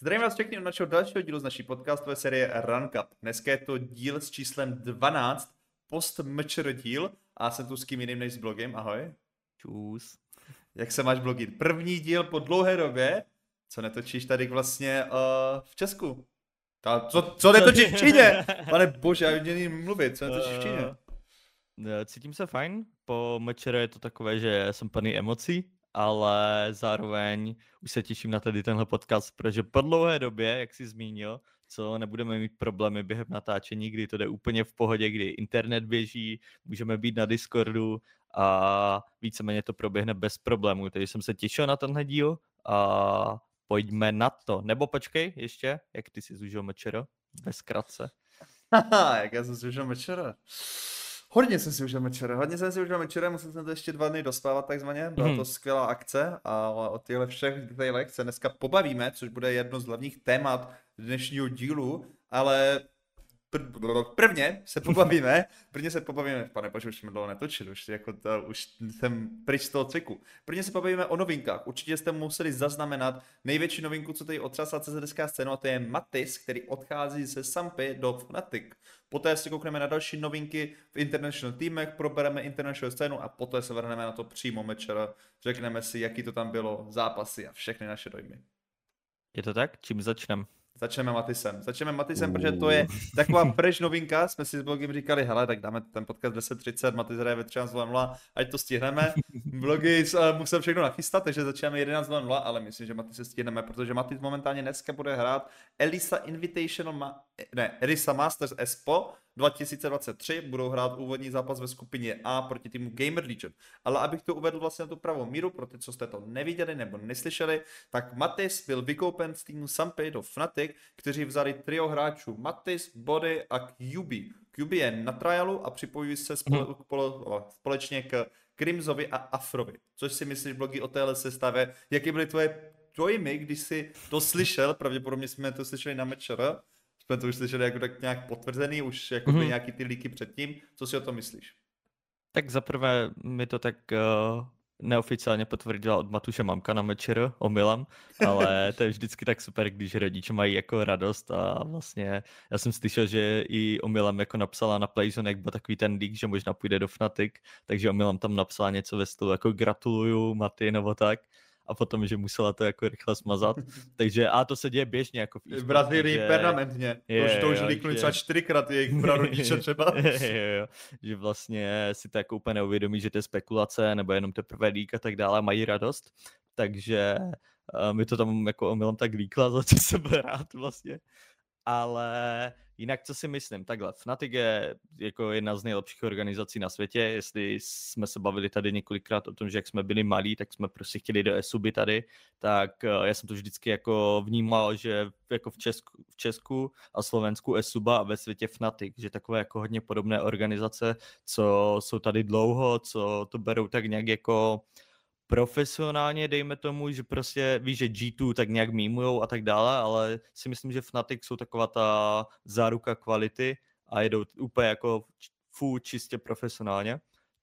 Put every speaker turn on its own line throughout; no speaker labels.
Zdravím vás všechny od našeho dalšího dílu z naší podcastové série Run Cup. Dneska je to díl s číslem 12, post mčr díl a jsem tu s kým jiným než s blogem. Ahoj.
Čus.
Jak se máš blogy? První díl po dlouhé době, co netočíš tady vlastně uh, v Česku. Ta, co, co netočíš v Číně? Pane bože, já nevím mluvit, co netočíš v Číně?
Uh, cítím se fajn, po mečere je to takové, že jsem plný emocí, ale zároveň už se těším na tady tenhle podcast, protože po dlouhé době, jak jsi zmínil, co nebudeme mít problémy během natáčení, kdy to jde úplně v pohodě, kdy internet běží, můžeme být na Discordu a víceméně to proběhne bez problémů. Takže jsem se těšil na tenhle díl a pojďme na to. Nebo počkej ještě, jak ty jsi zužil mečero? Bez kratce.
Haha, jak já jsem zužil mečero. Hodně jsem si užil večera, hodně jsem si užil večera, musel jsem to ještě dva dny dospávat takzvaně, byla to mhm. skvělá akce a o těchto všech detailech se dneska pobavíme, což bude jedno z hlavních témat dnešního dílu, ale prvně se pobavíme, prvně se pobavíme, pane Bože, už jsme dlouho netočili, už, jako to, už jsem pryč z toho cyklu. Prvně se pobavíme o novinkách. Určitě jste museli zaznamenat největší novinku, co tady otřásá CZSK scénu, a to je Matis, který odchází ze Sampy do Fnatic. Poté si koukneme na další novinky v international týmech, probereme international scénu a poté se vrhneme na to přímo mečera. Řekneme si, jaký to tam bylo, zápasy a všechny naše dojmy.
Je to tak? Čím začneme?
Začneme Matisem. Začneme Matisem, protože to je taková fresh novinka. Jsme si s blogem říkali, hele, tak dáme ten podcast 10.30, Matis hraje ve 13.00, ať to stihneme. Blogy uh, musel všechno nachystat, takže začínáme 11.00, ale myslím, že Matis se stihneme, protože Matis momentálně dneska bude hrát Elisa Invitational, ma- ne, Elisa Masters Espo, 2023 budou hrát úvodní zápas ve skupině A proti týmu Gamer Legion. Ale abych to uvedl vlastně na tu pravou míru, pro ty, co jste to neviděli nebo neslyšeli, tak Matis byl vykoupen z týmu Sampy do Fnatic, kteří vzali trio hráčů Matis, Body a QB. QB je na trialu a připojují se spole, spole, společně k Krimzovi a Afrovi. Což si myslíš, blogy o téhle sestavě, jaké byly tvoje dojmy, když jsi to slyšel, pravděpodobně jsme to slyšeli na Mečera, jsme to už slyšeli jako tak nějak potvrzený, už jako mm-hmm. nějaký ty líky předtím. Co si o tom myslíš?
Tak zaprvé mi to tak uh, neoficiálně potvrdila od Matuše mamka na mečer omylem, ale to je vždycky tak super, když rodiče mají jako radost a vlastně já jsem slyšel, že i omylem jako napsala na Playzone, jak byl takový ten leak, že možná půjde do Fnatic, takže omylem tam napsala něco ve stylu jako gratuluju Maty nebo tak a potom, že musela to jako rychle smazat. Takže a to se děje běžně jako
v Brazílii že... permanentně. Je, to, to už líknuli třeba čtyřikrát jejich prarodiče třeba.
je, jo, že vlastně si to jako úplně neuvědomí, že to je spekulace nebo jenom teprve lík a tak dále, mají radost. Takže uh, mi to tam jako omylem tak líkla, za co jsem rád vlastně. Ale Jinak, co si myslím, takhle, Fnatic je jako jedna z nejlepších organizací na světě, jestli jsme se bavili tady několikrát o tom, že jak jsme byli malí, tak jsme prostě chtěli do ESUBy tady, tak eh, já jsem to vždycky jako vnímal, že jako v Česku, v Česku a Slovensku ESUBA a ve světě Fnatic, že takové jako hodně podobné organizace, co jsou tady dlouho, co to berou tak nějak jako profesionálně, dejme tomu, že prostě víš, že G2 tak nějak mýmujou a tak dále, ale si myslím, že Fnatic jsou taková ta záruka kvality a jedou úplně jako full čistě profesionálně.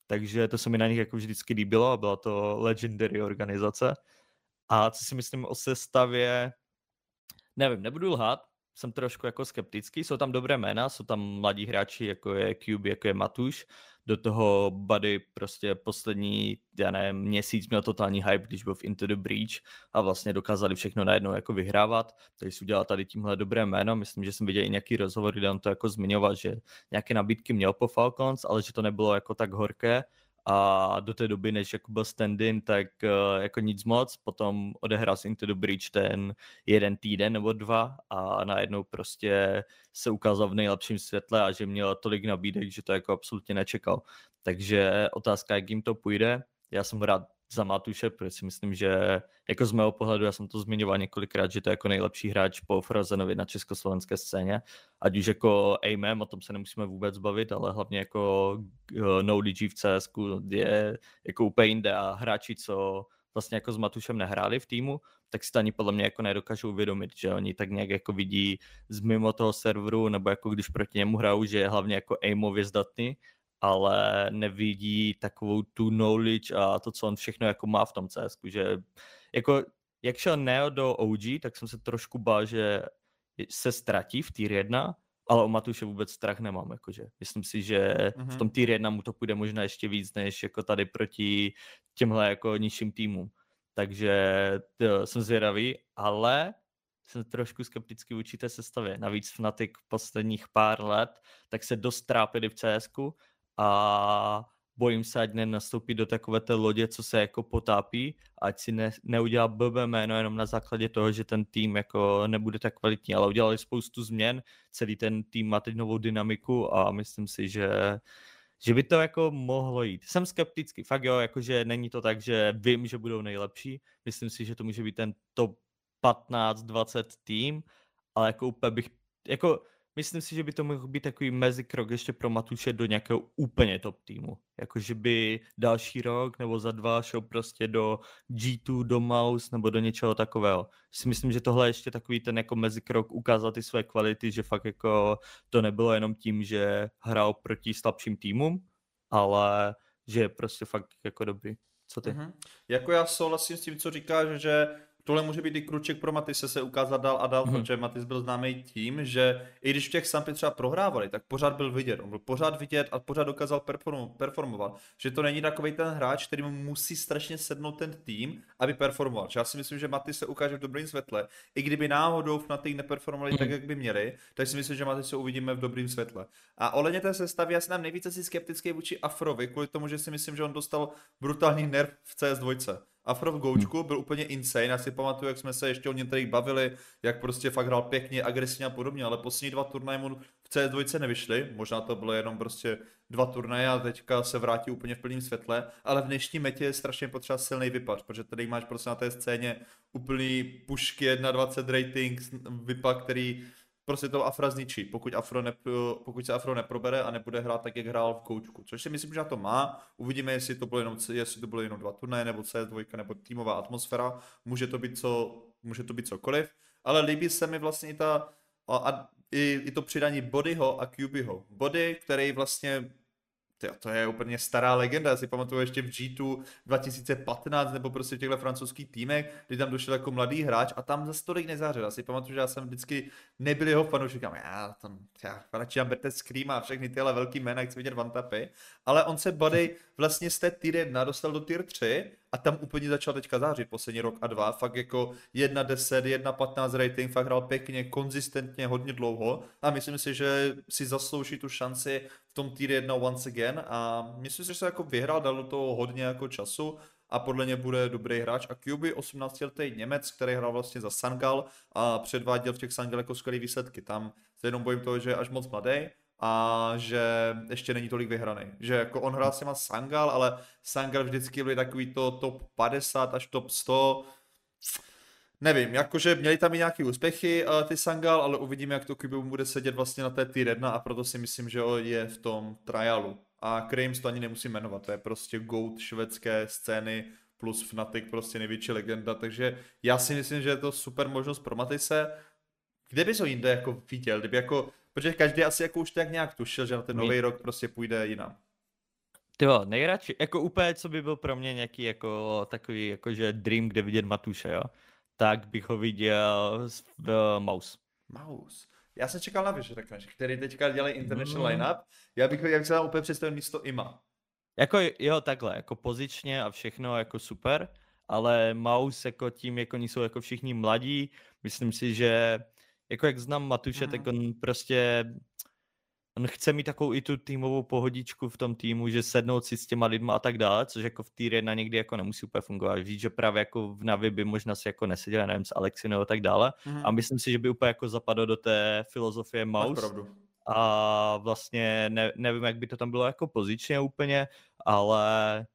Takže to se mi na nich jako vždycky líbilo a byla to legendary organizace. A co si myslím o sestavě, nevím, nebudu lhát, jsem trošku jako skeptický, jsou tam dobré jména, jsou tam mladí hráči, jako je Cube, jako je Matuš, do toho Buddy prostě poslední, já nevím, měsíc měl totální hype, když byl v Into the Breach a vlastně dokázali všechno najednou jako vyhrávat, takže si udělal tady tímhle dobré jméno, myslím, že jsem viděl i nějaký rozhovor, kde on to jako zmiňoval, že nějaké nabídky měl po Falcons, ale že to nebylo jako tak horké a do té doby, než jako byl stand-in, tak uh, jako nic moc, potom odehrál si Into the Breach ten jeden týden nebo dva a najednou prostě se ukázal v nejlepším světle a že měl tolik nabídek, že to jako absolutně nečekal. Takže otázka, jak jim to půjde. Já jsem rád za Matuše, protože si myslím, že jako z mého pohledu, já jsem to zmiňoval několikrát, že to je jako nejlepší hráč po Frozenovi na československé scéně, ať už jako Aimem, o tom se nemusíme vůbec bavit, ale hlavně jako eh, No DG v CS je jako úplně jinde a hráči, co vlastně jako s Matušem nehráli v týmu, tak si to ani podle mě jako nedokážou uvědomit, že oni tak nějak jako vidí z mimo toho serveru, nebo jako když proti němu hrajou, že je hlavně jako aimově zdatný ale nevidí takovou tu knowledge a to, co on všechno jako má v tom CS, že jako jak šel Neo do OG, tak jsem se trošku bál, že se ztratí v tier 1, ale o Matuše vůbec strach nemám, jakože. Myslím si, že mm-hmm. v tom tier 1 mu to půjde možná ještě víc, než jako tady proti těmhle jako nižším týmům. Takže to, jsem zvědavý, ale jsem trošku skeptický vůči té sestavě. Navíc Fnatic posledních pár let, tak se dost trápili v CSku a bojím se, ať nenastoupí do takové té lodě, co se jako potápí, ať si ne, neudělá blbé jméno jenom na základě toho, že ten tým jako nebude tak kvalitní, ale udělali spoustu změn, celý ten tým má teď novou dynamiku a myslím si, že že by to jako mohlo jít. Jsem skeptický, fakt jo, jakože není to tak, že vím, že budou nejlepší, myslím si, že to může být ten top 15-20 tým, ale jako úplně bych, jako myslím si, že by to mohl být takový mezikrok ještě pro Matuše do nějakého úplně top týmu. Jakože by další rok nebo za dva šel prostě do G2, do Mouse nebo do něčeho takového. Si myslím, že tohle je ještě takový ten jako mezikrok ukázat ty své kvality, že fakt jako to nebylo jenom tím, že hrál proti slabším týmům, ale že je prostě fakt jako dobrý. Co ty? Mm-hmm.
Jako já souhlasím s tím, co říkáš, že tohle může být i kruček pro Matise se ukázat dál a dál, hmm. protože Matis byl známý tím, že i když v těch sampy třeba prohrávali, tak pořád byl vidět. On byl pořád vidět a pořád dokázal perform, performovat. Že to není takový ten hráč, který mu musí strašně sednout ten tým, aby performoval. Že já si myslím, že Matis se ukáže v dobrém světle. I kdyby náhodou v Fnatic neperformovali hmm. tak, jak by měli, tak si myslím, že Matis se uvidíme v dobrém světle. A ohledně té sestavy, já jsem nejvíce si skeptický vůči Afrovi, kvůli tomu, že si myslím, že on dostal brutální nerv v CS2. Afro v goučku byl úplně insane, já si pamatuju, jak jsme se ještě o tady bavili, jak prostě fakt hrál pěkně, agresivně a podobně, ale poslední dva turnaje mu v CS2 nevyšly, možná to bylo jenom prostě dva turnaje a teďka se vrátí úplně v plném světle, ale v dnešní metě je strašně potřeba silný vypad, protože tady máš prostě na té scéně úplný pušky 21 rating, vypad, který prostě to Afra zničí, pokud, Afro ne, pokud se Afro neprobere a nebude hrát tak, jak hrál v koučku. Což si myslím, že na to má. Uvidíme, jestli to bylo jenom, jestli to bylo jenom dva turnaje, nebo CS2, nebo týmová atmosféra. Může to být, co, může to být cokoliv. Ale líbí se mi vlastně i ta, a, a i, i to přidání Bodyho a QBho. Body, který vlastně Tyjo, to je úplně stará legenda, já si pamatuju ještě v G2 2015 nebo prostě v těchto francouzských týmech, kdy tam došel jako mladý hráč a tam za tolik nezářil. Já si pamatuju, že já jsem vždycky nebyl jeho fanouškem, já, tam, já radši mám Berte Scream a všechny tyhle velký jména, chci vidět Vantapy, ale on se Buddy vlastně z té tier 1 dostal do tier 3 a tam úplně začal teďka zářit poslední rok a dva, fakt jako 1.10, 1.15 rating, fakt hrál pěkně, konzistentně, hodně dlouho. A myslím si, že si zaslouží tu šanci v tom tier 1 once again a myslím si, že se jako vyhrál, dal do toho hodně jako času a podle mě bude dobrý hráč. A QB 18 letý Němec, který hrál vlastně za Sangal a předváděl v těch Sangal jako skvělé výsledky. Tam se jenom bojím toho, že je až moc mladý a že ještě není tolik vyhraný. Že jako on hrál s těma Sangal, ale Sangal vždycky byly takový to top 50 až top 100. Nevím, jakože měli tam i nějaké úspěchy uh, ty Sangal, ale uvidíme, jak to Kybu bude sedět vlastně na té tier 1 a proto si myslím, že je v tom trialu. A Krames to ani nemusím jmenovat, to je prostě GOAT švédské scény plus Fnatic, prostě největší legenda, takže já si myslím, že je to super možnost pro Matise. Kde bys ho jinde jako viděl, kdyby jako Protože každý asi jako už tak nějak tušil, že na ten nový rok prostě půjde jinam.
Jo, nejradši, jako úplně, co by byl pro mě nějaký jako takový, jakože dream, kde vidět Matuše, jo, tak bych ho viděl v Mouse.
Mouse. Já jsem čekal na že řekneš, který teďka dělají international mm. lineup. Já bych ho, jak se vám úplně představil místo Ima.
Jako jo, takhle, jako pozičně a všechno jako super, ale Mouse jako tím, jako oni jsou jako všichni mladí, myslím si, že jako jak znám Matuše, mm. tak on prostě on chce mít takovou i tu týmovou pohodičku v tom týmu, že sednout si s těma lidma a tak dále, což jako v týře na někdy jako nemusí úplně fungovat. Víš, že právě jako v Navi by možná si jako neseděl, nevím, s Alexinou a tak dále. Mm. A myslím si, že by úplně jako zapadl do té filozofie Mouse. A vlastně ne, nevím, jak by to tam bylo jako pozičně úplně, ale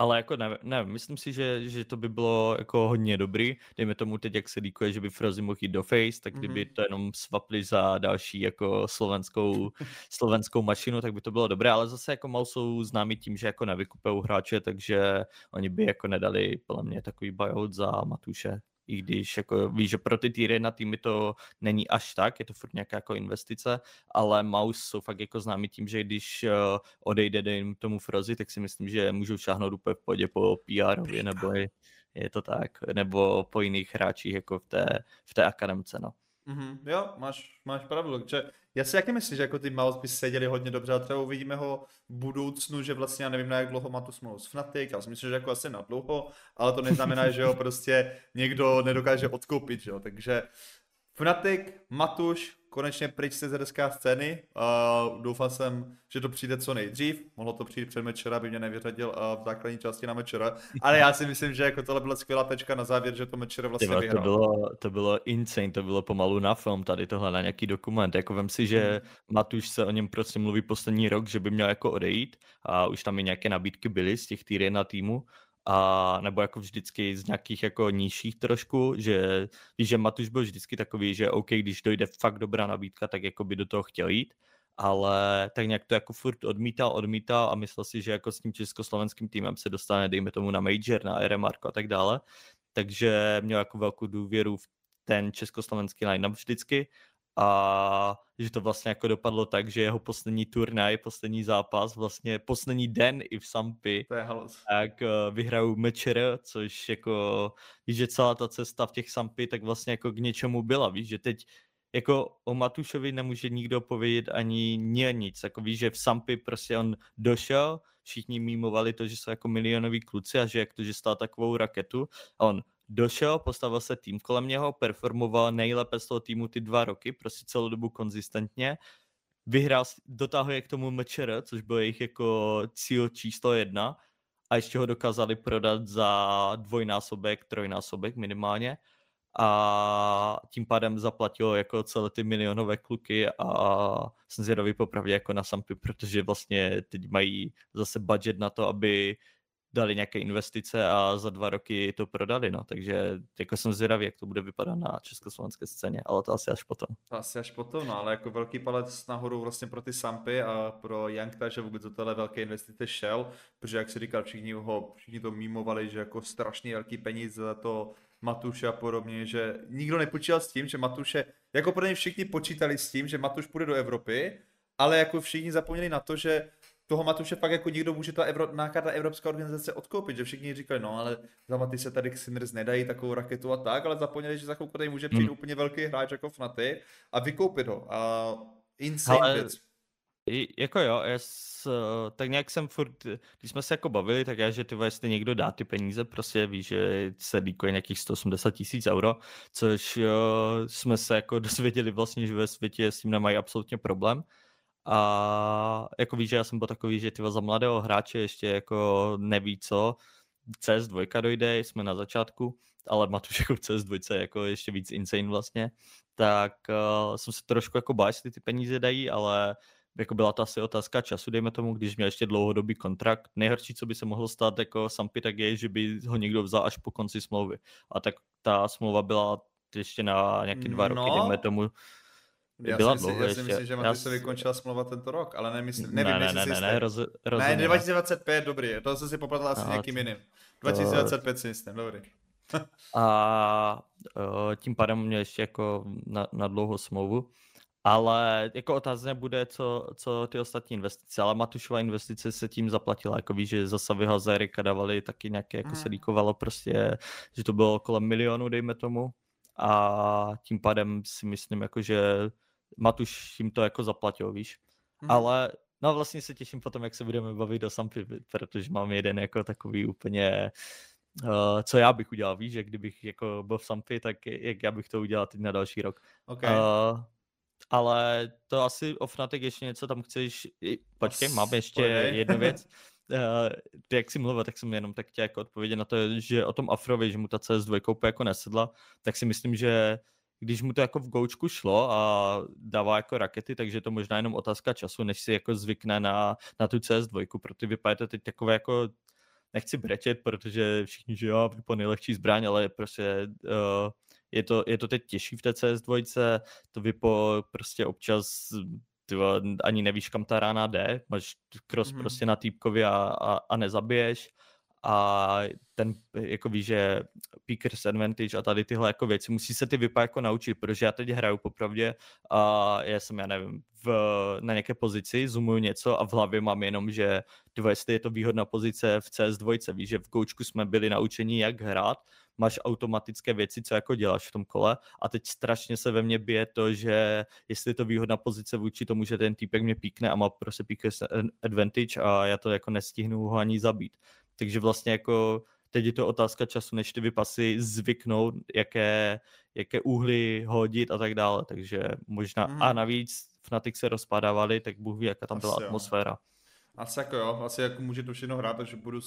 ale jako nevím, nevím, myslím si, že, že to by bylo jako hodně dobrý. Dejme tomu teď, jak se líkuje, že by Frozy mohl jít do Face, tak kdyby mm-hmm. to jenom swapli za další jako slovenskou, slovenskou mašinu, tak by to bylo dobré, ale zase jako mal jsou známí tím, že jako nevykupou hráče, takže oni by jako nedali podle mě takový buyout za Matuše i když jako víš, že pro ty týry na týmy to není až tak, je to furt nějaká jako investice, ale Mouse jsou fakt jako známí tím, že když uh, odejde dejme tomu Frozy, tak si myslím, že můžou šáhnout úplně v podě po pr nebo je, je to tak, nebo po jiných hráčích jako v té, v té akademce, no.
Mm-hmm, jo, máš, máš pravdu. Že já si jaký myslíš, že jako ty Mouse by seděli hodně dobře? A třeba uvidíme ho v budoucnu, že vlastně já nevím, na jak dlouho má tu smlouvu s Fnatic, já si myslím, že jako asi na dlouho, ale to neznamená, že ho prostě někdo nedokáže odkoupit, že jo, takže Fnatic, Matuš, konečně pryč z ZSK scény. Uh, doufal jsem, že to přijde co nejdřív. Mohlo to přijít před Mečera, aby mě nevyřadil uh, v základní části na Mečera. Ale já si myslím, že jako tohle byla skvělá tečka na závěr, že to Mečera vlastně Tyba, vyhrál.
To bylo, to bylo insane, to bylo pomalu na film tady tohle, na nějaký dokument. Jako vem si, že hmm. Matuš se o něm prostě mluví poslední rok, že by měl jako odejít a už tam i nějaké nabídky byly z těch týry na týmu a nebo jako vždycky z nějakých jako nižších trošku, že víš, že Matuš byl vždycky takový, že OK, když dojde fakt dobrá nabídka, tak jako by do toho chtěl jít, ale tak nějak to jako furt odmítal, odmítal a myslel si, že jako s tím československým týmem se dostane, dejme tomu na Major, na RMR a tak dále, takže měl jako velkou důvěru v ten československý line-up vždycky a že to vlastně jako dopadlo tak, že jeho poslední turnaj, poslední zápas, vlastně poslední den i v Sampy, tak uh, vyhrajou Mečer, což jako, víš, že celá ta cesta v těch Sampy tak vlastně jako k něčemu byla, víš, že teď jako o Matušovi nemůže nikdo povědět ani nic, jako víš, že v Sampy prostě on došel, všichni mýmovali to, že jsou jako milionoví kluci a že jak to, že stál takovou raketu a on došel, postavil se tým kolem něho, performoval nejlépe z toho týmu ty dva roky, prostě celou dobu konzistentně, vyhrál, dotáhl je k tomu MČR, což byl jejich jako cíl číslo jedna. A ještě ho dokázali prodat za dvojnásobek, trojnásobek minimálně. A tím pádem zaplatilo jako celé ty milionové kluky a jsem zvědavý popravdě jako na Sampy, protože vlastně teď mají zase budget na to, aby dali nějaké investice a za dva roky to prodali, no, takže jako jsem zvědavý, jak to bude vypadat na československé scéně, ale to asi až potom.
To asi až potom, no, ale jako velký palec nahoru vlastně pro ty Sampy a pro Jankta, že vůbec do téhle velké investice šel, protože jak si říkal, všichni, ho, všichni to mýmovali, že jako strašně velký peníze za to Matuše a podobně, že nikdo nepočítal s tím, že Matuše, jako pro všichni počítali s tím, že Matuš půjde do Evropy, ale jako všichni zapomněli na to, že toho Matuše fakt jako nikdo může ta, Evro, nějaká ta evropská organizace odkoupit, že všichni říkali, no ale za Maty se tady Sinners nedají takovou raketu a tak, ale zapomněli, že za chvilku tady může přijít hmm. úplně velký hráč jako Fnaty a vykoupit ho. A insane ale... věc.
Jako jo, já s, tak nějak jsem furt, když jsme se jako bavili, tak já, že ty jestli někdo dá ty peníze, prostě víš, že se líkuje nějakých 180 tisíc euro, což jo, jsme se jako dozvěděli vlastně, že ve světě s tím nemají absolutně problém. A jako víš, že já jsem byl takový, že ty za mladého hráče ještě jako neví co, CS2 dojde, jsme na začátku, ale Matuš jako CS2 jako ještě víc insane vlastně, tak uh, jsem se trošku jako bál, jestli ty peníze dají, ale jako byla to asi otázka času, dejme tomu, když měl ještě dlouhodobý kontrakt. Nejhorší, co by se mohlo stát jako Sampy, tak je, že by ho někdo vzal až po konci smlouvy. A tak ta smlouva byla ještě na nějaké dva no, roky, dejme tomu,
já byla si, dlouho já si myslím, že Maty se vykončila smlouva tento rok, ale nemyslím, nevím, ne, ne, ne, ne, roz, ne, 2025, dobrý, to jsem si popletal asi no, někým jiným. 2025 to... si myslím, dobrý.
a tím pádem mě ještě jako na, na dlouhou smlouvu. Ale jako otázka bude, co, co ty ostatní investice, ale Matušová investice se tím zaplatila, jako víš, že zase za Erika dávali taky nějaké, jako se hmm. líkovalo prostě, že to bylo kolem milionu, dejme tomu, a tím pádem si myslím, jako, že Matuš jim to jako zaplatil, víš. Hmm. Ale no vlastně se těším potom, jak se budeme bavit o Sampy, protože mám jeden jako takový úplně Uh, co já bych udělal, víš, že kdybych jako byl v Sampy, tak jak já bych to udělal teď na další rok.
Okay. Uh,
ale to asi o Fnatic ještě něco tam chceš, počkej, mám ještě Pojde. jednu věc. Uh, ty jak jsi mluvil, tak jsem jenom tak chtěl jako odpovědět na to, že o tom Afrovi, že mu ta CS2 jako nesedla, tak si myslím, že když mu to jako v goučku šlo a dává jako rakety, takže je to možná jenom otázka času, než si jako zvykne na, na tu CS2, protože vypadá to teď takové jako nechci brečet, protože všichni, že jo, vypadá nejlehčí zbraň, ale prostě uh, je, to, je to teď těžší v té CS2, to vypo prostě občas tyvo, ani nevíš, kam ta rána jde, máš cross mm-hmm. prostě na týpkovi a, a, a nezabiješ a ten, jako víš, že Peakers Advantage a tady tyhle jako věci, musí se ty vypa jako naučit, protože já teď hraju popravdě a já jsem, já nevím, v, na nějaké pozici, zoomuju něco a v hlavě mám jenom, že tyvo, jestli je to výhodná pozice v CS2, víš, že v koučku jsme byli naučeni, jak hrát, máš automatické věci, co jako děláš v tom kole a teď strašně se ve mně bije to, že jestli je to výhodná pozice vůči tomu, že ten týpek mě píkne a má prostě Peakers Advantage a já to jako nestihnu ho ani zabít. Takže vlastně jako teď je to otázka času, než ty vypasy zvyknou, jaké, jaké úhly hodit a tak dále, takže možná, mm. a navíc Fnatic se rozpadávali, tak Bůh ví, jaká tam byla Asi atmosféra. Jo.
Asi jako jo, asi jako může to všechno hrát, takže budu,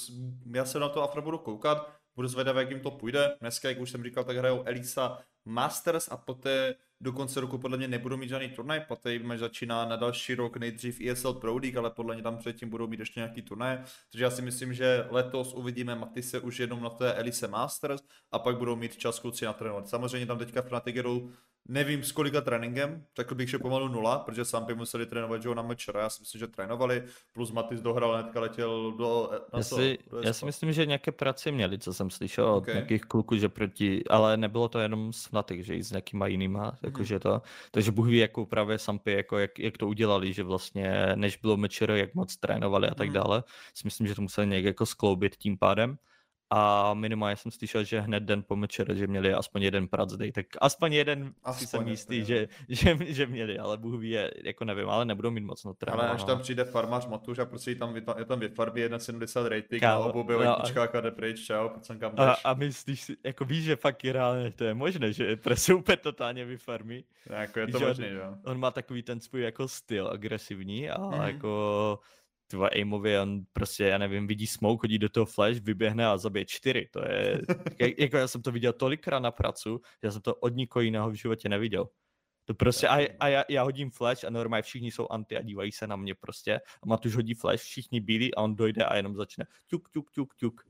já se na to afro budu koukat, budu zvědavý, jak jim to půjde. Dneska, jak už jsem říkal, tak hrajou Elisa Masters a poté do konce roku podle mě nebudou mít žádný turnaj, poté jim začíná na další rok nejdřív ESL Pro League, ale podle mě tam předtím budou mít ještě nějaký turnaj. Takže já si myslím, že letos uvidíme Matise už jenom na té Elise Masters a pak budou mít čas kluci na trénovat. Samozřejmě tam teďka Fnatic jedou Nevím s kolika tréninkem, řekl bych, že pomalu nula, protože sám by museli trénovat že na mečera, já si myslím, že trénovali, plus Matis dohrál, hnedka letěl do,
na já, si, to, do já si myslím, že nějaké práce měli, co jsem slyšel okay. od nějakých kluků, že proti, ale nebylo to jenom s Fnatic, že i s nějakýma jinýma, mm-hmm. jakože to, takže Bůh ví, jako právě Sampy, jako jak, jak, to udělali, že vlastně, než bylo mečer, jak moc trénovali a tak mm-hmm. dále, si myslím, že to museli nějak jako skloubit tím pádem a minimálně jsem slyšel, že hned den po mečer, že měli aspoň jeden prac day, tak aspoň jeden aspoň si jsem jistý, že, že, že, měli, ale Bůh ví, jako nevím, ale nebudou mít moc no
Ale až tam přijde farmář Matuš a prostě tam, je tam vyfarbí 1,70 rating Kámo, a obou byletičkách no, a jde pryč, čau, pojď kam
a, a myslíš si, jako víš, že fakt je reálně to je možné, že prostě úplně totálně vyfarmí.
Jako je to možné,
jo. On má takový ten svůj jako styl agresivní a mm. jako tyva aimově, on prostě, já nevím, vidí smoke, chodí do toho flash, vyběhne a zabije čtyři. To je, jako já jsem to viděl tolikrát na pracu, já jsem to od nikoho jiného v životě neviděl. To prostě, a, a já, já, hodím flash a normálně všichni jsou anti a dívají se na mě prostě. A Matuš hodí flash, všichni bílí a on dojde a jenom začne tuk, tuk, tuk, tuk.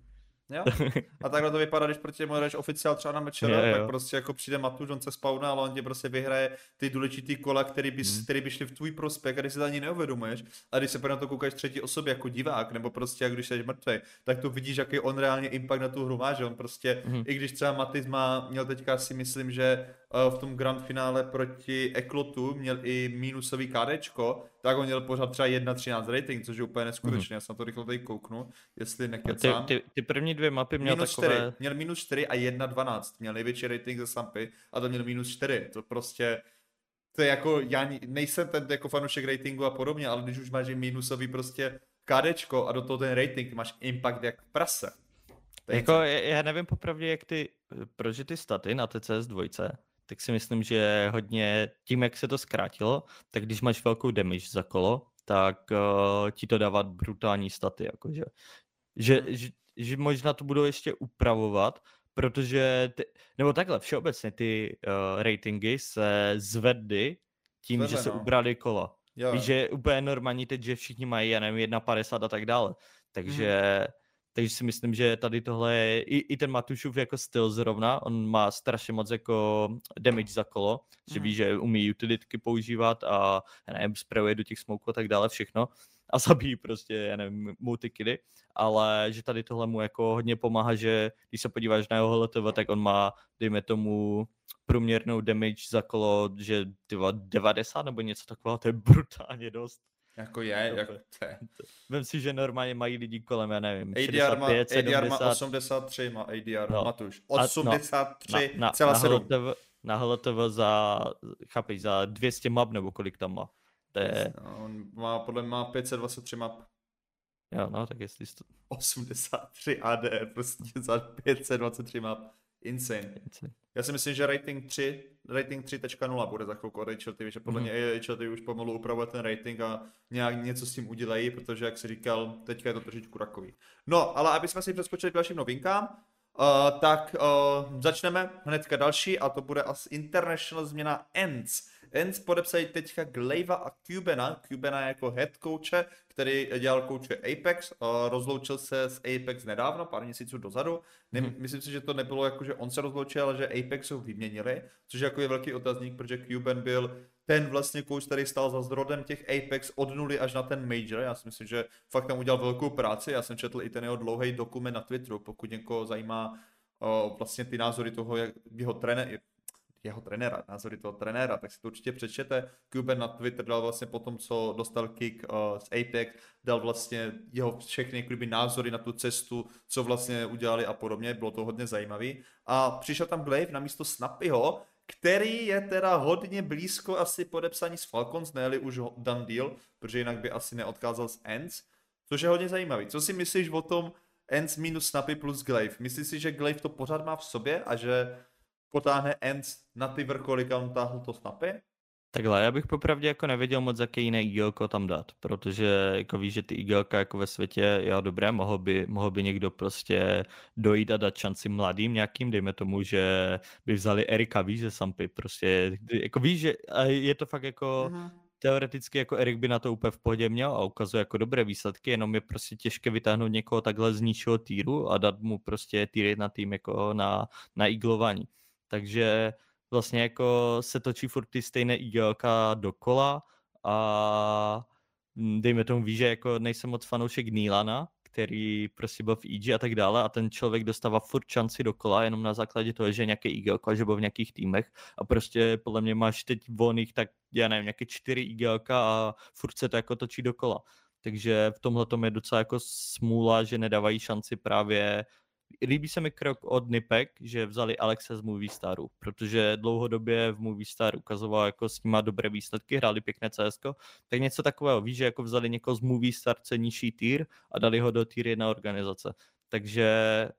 Jo? A takhle to vypadá, když proti němu jdeš oficiál třeba na mečer, tak prostě jako přijde Matuš, on se spawne, ale on ti prostě vyhraje ty důležitý kola, který by, hmm. který by šli v tvůj prospěch a když si to ani neuvědomuješ. A když se na to koukáš třetí osobě jako divák, nebo prostě jak když jsi mrtvý, tak to vidíš, jaký on reálně impact na tu hru má, že on prostě, hmm. i když třeba Matiz má, měl teďka si myslím, že v tom grand finále proti Eklotu měl i minusový kádečko, tak on měl pořád třeba 1.13 rating, což je úplně neskutečné. Mm-hmm. Já jsem to rychle tady kouknu, jestli nekecám.
Ty, ty, ty první dvě mapy měl
minus takové... 4, měl minus 4 a 1.12, měl největší rating ze Sampy a to měl minus 4, to prostě to je jako, já nejsem ten jako fanoušek ratingu a podobně, ale když už máš minusový prostě kádečko a do toho ten rating, máš impact jak prase.
Jako, já nevím popravdě, jak ty, proč ty staty na TCS 2 tak si myslím, že hodně tím, jak se to zkrátilo, tak když máš velkou damage za kolo, tak uh, ti to dává brutální staty, jakože. Že, že, že možná to budou ještě upravovat, protože, ty, nebo takhle, všeobecně ty uh, ratingy se zvedly tím, Zvedle, že se no. ubrali kola. Jo. Víš, že je úplně normální teď, že všichni mají, já nevím, 1,50 a tak dále. Takže hmm takže si myslím, že tady tohle je, i, i ten Matušův jako styl zrovna, on má strašně moc jako damage za kolo, mm. že ví, mhm. že umí utilitky používat a já nevím, sprayuje do těch smoků a tak dále všechno a zabíjí prostě, já nevím, multikily, ale že tady tohle mu jako hodně pomáhá, že když se podíváš na jeho LTV, tak on má, dejme tomu, průměrnou damage za kolo, že tyva 90 nebo něco takového, to je brutálně dost.
Jako je, jako to je.
Vem si, že normálně mají lidi kolem, já nevím,
ADR 65, má, 70. ADR má 83, má ADR, no. Matuš. 83, no, na, celá na, 7. HLTV,
na HLTV za, chápeš, za 200 map, nebo kolik tam má. To je...
No, on má, podle mě má 523 map.
Jo, no, tak jestli
to... 83 ADR, prostě za 523 map. Insane. Insane. Já si myslím, že rating 3, rating 3.0 bude za chvilku od HLTV, že podle mm-hmm. mě HLTV už pomalu upravuje ten rating a nějak něco s tím udělají, protože jak si říkal, teďka je to trošičku rakový. No, ale aby jsme si přeskočili k dalším novinkám, uh, tak uh, začneme hnedka další a to bude asi International změna ENDS. Ends podepsají teďka Glaiva a Cubena, Cubena jako head coache, který dělal kouče Apex, rozloučil se s Apex nedávno, pár měsíců dozadu. Hmm. Myslím si, že to nebylo jako, že on se rozloučil, ale že Apex ho vyměnili, což jako je velký otazník, protože Cuben byl ten vlastně kouč, který stál za zdrodem těch Apex od nuly až na ten Major. Já si myslím, že fakt tam udělal velkou práci. Já jsem četl i ten jeho dlouhý dokument na Twitteru, pokud někoho zajímá o, vlastně ty názory toho, jak jeho trenér, jeho trenéra, názory toho trenéra, tak si to určitě přečtěte. Cuban na Twitter dal vlastně po tom, co dostal kick uh, z Apex, dal vlastně jeho všechny kdyby, názory na tu cestu, co vlastně udělali a podobně, bylo to hodně zajímavý. A přišel tam Glaive na místo Snappyho, který je teda hodně blízko asi podepsaní s Falcons, ne už done deal, protože jinak by asi neodkázal z Ends, což je hodně zajímavý. Co si myslíš o tom Ends minus Snappy plus Glaive? Myslíš si, že Glaive to pořád má v sobě a že potáhne Ends na ty vrcholy, kam táhl to Snappy?
Takhle, já bych popravdě jako nevěděl moc, jaké jiné IGLko tam dát, protože jako víš, že ty IGLka jako ve světě, jo dobré, mohl by, mohl by někdo prostě dojít a dát šanci mladým nějakým, dejme tomu, že by vzali Erika, víš, ze Sampy, prostě, jako víš, že je to fakt jako, uh-huh. teoreticky jako Erik by na to úplně v pohodě měl a ukazuje jako dobré výsledky, jenom je prostě těžké vytáhnout někoho takhle z nižšího týru a dát mu prostě týr na tým jako na, na iglování. Takže vlastně jako se točí furt ty stejné IGLka dokola a mm, dejme tomu ví, že jako nejsem moc fanoušek Nílana, který prostě byl v EG a tak dále a ten člověk dostává furt šanci dokola jenom na základě toho, že je nějaký IGLko že byl v nějakých týmech a prostě podle mě máš teď volných tak já nevím, nějaké čtyři IGLka a furt se to jako točí dokola. Takže v tomhle je docela jako smůla, že nedávají šanci právě líbí se mi krok od Nipek, že vzali Alexe z Movie Staru, protože dlouhodobě v Movie Star ukazoval jako s nima dobré výsledky, hráli pěkné CS, tak něco takového, víš, že jako vzali někoho z Movie Star, nižší týr a dali ho do týr jedna organizace. Takže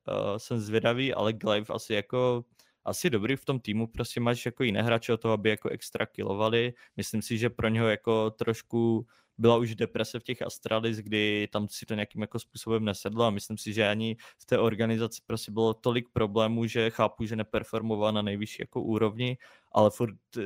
uh, jsem zvědavý, ale Glaive asi jako asi dobrý v tom týmu, prostě máš jako jiné hráče o toho, aby jako extra killovali. Myslím si, že pro něho jako trošku byla už deprese v těch Astralis, kdy tam si to nějakým jako způsobem nesedlo a myslím si, že ani v té organizaci prostě bylo tolik problémů, že chápu, že neperformoval na nejvyšší jako úrovni, ale furt eh,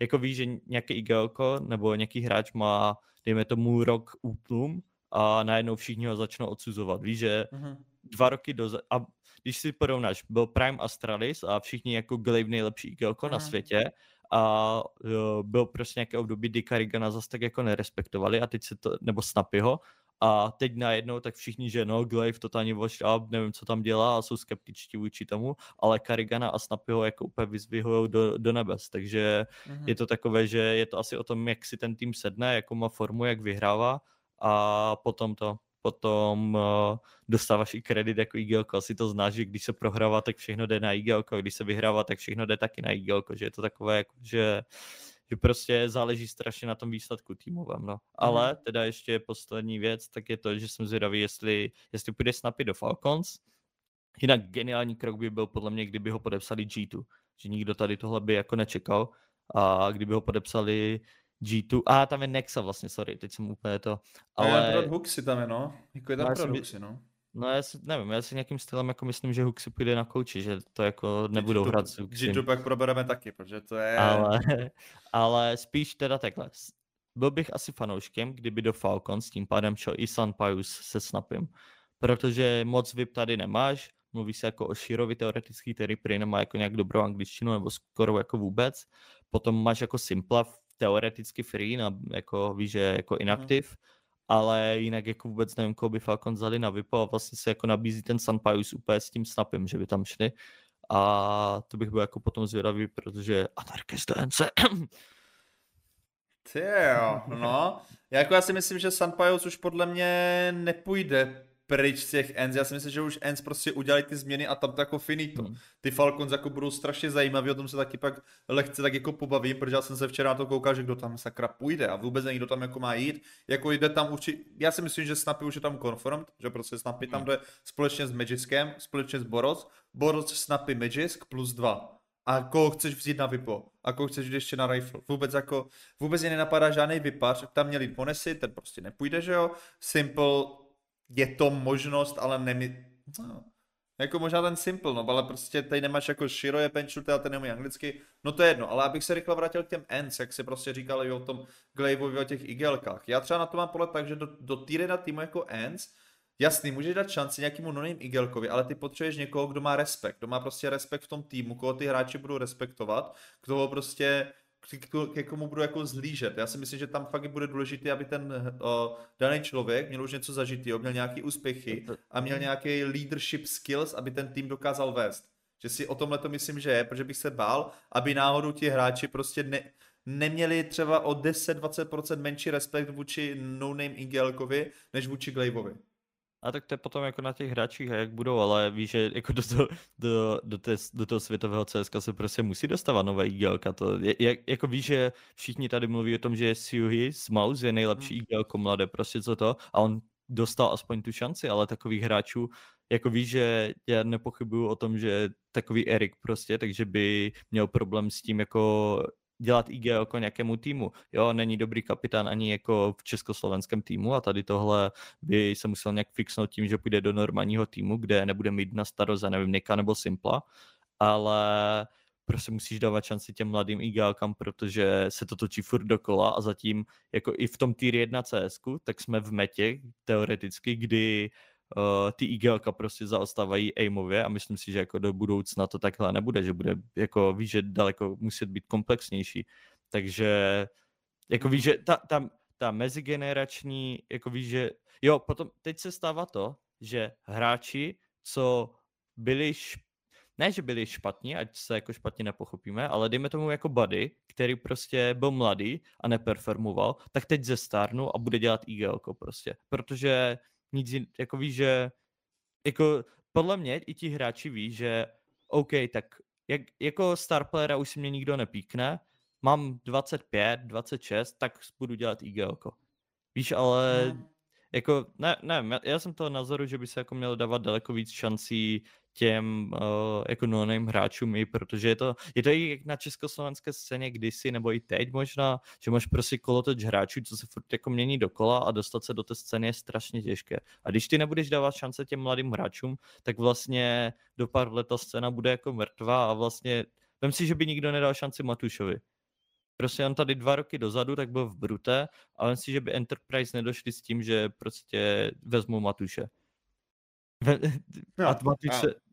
jako víš, že nějaký IGLko nebo nějaký hráč má, dejme tomu, rok útlum a najednou všichni ho začnou odsuzovat. Víš, že uh-huh. dva roky do a když si porovnáš, byl Prime Astralis a všichni jako Glaive nejlepší IGLko uh-huh. na světě a jo, byl prostě nějaké období, kdy Karigana zase tak jako nerespektovali a teď se to, nebo Snapyho, a teď najednou tak všichni, že no, Glaive totálně watch up, nevím, co tam dělá a jsou skeptičtí vůči tomu, ale Karigana a Snapyho jako úplně vyzvihují do, do nebes, takže mm-hmm. je to takové, že je to asi o tom, jak si ten tým sedne, jakou má formu, jak vyhrává a potom to potom uh, dostáváš i kredit jako IGL, asi to znáš, že když se prohrává, tak všechno jde na IGL, když se vyhrává, tak všechno jde taky na IGL, že je to takové, jako, že, že prostě záleží strašně na tom výsledku týmovém, no. Ale mm. teda ještě poslední věc, tak je to, že jsem zvědavý, jestli, jestli půjde snapy do Falcons, Jinak geniální krok by byl podle mě, kdyby ho podepsali G2, že nikdo tady tohle by jako nečekal a kdyby ho podepsali G2, a ah, tam je Nexa vlastně, sorry, teď jsem úplně to,
ale... A Prod Huxy tam je, no, jako je tam Prod Huxy, no.
No já si, nevím, já si nějakým stylem jako myslím, že Huxy půjde na kouči, že to jako nebudou G2, hrát s
Huxy. G2 pak probereme taky, protože to je...
Ale, ale spíš teda takhle. Byl bych asi fanouškem, kdyby do Falcons tím pádem šel i Sun Pius se Snapem. Protože moc VIP tady nemáš, mluví se jako o Shirovi teoretický, který prý nemá jako nějak dobrou angličtinu nebo skoro jako vůbec. Potom máš jako Simpla teoreticky free, na, jako víš, že jako mhm. inaktiv, hmm. ale jinak jako vůbec nevím, koho by Falcon vzali na Vipo a vlastně se jako nabízí ten Sunpius úplně s tím snapem, že by tam šli a to bych byl jako potom zvědavý, protože Anarchist DNC.
Ty jo, no. Jako já si myslím, že Sunpius už podle mě nepůjde pryč z těch ends. Já si myslím, že už ends prostě udělají ty změny a tam to jako finito. Hmm. Ty Falcons jako budou strašně zajímaví, o tom se taky pak lehce tak jako pobavím, protože já jsem se včera na to koukal, že kdo tam sakra půjde a vůbec neví, kdo tam jako má jít. Jako jde tam určitě, já si myslím, že Snappy už je tam confirmed, že prostě Snappy hmm. tam jde společně s Magiskem, společně s Boros, Boros, Snappy, Magisk plus dva a koho chceš vzít na Vipo a koho chceš jít ještě na Rifle. Vůbec jako, vůbec je nenapadá žádný vypař, tam měli Ponesy, ten prostě nepůjde, že jo. Simple je to možnost, ale nemy... No. Jako možná ten simple, no, ale prostě tady nemáš jako Shiroje, Penchute a ten neumí anglicky, no to je jedno, ale abych se rychle vrátil k těm ends, jak si prostě říkali o tom Glaiveovi, o těch igelkách. Já třeba na to mám pohled tak, že do, do týry na týmu jako ends, jasný, můžeš dát šanci nějakému noným igelkovi, ale ty potřebuješ někoho, kdo má respekt, kdo má prostě respekt v tom týmu, koho ty hráči budou respektovat, kdo ho prostě ke komu budu jako zhlížet. Já si myslím, že tam fakt bude důležité, aby ten uh, daný člověk měl už něco zažitého, měl nějaký úspěchy a měl nějaký leadership skills, aby ten tým dokázal vést. Že si o tomhle to myslím, že je, protože bych se bál, aby náhodou ti hráči prostě ne, neměli třeba o 10-20% menší respekt vůči no-name Ingelkovi, než vůči Glaiveovi.
A tak to je potom jako na těch hráčích, jak budou, ale víš, že jako do, toho, do, do, té, do toho světového CSK se prostě musí dostávat nové IGLka. To je, jak, jako víš, že všichni tady mluví o tom, že Suhi z Mouse je nejlepší hmm. IGLko mladé, prostě co to, a on dostal aspoň tu šanci, ale takových hráčů, jako víš, že já nepochybuju o tom, že takový Erik prostě, takže by měl problém s tím jako dělat IG jako nějakému týmu. Jo, není dobrý kapitán ani jako v československém týmu a tady tohle by se musel nějak fixnout tím, že půjde do normálního týmu, kde nebude mít na starost, nevím, Nika nebo Simpla, ale prostě musíš dávat šanci těm mladým IGLkám, protože se to točí furt dokola a zatím jako i v tom tier 1 CS, tak jsme v metě teoreticky, kdy uh, ty IGLka prostě zaostávají aimově a myslím si, že jako do budoucna to takhle nebude, že bude jako víš, že daleko muset být komplexnější. Takže jako víš, že ta, ta, ta mezigenerační, jako víš, že jo, potom teď se stává to, že hráči, co byli šp... ne, že byli špatní, ať se jako špatně nepochopíme, ale dejme tomu jako Buddy, který prostě byl mladý a neperformoval, tak teď ze stárnu a bude dělat IGL prostě, protože nic jin, jako víš, že jako podle mě i ti hráči ví, že OK, tak jak, jako star playera už si mě nikdo nepíkne, mám 25, 26, tak budu dělat IGL. Víš, ale no. jako, ne, ne, já jsem toho názoru, že by se jako mělo dávat daleko víc šancí těm uh, jako no-name hráčům, i protože je to, je to i na československé scéně kdysi, nebo i teď možná, že máš prostě kolotoč hráčů, co se furt jako mění dokola a dostat se do té scény je strašně těžké. A když ty nebudeš dávat šance těm mladým hráčům, tak vlastně do pár let ta scéna bude jako mrtvá a vlastně vem si, že by nikdo nedal šanci Matušovi. Prostě on tady dva roky dozadu, tak byl v Brute a vem si, že by Enterprise nedošli s tím, že prostě vezmu Matuše. a Matuše, Matuš se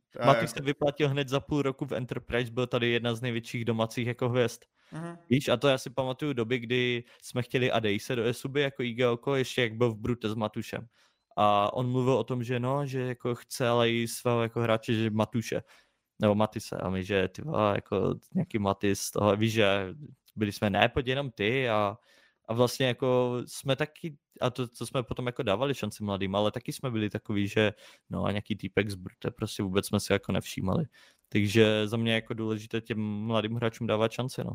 vyplatil hned za půl roku v Enterprise, byl tady jedna z největších domácích jako hvězd. Uh-huh. Víš, a to já si pamatuju doby, kdy jsme chtěli Adejse do Esuby jako IGLko, ještě jak byl v Brute s Matušem. A on mluvil o tom, že no, že jako chce ale i svého jako hráče, že Matuše, nebo Matise, a my, že ty jako nějaký Matis, toho, víš, že byli jsme ne, pojď jenom ty a a vlastně jako jsme taky, a to, co jsme potom jako dávali šanci mladým, ale taky jsme byli takový, že no a nějaký týpek z Brute, prostě vůbec jsme si jako nevšímali. Takže za mě jako důležité těm mladým hráčům dávat šanci, no.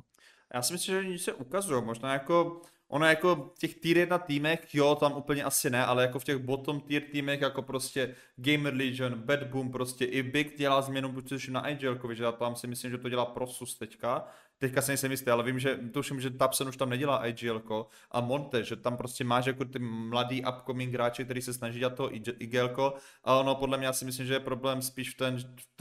Já si myslím, že oni se ukazují, možná jako Ono jako v těch tier 1 týmech, jo, tam úplně asi ne, ale jako v těch bottom tier týmech, jako prostě Gamer Legion, Bad Boom, prostě i Big dělá změnu protože na IGL, že tam si myslím, že to dělá Prosus teďka, teďka se nejsem jistý, ale vím, že tuším, že Tapsen už tam nedělá IGL a Monte, že tam prostě máš jako ty mladý upcoming hráči, který se snaží dělat to IGL a ono podle mě já si myslím, že je problém spíš v, ten,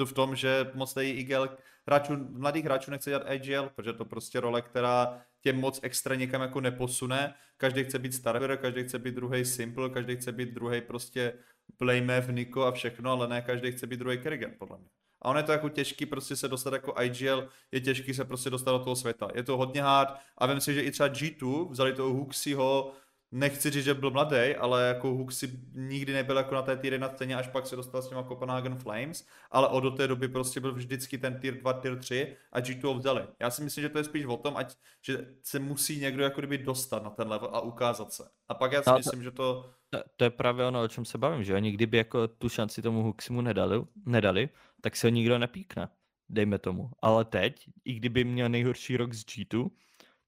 v tom, že moc tady IGL hráčů, mladých hráčů nechce dělat IGL, protože to prostě role, která tě moc extra někam jako neposune. Každý chce být starter, každý chce být druhý simple, každý chce být druhý prostě playmav, Niko a všechno, ale ne každý chce být druhý Kerrigan, podle mě. A ono je to jako těžký prostě se dostat jako IGL, je těžký se prostě dostat do toho světa. Je to hodně hard a vím si, že i třeba G2 vzali toho Huxiho, nechci říct, že byl mladý, ale jako Huxi nikdy nebyl jako na té tier 1 scéně, až pak se dostal s těma Copenhagen Flames, ale od do té doby prostě byl vždycky ten tier 2, tier 3 a G2 ho vzali. Já si myslím, že to je spíš o tom, ať, že se musí někdo jako kdyby dostat na ten level a ukázat se. A pak já si no, myslím, že to...
to... To je právě ono, o čem se bavím, že oni kdyby jako tu šanci tomu Huximu nedali, nedali tak se ho nikdo nepíkne, dejme tomu. Ale teď, i kdyby měl nejhorší rok z G2,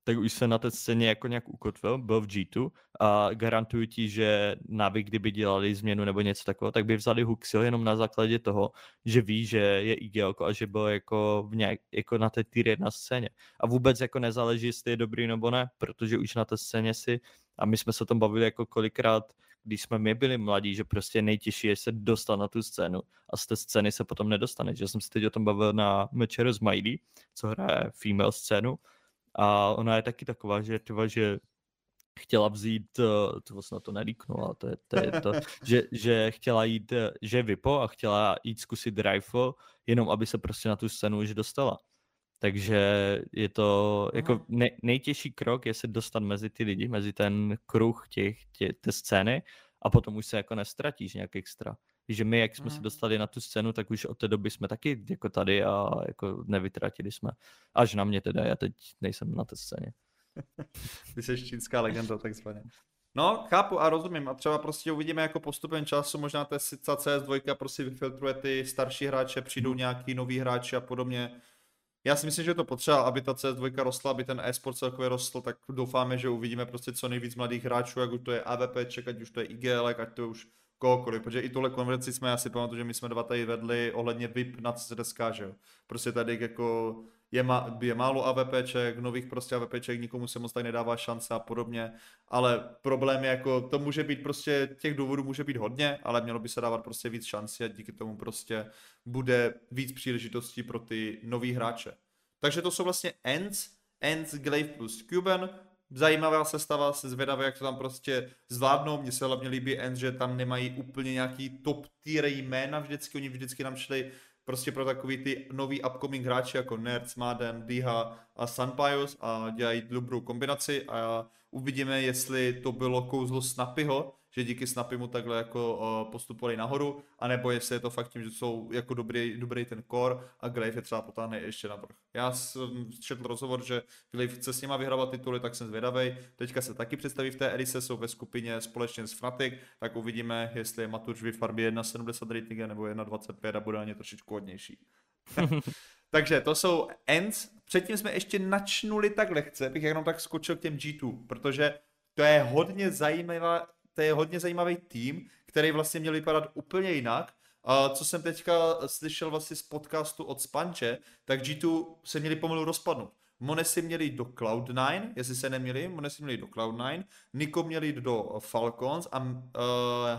tak už se na té scéně jako nějak ukotvil, byl v G2 a garantuju ti, že Navi, kdyby dělali změnu nebo něco takového, tak by vzali Huxil jenom na základě toho, že ví, že je IGL a že byl jako, v nějak, jako na té tier 1 scéně. A vůbec jako nezáleží, jestli je dobrý nebo ne, protože už na té scéně si, a my jsme se o tom bavili jako kolikrát, když jsme my byli mladí, že prostě nejtěžší je se dostat na tu scénu a z té scény se potom nedostane. Že jsem si teď o tom bavil na Mečeru s Miley, co hraje female scénu a ona je taky taková, že tyva, že chtěla vzít, eh, to vlastně to nelíknu, ale to je to, je to že, že chtěla jít, eh, že vypo a chtěla jít zkusit rifle, jenom aby se prostě na tu scénu už dostala. Takže je to jako ne, nejtěžší krok je se dostat mezi ty lidi, mezi ten kruh těch, tě, té scény a potom už se jako nestratíš nějak extra. Že my, jak jsme se dostali na tu scénu, tak už od té doby jsme taky jako tady a jako nevytratili jsme. Až na mě teda, já teď nejsem na té scéně.
Ty jsi čínská legenda, takzvaně. No, chápu a rozumím. A třeba prostě uvidíme jako postupem času, možná ta CS2 prostě vyfiltruje ty starší hráče, přijdou nějaký noví hráči a podobně. Já si myslím, že je to potřeba, aby ta CS2 rostla, aby ten e-sport celkově rostl, tak doufáme, že uvidíme prostě co nejvíc mladých hráčů, ať už to je AVP, ať už to je IGL, ať to je už kohokoliv, protože i tuhle konverci jsme, já si pamatuju, že my jsme dva tady vedli ohledně VIP na CSK, že jo. Prostě tady jako je, má, je málo AVPček, nových prostě AVPček, nikomu se moc tak nedává šance a podobně, ale problém je jako, to může být prostě, těch důvodů může být hodně, ale mělo by se dávat prostě víc šanci a díky tomu prostě bude víc příležitostí pro ty nový hráče. Takže to jsou vlastně Ends, Ends, Glaive plus Cuban, zajímavá sestava, se zvědavě, jak to tam prostě zvládnou. Mně se hlavně líbí Ends, že tam nemají úplně nějaký top tier jména vždycky, oni vždycky nám šli prostě pro takový ty nový upcoming hráči jako Nerds, Madden, Diha a Sunpios a dělají dobrou kombinaci. A uvidíme, jestli to bylo kouzlo Snappyho, že díky Snappy mu takhle jako uh, postupovali nahoru, anebo jestli je to fakt tím, že jsou jako dobrý, dobrý ten core a Glaive je třeba potáhne ještě na vrch. Já jsem četl rozhovor, že Glaive chce s nima vyhrávat tituly, tak jsem zvědavý. Teďka se taky představí v té edice, jsou ve skupině společně s Fnatic, tak uvidíme, jestli je Matuš vyfarbí 1.70 ratingu nebo 1.25 a bude na ně trošičku hodnější. Takže to jsou ends. Předtím jsme ještě načnuli tak lehce, bych jenom tak skočil k těm G2, protože to je hodně zajímavá, to je hodně zajímavý tým, který vlastně měl vypadat úplně jinak. A co jsem teďka slyšel vlastně z podcastu od Spanče, tak G2 se měli pomalu rozpadnout. Monesi měli do Cloud9, jestli se neměli, Monesi měli do Cloud9, Niko měli do Falcons a uh,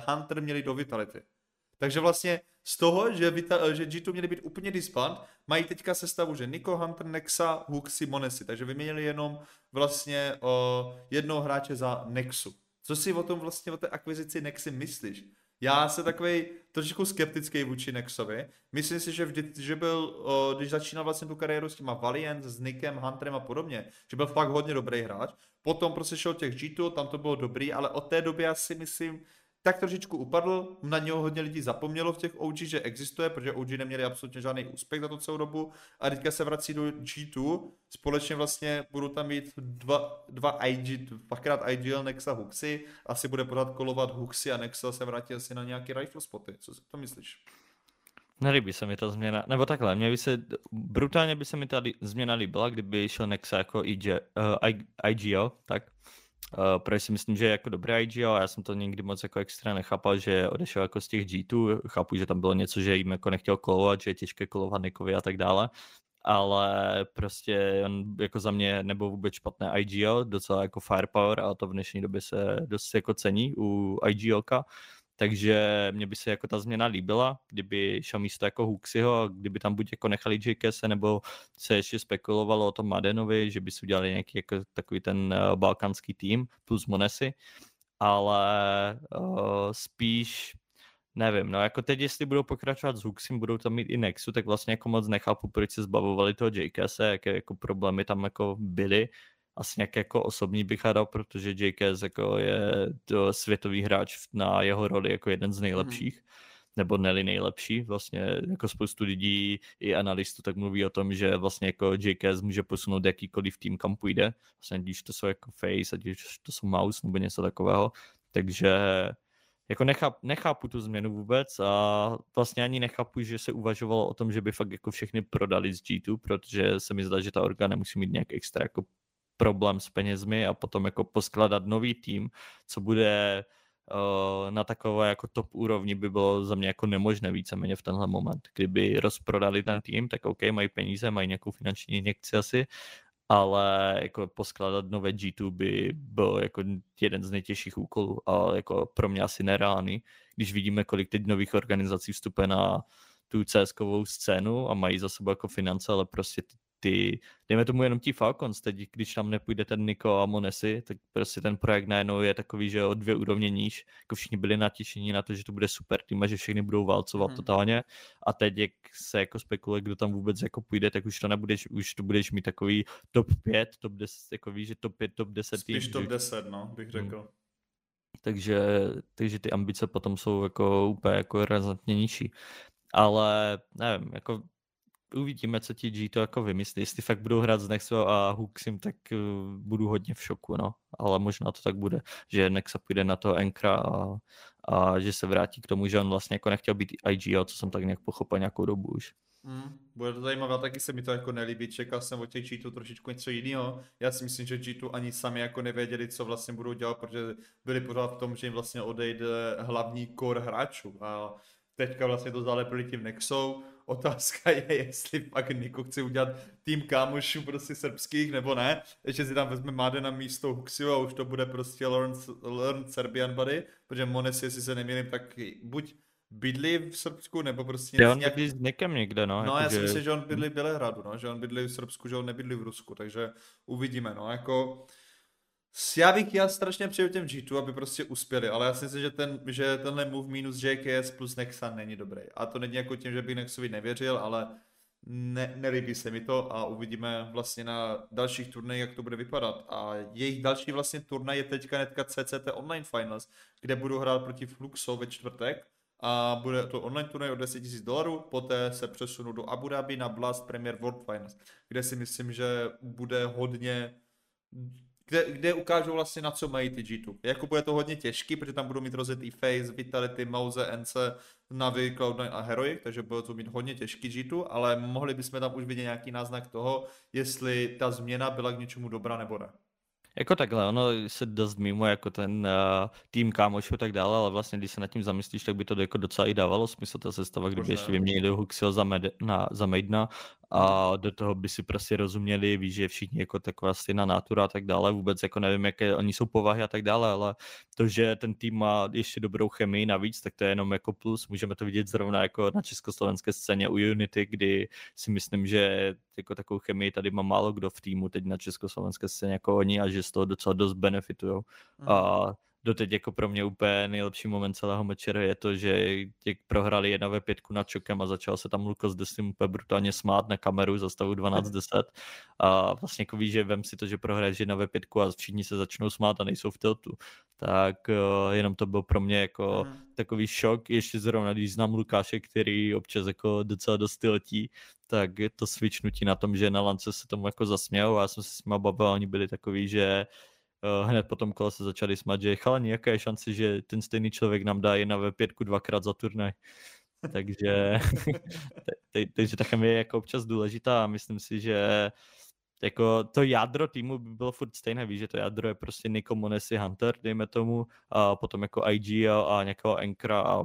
Hunter měli do Vitality. Takže vlastně z toho, že, Vita, že G2 měli být úplně disband, mají teďka sestavu, že Niko, Hunter, Nexa, Huxi, Monesi. Takže vyměnili jenom vlastně uh, jednoho hráče za Nexu. Co si o tom vlastně o té akvizici Nexy myslíš? Já jsem takový trošičku skeptický vůči Nexovi. Myslím si, že, vždy, že byl, když začínal vlastně tu kariéru s těma Valiant, s Nickem, Hunterem a podobně, že byl fakt hodně dobrý hráč. Potom prostě šel těch G2, tam to bylo dobrý, ale od té doby já si myslím, tak trošičku upadl, na něho hodně lidí zapomnělo v těch OG, že existuje, protože OG neměli absolutně žádný úspěch za to celou dobu. A teďka se vrací do G2, společně vlastně budou tam mít dva, dva IG, dvakrát IGL Nexa Huxy, asi bude pořád kolovat Huxy a Nexa se vrátí asi na nějaký rifle spoty, co si to myslíš?
Nelíbí se mi ta změna, nebo takhle, mě by se, brutálně by se mi ta změna líbila, kdyby šel Nexa jako IG, uh, eh, IGO, tak Uh, protože si myslím, že je jako dobrý IGO a já jsem to nikdy moc jako extra nechápal, že odešel jako z těch G2, chápu, že tam bylo něco, že jim jako nechtěl kolovat, že je těžké kolovat Nikovi a tak dále, ale prostě on jako za mě nebyl vůbec špatné IGO, docela jako firepower a to v dnešní době se dost jako cení u IGOka, takže mě by se jako ta změna líbila, kdyby šel místo jako Huxiho kdyby tam buď jako nechali JKS, nebo se ještě spekulovalo o tom Madenovi, že by si udělali nějaký jako takový ten uh, balkánský tým plus Monesi, ale uh, spíš nevím, no jako teď, jestli budou pokračovat s Huxim, budou tam mít i Nexu, tak vlastně jako moc nechápu, proč se zbavovali toho JKS, jaké jako problémy tam jako byly, asi nějak jako osobní bych hledal, protože JKS jako je to světový hráč na jeho roli jako jeden z mhm. nejlepších. Mm. nebo neli nejlepší, vlastně jako spoustu lidí i analystů tak mluví o tom, že vlastně jako JKS může posunout jakýkoliv tým, kam půjde, vlastně když to jsou jako Face, ať to jsou Mouse nebo něco takového, takže jako necháp, nechápu tu změnu vůbec a vlastně ani nechápu, že se uvažovalo o tom, že by fakt jako všechny prodali z G2, protože se mi zdá, že ta orga nemusí mít nějak extra jako problém s penězmi a potom jako poskladat nový tým, co bude uh, na takové jako top úrovni by bylo za mě jako nemožné víceméně v tenhle moment. Kdyby rozprodali ten tým, tak OK, mají peníze, mají nějakou finanční injekci asi, ale jako poskládat nové G2 by byl jako jeden z nejtěžších úkolů a jako pro mě asi nereálný, když vidíme, kolik teď nových organizací vstupuje na tu CSkovou scénu a mají za sebou jako finance, ale prostě ty, ty, dejme tomu jenom ti Falcons, teď když tam nepůjde ten Niko a Monesi, tak prostě ten projekt najednou je takový, že o dvě úrovně níž, jako všichni byli natěšení na to, že to bude super tým a že všechny budou válcovat mm. totálně a teď jak se jako spekuluje, kdo tam vůbec jako půjde, tak už to nebudeš, už to budeš mít takový top 5, top 10, jako víš, že top 5, top 10
tým. Spíš top 10, no, bych řekl. Mm.
Takže, takže ty ambice potom jsou jako úplně jako razantně nižší. Ale nevím, jako uvidíme, co ti G to jako vymyslí. Jestli fakt budou hrát s Nexo a Huxim, tak uh, budu hodně v šoku, no. Ale možná to tak bude, že Nexa půjde na to Enkra a, a že se vrátí k tomu, že on vlastně jako nechtěl být IGO, co jsem tak nějak pochopil nějakou dobu už.
Mm, bude to zajímavé, taky se mi to jako nelíbí, čekal jsem od těch G2 trošičku něco jiného. Já si myslím, že G2 ani sami jako nevěděli, co vlastně budou dělat, protože byli pořád v tom, že jim vlastně odejde hlavní core hráčů a teďka vlastně to zalepili tím Nexou. Otázka je, jestli pak Niko chce udělat tým kámošů prostě srbských, nebo ne. Ještě si tam vezme Máde na místo Huxiu a už to bude prostě Learn, Learn Serbian Buddy, protože Mones, jestli se nemýlím, tak buď bydlí v Srbsku, nebo prostě
něco on nějak... bydlí s někým někde, no.
No, jako já si že... myslím, že on bydlí v Bělehradu, no, že on bydlí v Srbsku, že on nebydlí v Rusku, takže uvidíme, no, jako já bych já strašně přeju těm G2, aby prostě uspěli, ale já si myslím, že, ten, že tenhle move minus JKS plus Nexa není dobrý. A to není jako tím, že bych Nexovi nevěřil, ale ne, nelíbí se mi to a uvidíme vlastně na dalších turnajích, jak to bude vypadat. A jejich další vlastně turnaj je teďka netka CCT Online Finals, kde budu hrát proti Fluxo ve čtvrtek a bude to online turnaj o 10 000 dolarů, poté se přesunu do Abu Dhabi na Blast Premier World Finals, kde si myslím, že bude hodně kde, kde ukážou vlastně na co mají ty G2. Jako bude to hodně těžký, protože tam budou mít rozjetý Face, Vitality, Mouse, NC, Navi, Cloud9 a Heroic, takže bude to mít hodně těžký G2, ale mohli bychom tam už vidět nějaký náznak toho, jestli ta změna byla k něčemu dobrá nebo ne.
Jako takhle, ono se dost mimo jako ten uh, tým kámošů a tak dále, ale vlastně když se nad tím zamyslíš, tak by to jako docela i dávalo smysl ta sestava, kdyby ještě vyměnili Huxio za, med, na, za Maidna a do toho by si prostě rozuměli, víš, že všichni jako taková stejná natura a tak dále, vůbec jako nevím, jaké oni jsou povahy a tak dále, ale to, že ten tým má ještě dobrou chemii navíc, tak to je jenom jako plus, můžeme to vidět zrovna jako na československé scéně u Unity, kdy si myslím, že jako takovou chemii tady má málo kdo v týmu teď na československé scéně jako oni a že z toho docela dost benefitujou. Mm. A doteď jako pro mě úplně nejlepší moment celého mečera je to, že jak prohrali jedna ve pětku nad Čokem a začal se tam Lukas Desim úplně brutálně smát na kameru za stavu 12-10 a vlastně jako víš, že vem si to, že prohraješ jedna ve pětku a všichni se začnou smát a nejsou v tiltu, tak uh, jenom to byl pro mě jako mm. takový šok, ještě zrovna, když znám Lukáše, který občas jako docela dost tiltí, tak je to svičnutí na tom, že na lance se tomu jako zasměl a já jsem se s nima bavil oni byli takový, že hned po tom kole se začali smát, že chalani, jaká je šance, že ten stejný člověk nám dá jedna ve pětku dvakrát za turnaj. takže, takže ta chemie je jako občas důležitá a myslím si, že jako to jádro týmu by bylo furt stejné, víš, že to jádro je prostě Nico Monesi Hunter, dejme tomu, a potom jako IG a, a nějakého Enkra a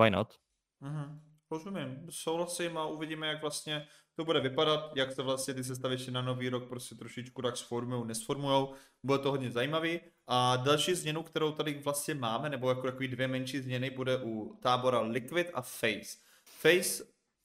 why not?
Mm-hmm. Rozumím, souhlasím a uvidíme, jak vlastně to bude vypadat, jak se vlastně ty sestavy na nový rok prostě trošičku tak sformujou, nesformujou. Bude to hodně zajímavý. A další změnu, kterou tady vlastně máme, nebo jako takový dvě menší změny, bude u tábora Liquid a Face. Face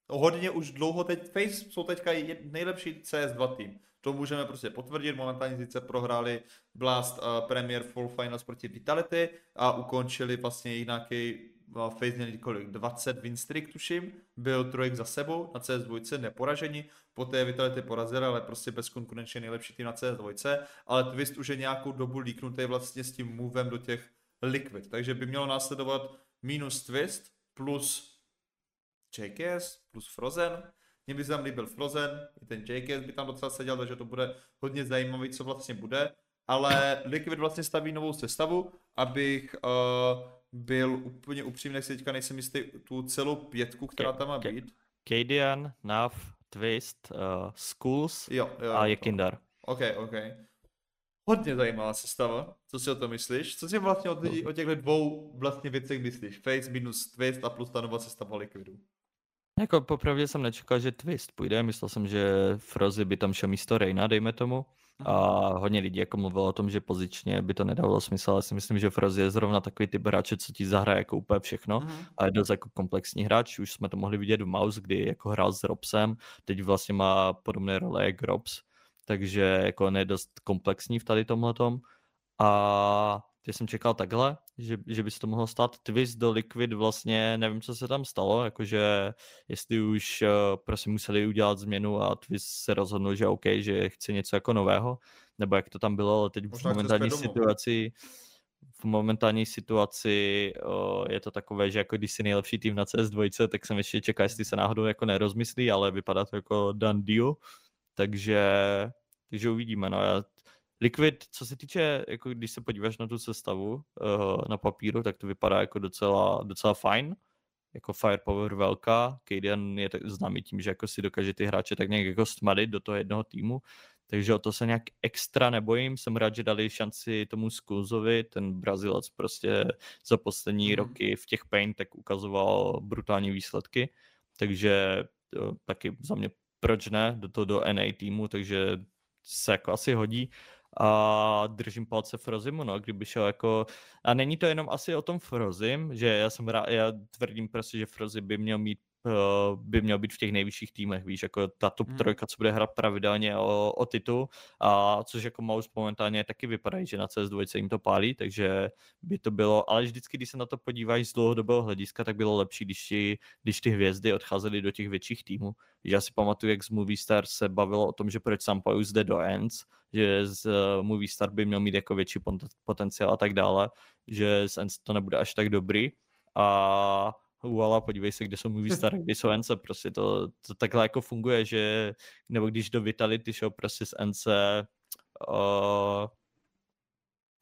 hodně už dlouho teď, Face jsou teďka nejlepší CS2 tým. To můžeme prostě potvrdit, momentálně sice prohráli Blast uh, Premier Full Finals proti Vitality a ukončili vlastně nějaký Face měli kolik, 20 win streak tuším, byl trojek za sebou na CS2, neporaženi, poté Vitality porazili, ale prostě bezkonkurenčně nejlepší tým na CS2, ale Twist už je nějakou dobu líknutý vlastně s tím movem do těch Liquid, takže by mělo následovat minus Twist plus JKS plus Frozen, mně by se tam líbil Frozen, i ten JKS by tam docela seděl, takže to bude hodně zajímavý, co vlastně bude, ale Liquid vlastně staví novou sestavu, abych uh, byl úplně upřímný, si teďka nejsem jistý tu celou pětku, která tam má být.
Kadian, Nav, Twist, uh, Schools
jo, jo,
a Jekindar.
OK, OK. Hodně zajímavá sestava. Co si o to myslíš? Co si vlastně o, o těchto dvou vlastně věcech myslíš? Face minus Twist a plus ta nová sestava Liquidu.
Jako popravdě jsem nečekal, že Twist půjde, myslel jsem, že Frozy by tam šel místo Reina, dejme tomu. A hodně lidí jako mluvilo o tom, že pozičně by to nedávalo smysl, ale si myslím, že Frozy je zrovna takový typ hráče, co ti zahraje jako úplně všechno
Mhm.
a je dost jako komplexní hráč. Už jsme to mohli vidět v Mouse, kdy jako hrál s Robsem, teď vlastně má podobné role jak Robs, takže jako on je dost komplexní v tady tomhletom. A já jsem čekal takhle, že, že by se to mohlo stát. Twist do Liquid vlastně nevím, co se tam stalo, jakože jestli už uh, prostě museli udělat změnu a Twist se rozhodnul, že OK, že chce něco jako nového, nebo jak to tam bylo, ale teď
Možná
v momentální situaci v momentální situaci o, je to takové, že jako když si nejlepší tým na CS2, tak jsem ještě čekal, jestli se náhodou jako nerozmyslí, ale vypadá to jako done deal, takže, takže uvidíme. No. Já, Liquid, co se týče, jako když se podíváš na tu sestavu uh, na papíru, tak to vypadá jako docela, docela fajn. Jako firepower velká. Kaden je tak známý tím, že jako si dokáže ty hráče tak nějak jako stmadit do toho jednoho týmu. Takže o to se nějak extra nebojím. Jsem rád, že dali šanci tomu Skulzovi, ten Brazilec prostě za poslední
Mhm.
roky v těch paint tak ukazoval brutální výsledky. Takže to, taky za mě proč ne, do toho do NA týmu, takže se jako asi hodí a držím palce Frozimu, no, kdyby šel jako, a není to jenom asi o tom Frozim, že já jsem rád, já tvrdím prostě, že Frozy by měl mít uh, by měl být v těch nejvyšších týmech, víš, jako ta top
Mhm.
trojka, co bude hrát pravidelně o, o titul, a což jako Mouse momentálně taky vypadají, že na CS2 jim to pálí, takže by to bylo, ale vždycky, když se na to podíváš z dlouhodobého hlediska, tak bylo lepší, když, ti, když ty hvězdy odcházely do těch větších týmů. Já si pamatuju, jak z Movie Star se bavilo o tom, že proč Sampaio zde do Ends, že z uh, Movie Star by měl mít jako větší pot- potenciál a tak dále, že z Ends to nebude až tak dobrý a Uala, podívej se, kde jsou Movie Star, kde jsou Ence, prostě to, to takhle jako funguje, že nebo když do Vitality šel prostě z Ence uh,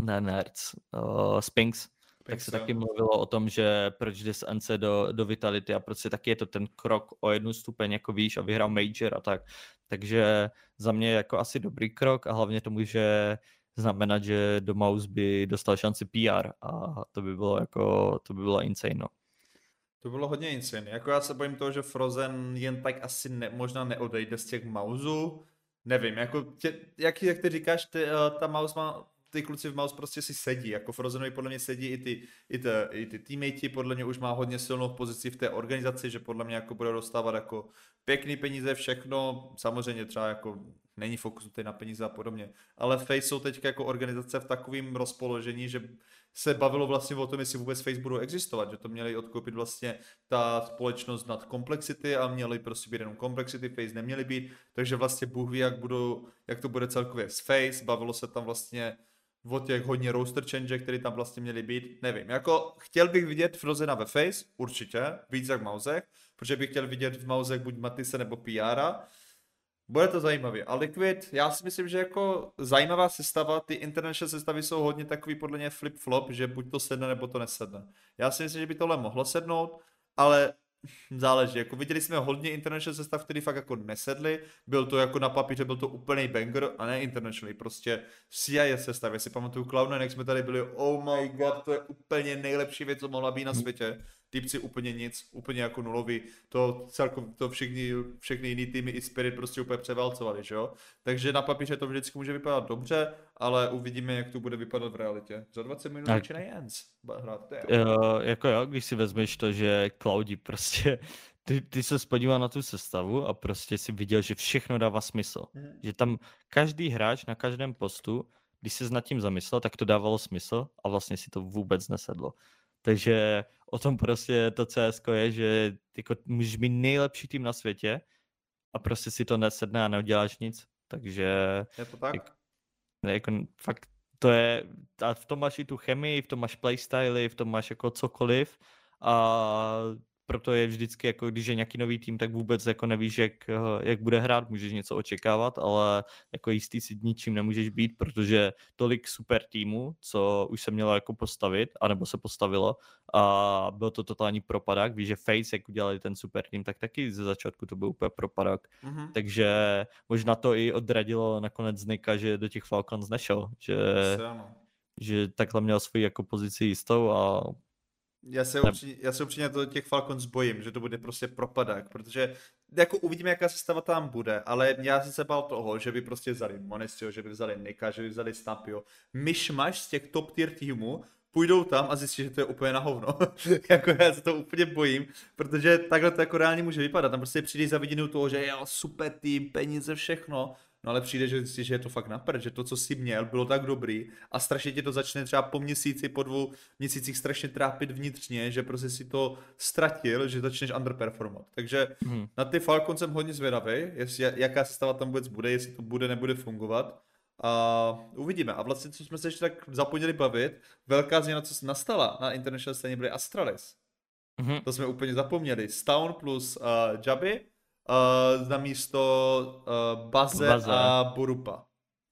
ne Nerds, uh, Spinks, tak se taky mluvilo o tom, že proč jde z NC do, do Vitality a prostě taky je to ten krok o jednu stupeň jako výš a vyhrál Major a tak. Takže za mě jako asi dobrý krok a hlavně to může znamenat, že do Mouse by dostal šanci PR a to by bylo jako, to by bylo insane, no.
To bylo hodně insane. Jako já se bojím toho, že Frozen jen tak asi ne, možná neodejde z těch mauzů. Nevím, jako tě, jak, jak ty říkáš, ty, uh, ta mouse má, ty kluci v mouse prostě si sedí, jako Frozenovi podle mě sedí i ty, i ty, i ty teammate, podle mě už má hodně silnou pozici v té organizaci, že podle mě jako bude dostávat jako pěkný peníze, všechno, samozřejmě třeba jako není fokus na peníze a podobně, ale Face jsou teď jako organizace v takovém rozpoložení, že se bavilo vlastně o tom, jestli vůbec Face budou existovat, že to měli odkoupit vlastně ta společnost nad Complexity a měli prostě být jenom Complexity, Face neměli být, takže vlastně Bůh ví, jak, budou, jak to bude celkově s Face, bavilo se tam vlastně o těch hodně roster change, které tam vlastně měly být, nevím, jako chtěl bych vidět Frozena ve Face, určitě, víc jak v Mauzech, protože bych chtěl vidět v Mauzech buď Matise nebo Piara, bude to zajímavé. A Liquid, já si myslím, že jako zajímavá sestava, ty international sestavy jsou hodně takový podle mě flip-flop, že buď to sedne, nebo to nesedne. Já si myslím, že by tohle mohlo sednout, ale záleží. Jako viděli jsme hodně international sestav, který fakt jako nesedly. Byl to jako na papíře, byl to úplný banger a ne international, prostě CIS sestav. Já si pamatuju Cloud jak jsme tady byli, oh my god, to je úplně nejlepší věc, co mohla být na světě typci úplně nic, úplně jako nulový, to celkom, to všichni, všechny jiný týmy i Spirit prostě úplně převálcovali, že jo? Takže na papíře to vždycky může vypadat dobře, ale uvidíme, jak to bude vypadat v realitě. Za 20 minut začínají Ends hrát.
Uh, jako jo, když si vezmeš to, že Cloudy prostě, ty, ty se spodíval na tu sestavu a prostě si viděl, že všechno dává smysl.
Mhm.
Že tam každý hráč na každém postu, když se nad tím zamyslel, tak to dávalo smysl a vlastně si to vůbec nesedlo. Takže o tom prostě to CS je, že jako můžeš mít nejlepší tým na světě a prostě si to nesedne a neuděláš nic. Takže
Je to tak?
Jak- jako fakt to je, a v tom máš i tu chemii, v tom máš playstyly, v tom máš jako cokoliv a proto je vždycky jako, když je nějaký nový tým, tak vůbec jako nevíš, jak, eh, jak bude hrát, můžeš něco očekávat, ale jako jistý si ničím nemůžeš být, protože tolik super týmů, co už se mělo jako postavit, anebo se postavilo a byl to totální propadák, víš, že Face, jak udělali ten super tým, tak taky ze začátku to byl úplně propadák,
Mhm.
takže možná to i odradilo nakonec Nika, že do těch Falcons nešel, že, že takhle měl svoji jako pozici jistou a
Já se, upřímně, já se upřímně to těch Falcons bojím, že to bude prostě propadák, protože jako uvidíme, jaká sestava tam bude, ale já jsem se bál toho, že by prostě vzali Monesio, že by vzali Nika, že by vzali Snapio. Myšmaš z těch top tier týmů, půjdou tam a zjistí, že to je úplně na hovno. jako já se to úplně bojím, protože takhle to jako reálně může vypadat. Tam prostě přijde za vidinou toho, že jo, super tým, peníze, všechno. No ale přijde, že zjistíš, že je to fakt napřed, že to, co jsi měl, bylo tak dobrý a strašně tě to začne třeba po měsíci, po dvou měsících strašně trápit vnitřně, že prostě si to ztratil, že začneš underperformovat. Takže hmm. na ty Falcon jsem hodně zvědavý, jestli, jaká sestava tam vůbec bude, jestli to bude, nebude fungovat. A uvidíme. A vlastně, co jsme se ještě tak zapomněli bavit, velká změna, co se nastala na international scéně, byly Astralis. Mm-hmm. To jsme úplně zapomněli. Stown plus uh, Jaby uh, na místo uh, Baze, Baze a Burupa.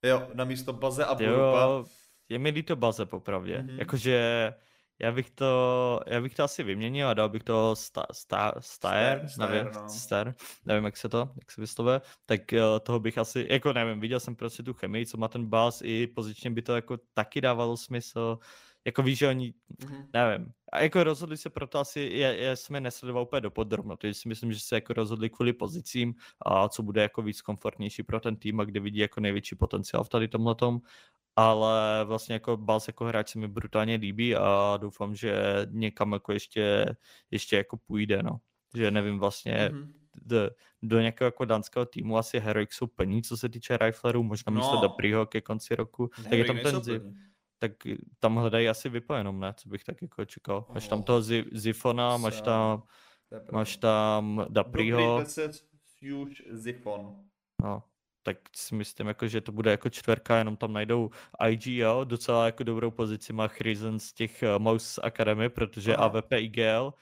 Jo, na místo Baze a Burupa. Jo,
je mi líto Baze popravdě. Mm-hmm. Jakože já bych to, já bych to asi vyměnil a dal bych to sta, sta, Stair, nevím, no. Star, nevím, jak se to, jak se vyslovuje, tak uh, toho bych asi, jako nevím, viděl jsem prostě tu chemii, co má ten bas, i pozičně by to jako taky dávalo smysl, jako víš, že oni, mm-hmm. nevím, a jako rozhodli se proto asi, já, já jsem je nesledoval úplně do podrobno, takže si myslím, že se jako rozhodli kvůli pozicím a co bude jako víc komfortnější pro ten tým a kde vidí jako největší potenciál v tady tomhletom ale vlastně jako Bals jako hráč se mi brutálně líbí a doufám, že někam jako ještě, ještě jako půjde, no. Že nevím vlastně, mm-hmm. do, do nějakého jako dánského týmu asi Heroic jsou plní, co se týče riflerů, možná no. místo Dapriho ke konci roku, ne, tak je tam ten zip, tak tam hledají asi vypo jenom, ne, co bych tak jako čekal. Máš oh. tam toho Zifona, máš tam, máš tam Dapriho.
Huge Zifon.
No, tak si myslím, jako, že to bude jako čtverka, jenom tam najdou IGL, docela jako dobrou pozici má Chrizen z těch uh, Mouse Academy, protože Aha. AVP IGL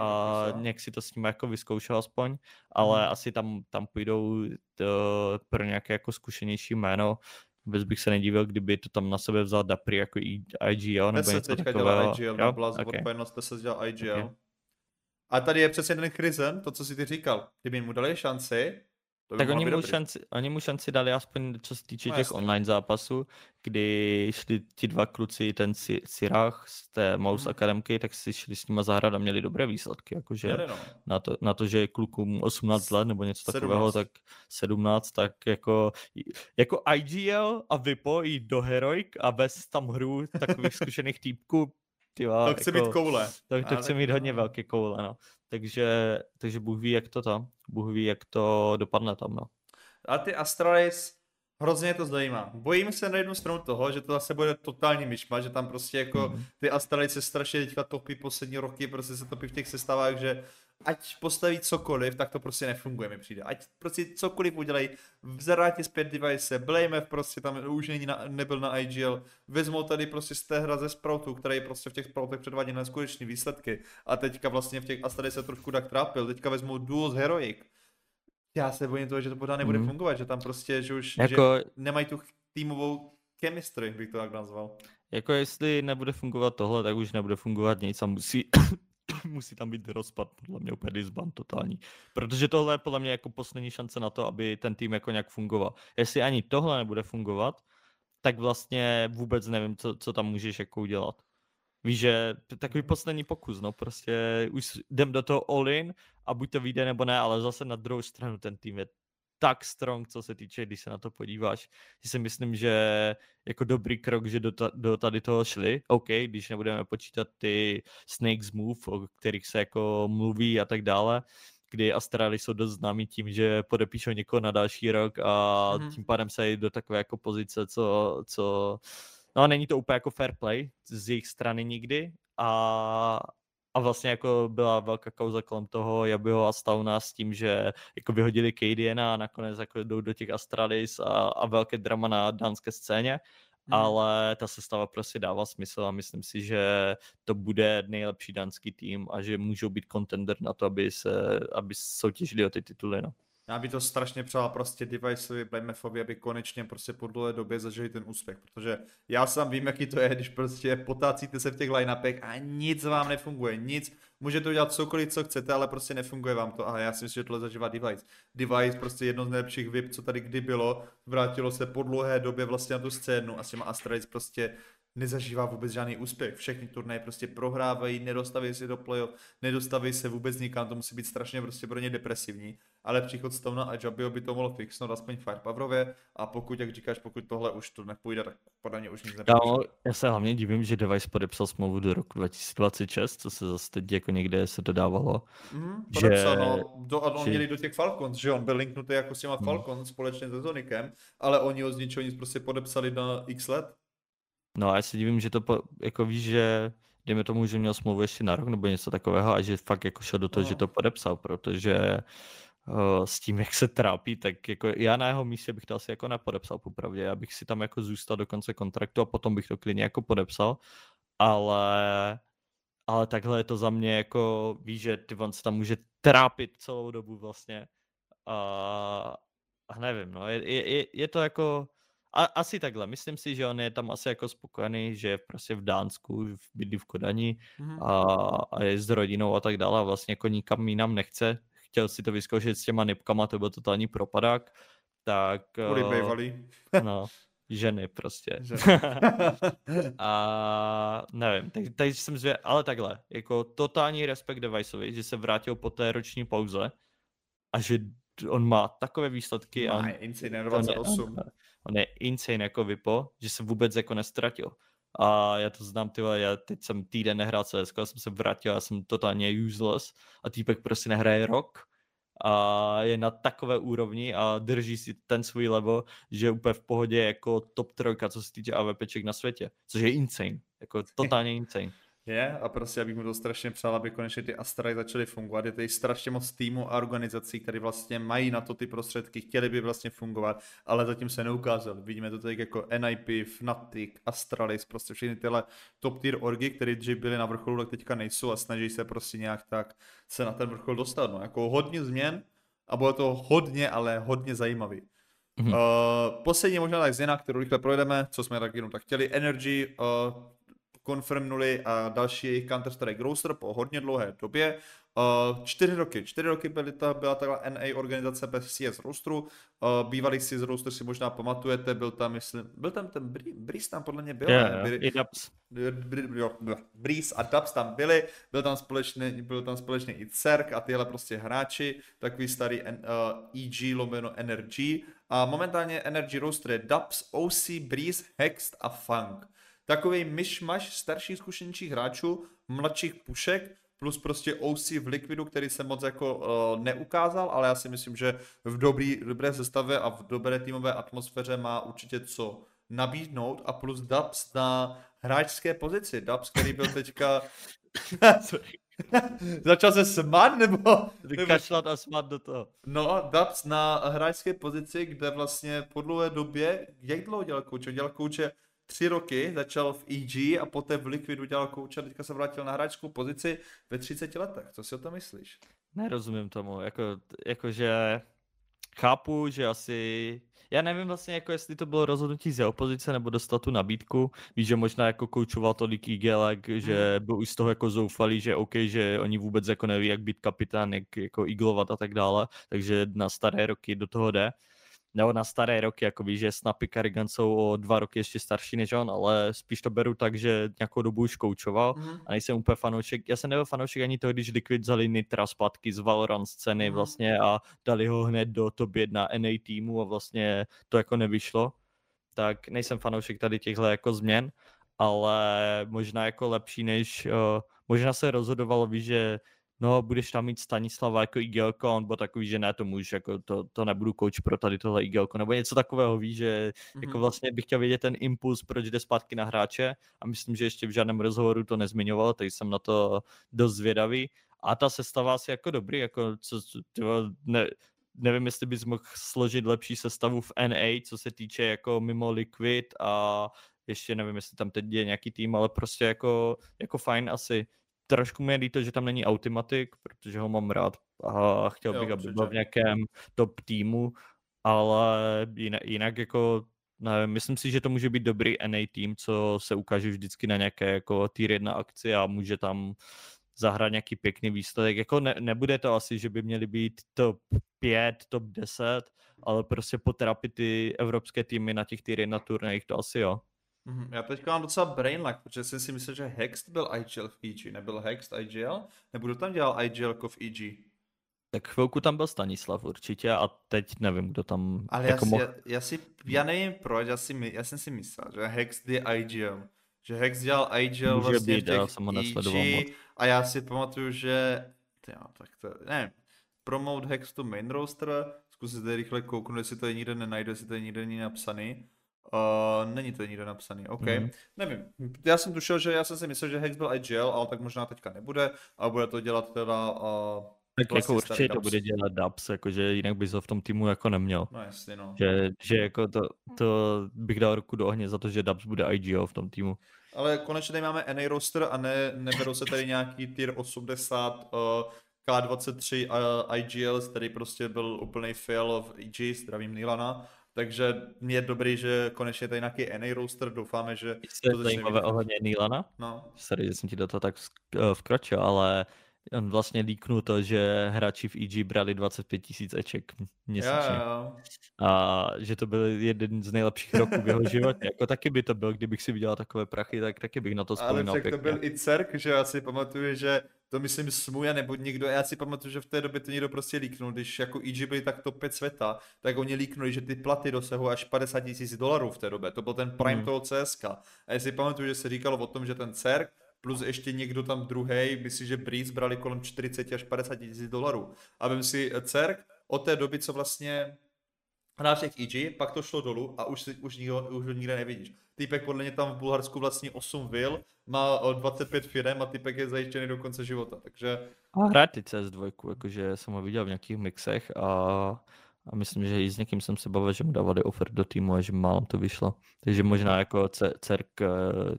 a nějak si to s ním jako vyzkoušel aspoň, ale hmm. asi tam, tam půjdou to, pro nějaké jako zkušenější jméno. Vůbec bych se nedívil, kdyby to tam na sebe vzal Dapri jako IGL nebo
něco teďka takového. dělá IGL, jo? byla okay. odpovědnost, se dělal IGL. Okay. A tady je přesně ten Chrizen, to, co si ty říkal. Kdyby mu dali šanci,
to tak oni mu, šanci, oni mu šanci dali aspoň co se týče no, těch jasný. online zápasů, kdy šli ti dva kluci, ten Sirach z té Mouse hmm. Akademky, tak si šli s nima zahrát a měli dobré výsledky. Jakože Jde, no. na, to, na to, že je klukům 18 let nebo něco 17. takového, tak 17, tak jako, jako IGL a Vipo jít do Heroic a bez tam hru takových zkušených týpků,
Tyva, to chce jako, mít koule.
To, to chce mít hodně velké koule, no. Takže, takže Bůh ví, jak to tam, Bůh ví, jak to dopadne tam, no.
A ty Astralis, hrozně to zajímá. Bojím se na jednu stranu toho, že to zase bude totální myšma, že tam prostě jako mm. ty Astralis se strašně teďka topí poslední roky, prostě se topí v těch sestavách, že ať postaví cokoliv, tak to prostě nefunguje, mi přijde. Ať prostě cokoliv udělají, vzerátě zpět device, Blame prostě tam už není na, nebyl na IGL, vezmou tady prostě z té hra ze Sproutu, který prostě v těch Sproutech předvádí neskutečné výsledky a teďka vlastně v těch Astady se trošku tak trápil, teďka vezmou duo z Heroic. Já se bojím toho, že to pořád nebude mm. fungovat, že tam prostě, že už jako... že nemají tu týmovou chemistry, bych to tak nazval.
Jako jestli nebude fungovat tohle, tak už nebude fungovat nic a musí, musí tam být rozpad, podle mě úplně disband totální. Protože tohle je podle mě jako poslední šance na to, aby ten tým jako nějak fungoval. Jestli ani tohle nebude fungovat, tak vlastně vůbec nevím, co, co tam můžeš jako udělat. Víš, že takový mhm. poslední pokus, no prostě už jdem do toho all in a buď to vyjde nebo ne, ale zase na druhou stranu ten tým je tak strong, co se týče, když se na to podíváš. Že si myslím, že jako dobrý krok, že do, ta, do tady toho šli. OK, když nebudeme počítat ty Snakes Move, o kterých se jako mluví a tak dále, kdy Astrali jsou dost známí tím, že podepíšou někoho na další rok a mm-hmm. tím pádem se do takové jako pozice, co, co no není to úplně jako fair play z jejich strany nikdy a, a vlastně jako byla velká kauza kolem toho Jabyho a Stauna s tím, že jako vyhodili Cadiana a nakonec jako jdou do těch Astralis a, a velké drama na dánské scéně. Hmm. Ale ta sestava prostě dává smysl a myslím si, že to bude nejlepší dánský tým a že můžou být contender na to, aby se aby soutěžili o ty tituly. No.
Já by to strašně přál prostě Deviceovi, Blamefovi, aby konečně prostě po dlouhé době zažili ten úspěch, protože já sám vím, jaký to je, když prostě potácíte se v těch line-upech a nic vám nefunguje, nic, můžete udělat cokoliv, co chcete, ale prostě nefunguje vám to a já si myslím, že tohle zažívá Device. Device prostě jedno z nejlepších VIP, co tady kdy bylo, vrátilo se po dlouhé době vlastně na tu scénu a s těma Astralis prostě nezažívá vůbec žádný úspěch. Všechny turnaje prostě prohrávají, nedostaví se do playoff, nedostaví se vůbec nikam, to musí být strašně prostě pro ně depresivní. Ale příchod Stona a Jabio by to mohlo fixnout aspoň firepowerově a pokud, jak říkáš, pokud tohle už to nepůjde, tak podle mě už nic
nepůjde. No, já se hlavně divím, že Device podepsal smlouvu do roku 2026, co se zase teď jako někde se dodávalo.
Mm, podepsal, že... no, do, on že... měli do těch Falcons, že on byl linknutý jako s těma hmm. Falcons hmm. společně se Zonikem, ale oni ho z ničeho nic prostě podepsali na x let.
No a já se divím, že to po, jako víš, že dejme tomu, že měl smlouvu ještě na rok nebo něco takového a že fakt jako šel do toho, no. že to podepsal, protože uh, s tím, jak se trápí, tak jako já na jeho místě bych to asi jako nepodepsal popravdě, já bych si tam jako zůstal do konce kontraktu a potom bych to klidně jako podepsal, ale ale takhle je to za mě jako, víš, že ty on se tam může trápit celou dobu vlastně. A, a nevím, no, je, je, je to jako, a, asi takhle, myslím si, že on je tam asi jako spokojený, že je prostě v Dánsku, bydlí v Kodani mm-hmm. a, a je s rodinou a tak dále a vlastně jako nikam jinam nechce. Chtěl si to vyzkoušet s těma nipkama, to byl totální propadák. Tak...
Uh,
no, ženy prostě. Ženy. a nevím, tak, takže jsem zvě, ale takhle, jako totální respekt Deviceovi, že se vrátil po té roční pauze a že on má takové výsledky.
Má, a insane 28.
On, on je insane jako Vipo, že se vůbec jako nestratil. A já to znám, ty já teď jsem týden nehrál CS, já jsem se vrátil, já jsem totálně useless a týpek prostě nehraje rok a je na takové úrovni a drží si ten svůj level, že je úplně v pohodě jako top trojka, co se týče AVPček na světě, což je insane, jako totálně insane.
Je a prostě já bych mu to strašně přál, aby konečně ty Astrary začaly fungovat. Je tady strašně moc týmů a organizací, které vlastně mají na to ty prostředky, chtěli by vlastně fungovat, ale zatím se neukázali. Vidíme to tady jako NIP, Fnatic, Astralis, prostě všechny tyhle top tier orgy, které dřív byly na vrcholu, tak teďka nejsou a snaží se prostě nějak tak se na ten vrchol dostat. No, jako hodně změn a bylo to hodně, ale hodně zajímavý. Mm-hmm. Uh, poslední možná tak změna, kterou rychle projdeme, co jsme tak jenom tak chtěli. Energy, uh, konfirmnuli a další jejich Counter-Strike roster po hodně dlouhé době. Uh, čtyři roky, čtyři roky byly ta, byla takhle NA organizace bez CS rosteru, uh, bývalý CS roster si možná pamatujete, byl tam, myslím, byl tam ten Breeze tam podle mě byl,
yeah, ne? Yeah,
Breeze a Dubs tam byli, byl tam společný, byl tam společný i CERK a tyhle prostě hráči, takový starý uh, EG lomeno NRG a momentálně Energy roster je Dubs, OC, Breeze, Hext a Funk takový myšmaš starších zkušenějších hráčů, mladších pušek, plus prostě OC v Liquidu, který se moc jako uh, neukázal, ale já si myslím, že v dobrý, dobré sestavě a v dobré týmové atmosféře má určitě co nabídnout a plus Dubs na hráčské pozici. Dubs, který byl teďka... Začal se smát, nebo...
Vykašlat a smát do toho.
No, Dubs na hráčské pozici, kde vlastně po dlouhé době, jak dlouho dělal kouče? Dělal kouče tři roky, začal v EG a poté v Liquidu dělal kouče a teďka se vrátil na hráčskou pozici ve 30 letech. Co si o tom myslíš?
Nerozumím tomu, jako, jakože chápu, že asi já nevím vlastně, jako jestli to bylo rozhodnutí z opozice nebo dostat tu nabídku. Víš, že možná jako koučoval tolik Igelek, že hmm. byl už z toho jako zoufalý, že OK, že oni vůbec jako neví, jak být kapitán, jak jako iglovat a tak dále, takže na staré roky do toho jde nebo na staré roky, jako víš, že Snapy Carrigan jsou o dva roky ještě starší než on, ale spíš to beru tak, že nějakou dobu už koučoval mm. a nejsem úplně fanoušek, já jsem nebyl fanoušek ani toho, když Liquid vzali Nitra zpátky z Valorant scény mm. vlastně a dali ho hned do top 1 NA týmu a vlastně to jako nevyšlo, tak nejsem fanoušek tady těchto jako změn, ale možná jako lepší než, uh, možná se rozhodovalo, víš, že no budeš tam mít Stanislava jako igelko, on byl takový, že ne, to můžeš, jako to, to nebudu coach pro tady tohle igelko, nebo něco takového, víš, že mm-hmm. jako vlastně bych chtěl vědět ten impuls, proč jde zpátky na hráče a myslím, že ještě v žádném rozhovoru to nezmiňoval, takže jsem na to dost zvědavý a ta sestava asi jako dobrý, jako co, tyvo, ne, nevím, jestli bys mohl složit lepší sestavu v NA, co se týče jako mimo Liquid a ještě nevím, jestli tam teď je nějaký tým, ale prostě jako, jako fajn asi trošku mi je líto, že tam není Automatic, protože ho mám rád a chtěl bych, jo, aby byl v nějakém top týmu, ale jinak, jinak jako nevím, myslím si, že to může být dobrý NA tým, co se ukáže vždycky na nějaké jako tier 1 akci a může tam zahrát nějaký pěkný výsledek. Jako ne, nebude to asi, že by měly být top 5, top 10, ale prostě potrapit ty evropské týmy na těch tier 1 turnajích, to asi jo.
Mhm, Já teďka mám docela brain lag, protože jsem si myslel, že Hext byl IGL v EG, nebyl Hext IGL? Nebo kdo tam dělal IGL jako v EG?
Tak chvilku tam byl Stanislav určitě a teď nevím, kdo tam
Ale já,
jako
si,
mohl...
já, já, si, já nevím proč, já, si, my- já jsem si myslel, že Hext je IGL. Že Hex dělal IGL
Může
vlastně
být,
v těch
já jsem ho nesledoval
EG,
moc.
a já si pamatuju, že tyjo, tak to, nevím, promote Hex to main roster, zkusit tady rychle kouknout, jestli to je nikde nenajdu, jestli to je nikde není napsaný. Uh, není to nikde napsaný, OK.
Mhm.
Nevím, já jsem tušil, že já jsem si myslel, že Hex byl IGL, ale tak možná teďka nebude a bude to dělat teda uh,
Tak
vlastně
jako určitě to bude dělat Dubs, jakože jinak bys ho v tom týmu jako neměl.
No jasně no.
Že, že jako to, to bych dal ruku do ohně za to, že Dubs bude IGO v tom týmu.
Ale konečně tady máme NA roster a ne, neberou se tady nějaký tier 80 uh, K23 a IGL, který prostě byl úplný fail v EG, zdravím Nilana. Takže je dobrý, že konečně tady nějaký NA roster, doufáme, že
je
to
zajímavé ohledně Nilana,
No,
sorry, že jsem ti do toho tak eh, vkročil, ale on vlastně líknul to, že hráči v EG brali 25 tisíc eček
jo,
měsíčně.
jo.
A že to byl jeden z nejlepších roků v jeho životě. Jako taky by to byl, kdybych si vydělal takové prachy, tak taky bych na to
Ale
vzpomínal
však to
pěkně.
byl i Cerk, že já si pamatuju, že to myslím Smuja nebo někdo, já si pamatuju, že v té době to někdo prostě líknul, když jako EG byli tak top 5 světa, tak oni líknuli, že ty platy dosahují až 50 tisíc dolarů v té době, to byl ten prime
Hmm.
toho CSK. A já si pamatuju, že se říkalo o tom, že ten Cerk plus ještě někdo tam druhý, myslím, že Breeze brali kolem 40 až 50 tisíc dolarů. A vím si, eh, Cerk od té doby, co vlastně hrál v těch EG, pak to šlo dolů a už, už, nikdo, už ho nikde nevidíš. Týpek podle mě tam v Bulharsku vlastní 8 vil, má o 25 firem a týpek je zajištěný do konce života, takže
A hrát ty CS2, jakože jsem ho viděl v nějakých mixech a, a myslím, že i s někým jsem se bavil, že mu dávali offer do týmu a že málo to vyšlo. Takže možná jako C- CERK eh,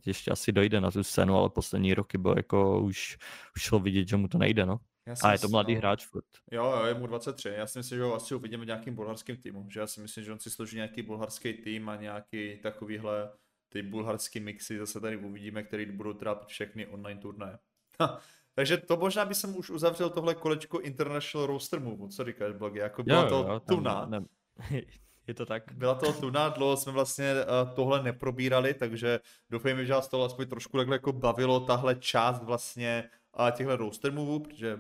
ještě asi dojde na tu scénu, ale poslední roky bylo jako už, už šlo vidět, že mu to nejde, no. A je to mladý
no,
hráč furt.
Jo, jo, je mu 23, já si myslím, že ho asi uvidíme v nějakým bulharským týmu, že já si myslím, že on si složí nějaký bulharský tým a nějaký takovýhle ty bulharský mixy zase tady uvidíme, který budou trápit všechny online turnaje. Takže to možná by jsem už uzavřel tohle kolečko International Roster Move, co říkáš, blogy, jako byla to
tam
tuna.
Ne, je to tak.
Byla to tuna, dlouho jsme vlastně uh, tohle neprobírali, takže doufejme, že vás to aspoň trošku takhle jako bavilo, tahle část vlastně uh, těchto roster moveů, protože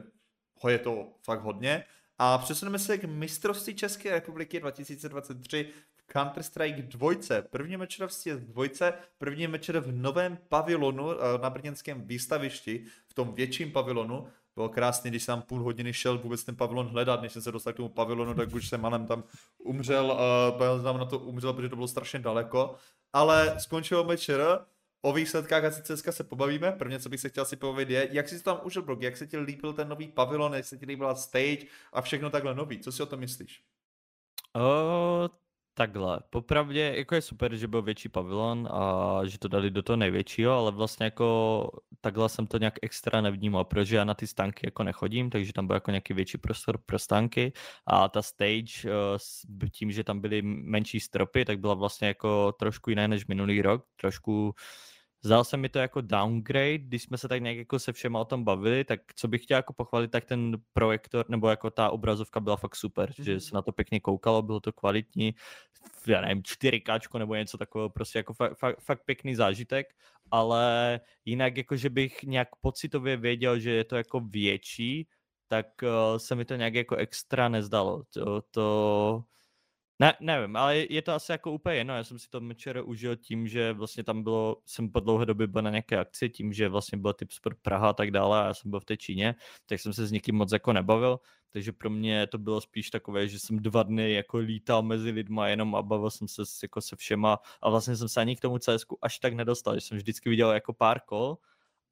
ho je to fakt hodně. A přesuneme se k mistrovství České republiky 2023 v Counter-Strike dvojce. První mečerovství je dvojce, první mečer v novém pavilonu uh, na brněnském výstavišti, v tom větším pavilonu. Bylo krásně, když jsem půl hodiny šel vůbec ten pavilon hledat, než jsem se dostal k tomu pavilonu, tak už jsem malem tam umřel, uh, tam na to umřel, protože to bylo strašně daleko. Ale skončilo mečer, o výsledkách asi CSK se pobavíme. Prvně, co bych se chtěl si pobavit, je, jak jsi tam užil, Brok, jak se ti líbil ten nový pavilon, jak se ti líbila stage a všechno takhle nový. Co si o tom myslíš?
O, takhle, popravdě jako je super, že byl větší pavilon a že to dali do toho největšího, ale vlastně jako takhle jsem to nějak extra nevnímal, protože já na ty stánky jako nechodím, takže tam byl jako nějaký větší prostor pro stánky. A ta stage eh, tím, že tam byly menší stropy, tak byla vlastně jako trošku jiná než minulý rok, trošku Zdál se mi to jako downgrade, když jsme se tak nějak jako se všema o tom bavili, tak co bych chtěl jako pochválit, tak ten projektor, nebo jako ta obrazovka byla fakt super, mm-hmm.
Mhm.
že se na to pěkně koukalo, bylo to kvalitní, já nevím, 4K nebo něco takového, prostě jako fakt, fakt, fakt pěkný zážitek, ale jinak jako, že bych nějak pocitově věděl, že je to jako větší, tak uh, se mi to nějak jako extra nezdalo. To, to ne, nevím, ale je to asi jako úplně jedno. Já jsem si to večer užil tím, že vlastně tam bylo, jsem po dlouhé době byl na nějaké akci, tím, že vlastně byl typ Sport Praha a tak dále a já jsem byl v té Číně, tak jsem se s nikým moc jako nebavil, takže pro mě to bylo spíš takové, že jsem dva dny jako lítal mezi lidma jenom a bavil jsem se jako se všema a vlastně jsem se ani k tomu CSku až tak nedostal, že jsem vždycky viděl jako pár kol,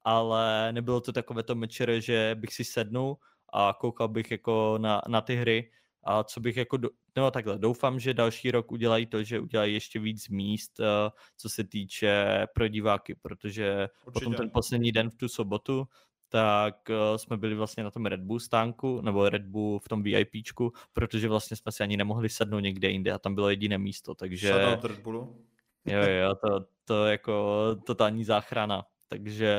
ale nebylo to takové to mečere, že bych si sednul a koukal bych jako na, na ty hry, a co bych jako, do, no takhle, doufám, že další rok udělají to, že udělají ještě víc míst, uh, co se týče pro diváky, protože Určitě. potom ten poslední den v tu sobotu, tak uh, jsme byli vlastně na tom Red Bull stánku, nebo Red Bull v tom VIPčku, protože vlastně jsme si ani nemohli sednout někde jinde a tam bylo jediné místo, takže...
Red Bullu.
Jo, jo, to, to jako totální záchrana. Takže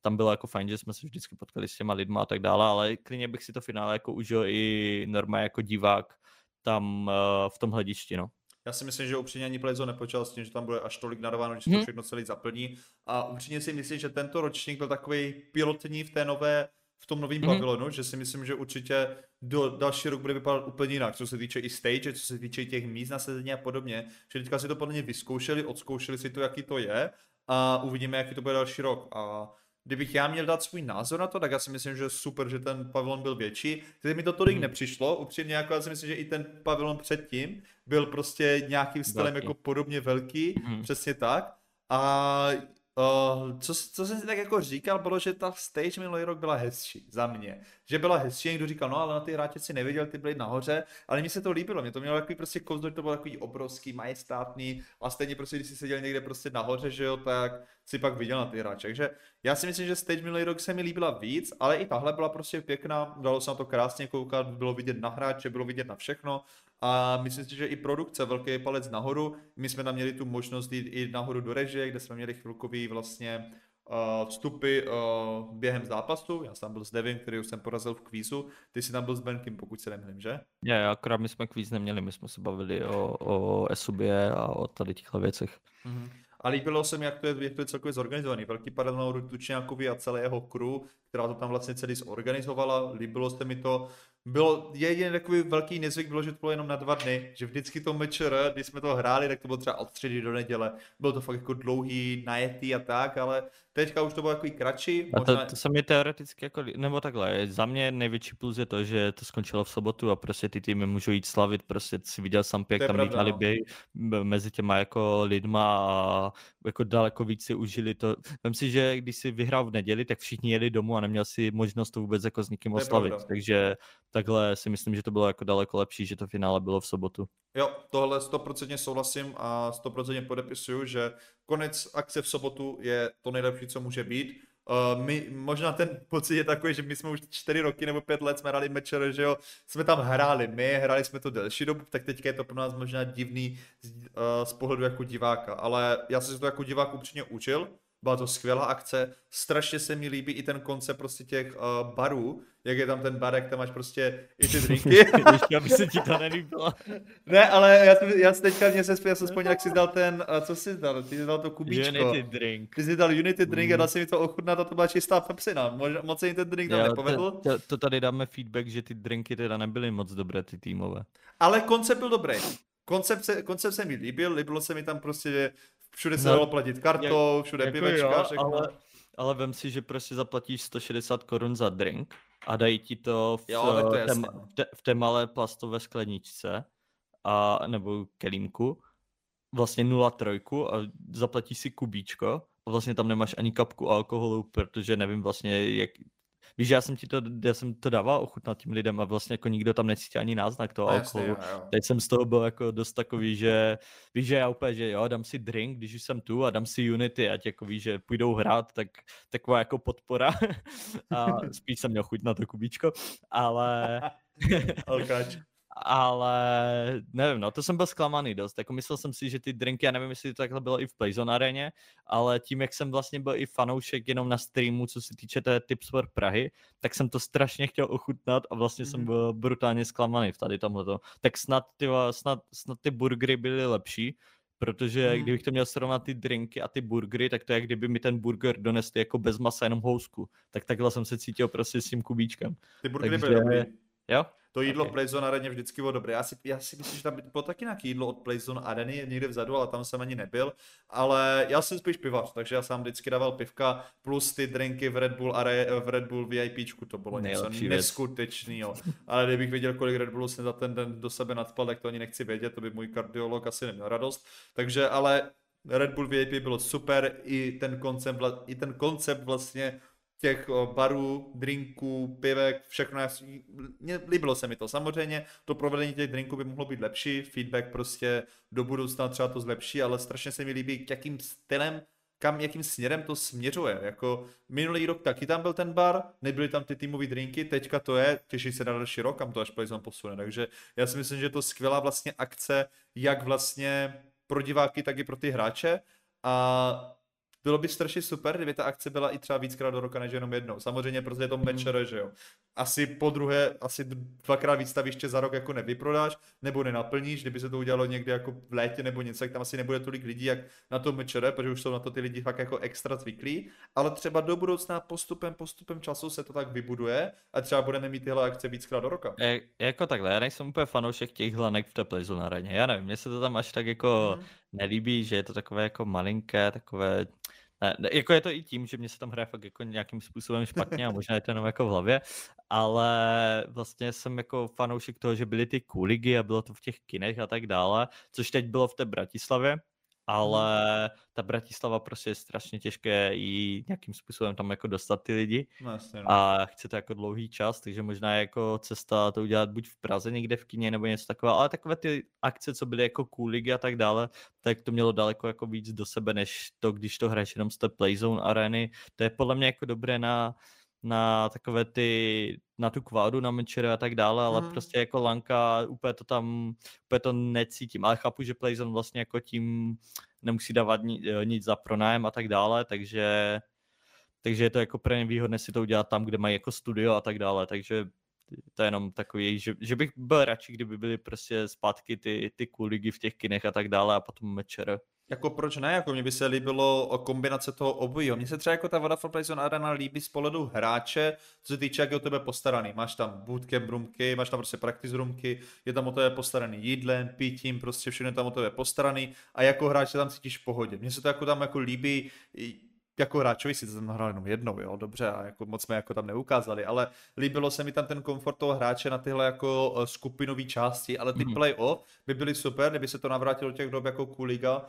tam bylo jako fajn, že jsme se vždycky potkali s těma lidma a tak dále, ale klidně bych si to finále jako užil i normálně jako divák tam uh, v tom hledišti, no.
Já si myslím, že upřímně ani Playzone nepočal s tím, že tam bude až tolik narováno, že se to
Mhm.
všechno celý zaplní. A upřímně si myslím, že tento ročník byl takový pilotní v té nové, v tom novém
Mhm.
pavilonu, že si myslím, že určitě do další rok bude vypadat úplně jinak, co se týče i stage, co se týče těch míst nasazení a podobně. Že teďka si to podle mě vyzkoušeli, odzkoušeli si to, jaký to je a uvidíme, jaký to bude další rok. A kdybych já měl dát svůj názor na to, tak já si myslím, že super, že ten pavilon byl větší. Teď mi to tolik
Mhm.
nepřišlo, upřímně jako já si myslím, že i ten pavilon předtím byl prostě nějakým stylem
Velký.
jako podobně velký,
Mhm.
přesně tak. A uh, co, co jsem si tak jako říkal, bylo, že ta stage minulý rok byla hezčí za mě. Že byla hezčí, někdo říkal, no ale na ty hráče si neviděl, ty byli nahoře, ale mně se to líbilo, mě to mělo takový prostě kouzlo, to bylo takový obrovský, majestátný a stejně prostě, když jsi seděl někde prostě nahoře, že jo, tak si pak viděl na ty hráče. Takže já si myslím, že stage minulý rok se mi líbila víc, ale i tahle byla prostě pěkná, dalo se na to krásně koukat, bylo vidět na hráče, bylo vidět na všechno a myslím si, že i produkce, velký palec nahoru, my jsme tam měli tu možnost jít i nahoru do režie, kde jsme měli chvilkový vlastně uh, vstupy uh, během zápasu, já jsem tam byl s Devin, který už jsem porazil v kvízu, ty jsi tam byl s Benkem, pokud se nemýlím, že?
Já akorát my jsme kvíz neměli, my jsme se bavili o, o SUBě a o tady těchto věcech.
Mm-hmm. A líbilo se mi, jak to je, jak to je celkově zorganizovaný. Velký padel nahoru Tučňákovi a celé jeho crew, která to tam vlastně celý zorganizovala. Líbilo se mi to. Bylo jediný takový velký nezvyk, bylo, že to bylo jenom na dva dny, že vždycky to mečer, když jsme to hráli, tak to bylo třeba od středy do neděle. Bylo to fakt jako dlouhý, najetý a tak, ale teďka už to bylo takový kratší.
A
Možná...
to, to se mi teoreticky jako, nebo takhle, za mě největší plus je to, že to skončilo v sobotu a prostě ty týmy můžou jít slavit, prostě si viděl
To
jak tam
pravda,
lítali
no.
mezi těma jako lidma a jako daleko víc si užili to. Vem si, že když si vyhrál v neděli, tak všichni jeli domů a neměl si možnost to vůbec jako s nikým
To
oslavit,
pravda.
takže takhle si myslím, že to bylo jako daleko lepší, že to finále bylo v sobotu.
Jo, tohle 100% souhlasím a 100% podepisuju, že konec akce v sobotu je to nejlepší, co může být. Uh, my, možná ten pocit je takový, že my jsme už čtyři roky nebo pět let jsme hráli mečer, že jo, jsme tam hráli my, hráli jsme to delší dobu, tak teďka je to pro nás možná divný z, uh, z pohledu jako diváka, ale já jsem si to jako divák upřímně učil, byla to skvělá akce, strašně se mi líbí i ten koncept prostě těch uh, barů, jak je tam ten bar, jak tam máš prostě i ty drinky.
Ještě, aby se ti to nelíbilo.
Ne, ale já jsem, já teďka, mě se, já jsem vzpomněl, jak jsi dal ten, a co jsi dal, ty jsi dal to kubíčko.
Unity drink.
Ty jsi dal Unity drink a
Mm.
dal si mi to ochutnat a to byla čistá pepsina. Mož, moc se mi ten drink tam
Jo,
nepovedl,
to, to, to tady dáme feedback, že ty drinky teda nebyly moc dobré, ty týmové.
ale koncept byl dobrý. Koncept se, koncept se mi líbil, líbilo se mi tam prostě, že všude se
No,
dalo platit kartou, všude pivečka, všechno.
ale, ale vem si, že prostě zaplatíš 160 korun za drink a dají ti to v,
Jo, to
eh, té, v, té, v té malé plastové skleničce a, nebo kelímku, vlastně 0,3 a zaplatíš si kubíčko a vlastně tam nemáš ani kapku alkoholu, protože nevím vlastně, jak... Víš, já jsem ti to, já jsem to dával ochutnat tím lidem a vlastně jako nikdo tam necítí ani náznak toho
No,
alkoholu.
jo, jo.
Teď jsem z toho byl jako dost takový, že víš, že já úplně, že jo, dám si drink, když už jsem tu a dám si Unity, ať jako víš, že půjdou hrát, tak taková jako podpora a spíš jsem měl chuť na to kubíčko, ale,
Alkáč.
Ale nevím, no, to jsem byl zklamaný dost, jako myslel jsem si, že ty drinky, já nevím, jestli to takhle bylo i v Playzone aréně, ale tím, jak jsem vlastně byl i fanoušek jenom na streamu, co se týče té Tips for Prahy, tak jsem to strašně chtěl ochutnat a vlastně jsem
Mhm.
byl brutálně zklamaný v tady tomhleto. Tak snad ty, snad, snad ty burgery byly lepší, protože
Mhm.
kdybych to měl srovnat ty drinky a ty burgery, tak to je, jak kdyby mi ten burger donesli jako bez masa, jenom housku. Tak takhle jsem se cítil prostě s tím kubíčkem.
Ty burgery
Takže-
byly dobrý.
Jo?
To jídlo
Ok.
okay. Playzone Areně vždycky bylo dobré. Já si, já si myslím, že tam bylo taky nějaké jídlo od Playzone Areny někde vzadu, ale tam jsem ani nebyl. Ale já jsem spíš pivař, takže já jsem vždycky dával pivka plus ty drinky v Red Bull, Are, v Red Bull VIPčku, to bylo něco neskutečného. Ale kdybych věděl, kolik Red Bullu jsem za ten den do sebe nadpal, tak to ani nechci vědět, to by můj kardiolog asi neměl radost. Takže ale Red Bull VIP bylo super, i ten koncept, i ten koncept vlastně těch barů, drinků, pivek, všechno. Mně líbilo se mi to. Samozřejmě to provedení těch drinků by mohlo být lepší, feedback prostě do budoucna třeba to zlepší, ale strašně se mi líbí, k jakým stylem, kam, jakým směrem to směřuje. Jako minulý rok taky tam byl ten bar, nebyly tam ty týmové drinky, teďka to je, těší se na další rok, kam to až Playzone posune. Takže já si myslím, že je to skvělá vlastně akce, jak vlastně pro diváky, tak i pro ty hráče. A bylo by strašně super, kdyby ta akce byla i třeba víckrát do roka, než jenom jednou. Samozřejmě, protože je to
Mhm.
mečere, že jo. Asi po druhé, asi dvakrát výstaviště za rok jako nevyprodáš, nebo nenaplníš, kdyby se to udělalo někdy jako v létě nebo něco, tak tam asi nebude tolik lidí, jak na tom mečere, protože už jsou na to ty lidi fakt jako extra zvyklí, ale třeba do budoucna postupem, postupem času se to tak vybuduje a třeba budeme mít tyhle akce víckrát do roka.
Je, jako takhle, já nejsem úplně fanoušek těch hlanek v té Playzone areně. Já nevím, mně se to tam až tak jako
Mhm.
Nelíbí, že je to takové jako malinké, takové ne, ne, jako je to i tím, že mě se tam hraje fakt jako nějakým způsobem špatně a možná je to jenom jako v hlavě, ale vlastně jsem jako fanoušek toho, že byly ty kuligy a bylo to v těch kinech a tak dále, což teď bylo v té Bratislavě, ale ta Bratislava prostě je strašně těžké i nějakým způsobem tam jako dostat ty lidi
No jasně, no.
a chce to jako dlouhý čas, takže možná je jako cesta to udělat buď v Praze někde v kině nebo něco takového, ale takové ty akce, co byly jako cool ligy a tak dále, tak to mělo daleko jako víc do sebe, než to, když to hraješ jenom z té Playzone areny. To je podle mě jako dobré na, na takové ty, na tu kvádu, na mečere a tak dále, ale
Mhm.
prostě jako lanka, úplně to tam, úplně to necítím, ale chápu, že Playzone vlastně jako tím nemusí dávat ni, eh, nic za pronájem a tak dále, takže takže je to jako pro ně výhodné si to udělat tam, kde mají jako studio a tak dále, takže to je jenom takový, že, že bych byl radši, kdyby byly prostě zpátky ty, ty cool ligy v těch kinech a tak dále a potom mečer.
Jako proč ne, jako mně by se líbilo o kombinace toho obojího. Mně se třeba jako ta Vodafone Playzone Arena líbí z pohledu hráče, co se týče, jak je o tebe postaraný. Máš tam bootcamp roomky, máš tam prostě practice roomky, je tam o tebe postaraný jídlem, pitím, prostě všechno je tam o tebe postaraný a jako hráč se tam cítíš v pohodě. Mně se to jako tam jako líbí, jako hráčovi si to tam hrál jenom jednou, jo, dobře, a jako moc jsme jako tam neukázali, ale líbilo se mi tam ten komfort toho hráče na tyhle jako eh, skupinové části, ale ty
Mhm.
play-off by byly super, kdyby se to navrátilo do těch dob jako Kuliga,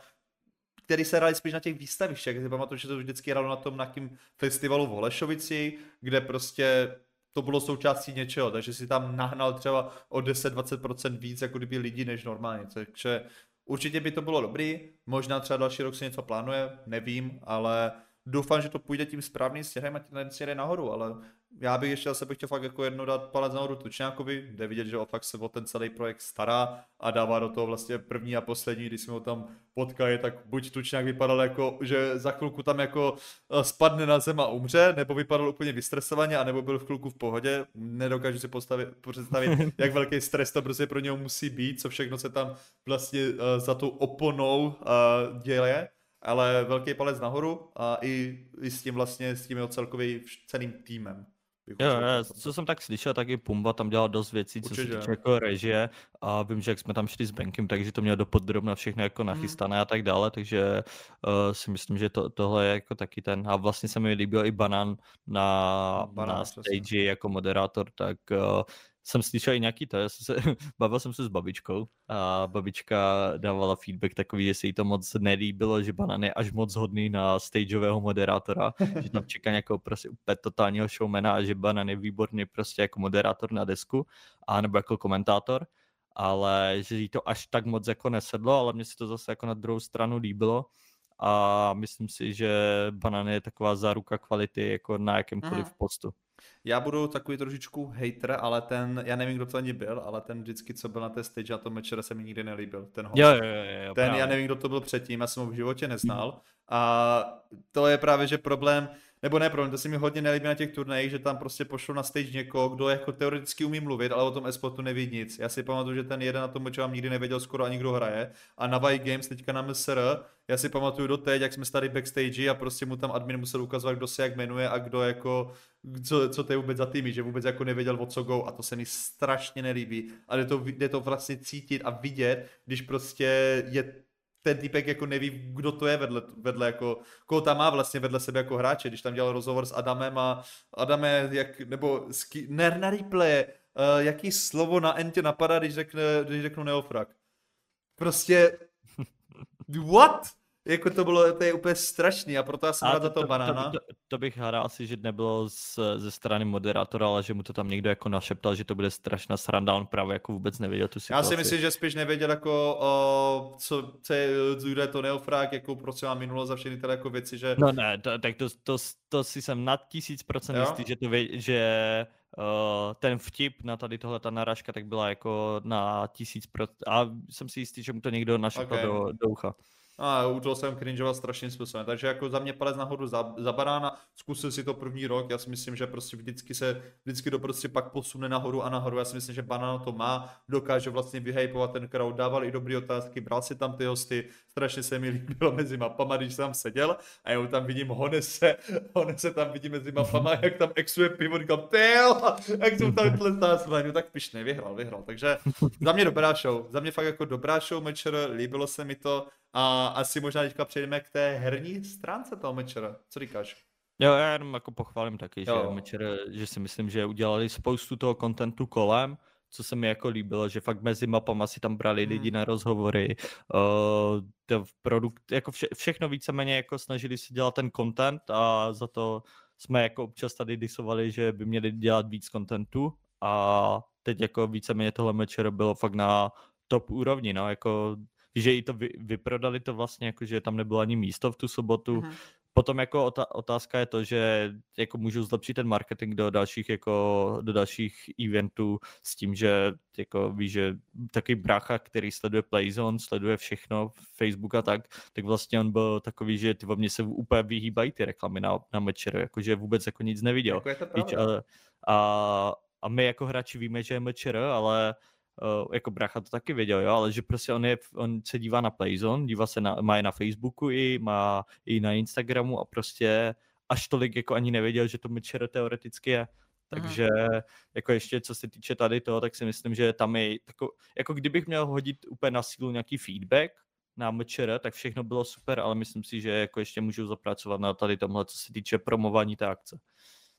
který se hráli spíš na těch výstavištích. Si pamatuju, že to vždycky hralo na tom nějakým festivalu v Holešovici, kde prostě to bylo součástí něčeho, takže si tam nahnal třeba o 10-20% víc jako kdyby lidí než normálně, takže určitě by to bylo dobrý, možná třeba další rok se něco plánuje, nevím, ale doufám, že to půjde tím správným směrem a ten směr je nahoru, ale já bych ještě zase bych chtěl fakt jako jedno dát palec nahoru Tučňákovi, jde vidět, že on fakt se o ten celý projekt stará a dává do toho vlastně první a poslední, když jsme ho tam potkali, tak buď Tučňák vypadal jako, že za chvilku tam jako eh, spadne na zem a umře, nebo vypadal úplně vystresovaně, anebo byl v chvilku v pohodě. Nedokážu si postavit, představit, jak velký stres to prostě pro něho musí být, co všechno se tam vlastně eh, za tou oponou eh, děje ale velký palec nahoru a i, i s tím vlastně, s tím jeho celkovým celým týmem.
Jo,
to-
co jsem tak slyšel, tak i Pumba tam dělal dost věcí, co se
Určitě.
týče jako režie a vím, že jak jsme tam šli s Benkem, takže to mělo dopodrobna všechno jako
Mhm.
nachystané a tak dále, takže uh, si myslím, že to, tohle je jako taky ten a vlastně se mi líbil i Banan na,
Banan,
na stage jako moderátor, tak uh, jsem slyšel i nějaký to, já jsem se, bavil jsem se s babičkou a babička dávala feedback takový, že se jí to moc nelíbilo, že Banan je až moc hodný na stageového moderátora, že tam čeká nějakého prostě úplně totálního showmana a že Banan je výborný prostě jako moderátor na desku a nebo jako komentátor, ale že jí to až tak moc jako nesedlo, ale mně se to zase jako na druhou stranu líbilo a myslím si, že Banan je taková záruka kvality jako na jakémkoliv
Mhm.
postu.
Já budu takový trošičku hater, ale ten, já nevím, kdo to ani byl, ale ten vždycky, co byl na té stage na tom večere, se mi nikdy nelíbil. Ten host.
Jo, jo, jo, jo
Ten,
právě.
já nevím, kdo to byl předtím, já jsem ho v životě neznal. A to je právě, že problém, nebo ne problém, to se mi hodně nelíbí na těch turnajích, že tam prostě pošlo na stage někoho, kdo jako teoreticky umí mluvit, ale o tom esportu neví nic. Já si pamatuju, že ten jeden na tom vám nikdy nevěděl skoro ani kdo hraje. A na Vice Games teďka na MSR, já si pamatuju do teď, jak jsme stali backstage a prostě mu tam admin musel ukazovat, kdo se jak jmenuje a kdo jako, co, co to je vůbec za týmy, že vůbec jako nevěděl o co go a to se mi strašně nelíbí. A jde to, jde to vlastně cítit a vidět, když prostě je ten týpek jako neví, kdo to je vedle, vedle jako, koho tam má vlastně vedle sebe jako hráče, když tam dělal rozhovor s Adamem a Adame, jak, nebo ski, ne, na replay, uh, jaký slovo na N tě napadá, když, řekne, když řeknu neofrak. Prostě, what? Jako to bylo, to je úplně strašný a proto já jsem rád za toho
to,
banána.
to, to, to bych hádal asi, že nebylo z, ze strany moderátora, ale že mu to tam někdo jako našeptal, že to bude strašná sranda, on právě jako vůbec nevěděl tu
Já
situaci.
si myslím, že spíš nevěděl jako, o, co, co je, to neofrák, jakou prostě má minulost za všechny tyhle jako věci, že
No ne, to, tak to, to, to si jsem nad tisíc procent jistý, že, to vě, že uh, ten vtip na tady tohle ta narážka tak byla jako na tisíc procent a jsem si jistý, že mu to někdo našeptal
Ok.
do, do ucha.
A u toho jsem cringeoval strašným způsobem. Takže jako za mě palec nahoru za, za barána, zkusil si to první rok, já si myslím, že prostě vždycky se, vždycky to prostě pak posune nahoru a nahoru. Já si myslím, že banana to má, dokáže vlastně vyhypovat ten crowd, dával i dobré otázky, bral si tam ty hosty, strašně se mi líbilo mezi mapama, když jsem seděl a já tam vidím Honese, Honese tam vidím mezi mapama, jak tam exuje pivo, říkám, jak jsou tam tlestá no tak pišnej, vyhrál, vyhrál. Takže za mě dobrá show, za mě fakt jako dobrá show mečer, líbilo se mi to a asi možná teďka přejdeme k té herní stránce toho mečera. Co říkáš?
Jo, já jenom jako pochválím taky, jo. že Mečer, že si myslím, že udělali spoustu toho kontentu kolem, co se mi jako líbilo, že fakt mezi mapama si tam brali hmm. lidi na rozhovory, uh, to produkt, jako vše, všechno víceméně jako snažili si dělat ten content a za to jsme jako občas tady disovali, že by měli dělat víc kontentu a teď jako víceméně tohle mečer bylo fakt na top úrovni, no, jako že i to vy, vyprodali to vlastně, jako že tam nebylo ani místo v tu sobotu. Uh-huh. Potom jako otázka je to, že jako můžu zlepšit ten marketing do dalších jako do dalších eventů s tím, že jako víš, že takový brácha, který sleduje Playzone, sleduje všechno, Facebook a tak, tak vlastně on byl takový, že ty mě se úplně vyhýbají ty reklamy na, na Mečeru, jakože vůbec jako nic neviděl.
Jako je to
Víč, a, a, a my jako hráči víme, že je Mečer, ale uh, jako bracha to taky věděl, jo, ale že prostě on, je, on se dívá na Playzone, dívá se na, má je na Facebooku i, má i na Instagramu a prostě až tolik jako ani nevěděl, že to Mitcher teoreticky je. Takže Aha. jako ještě co se týče tady toho, tak si myslím, že tam je tako, jako kdybych měl hodit úplně na sílu nějaký feedback na MČR, tak všechno bylo super, ale myslím si, že jako ještě můžu zapracovat na tady tomhle, co se týče promování té akce.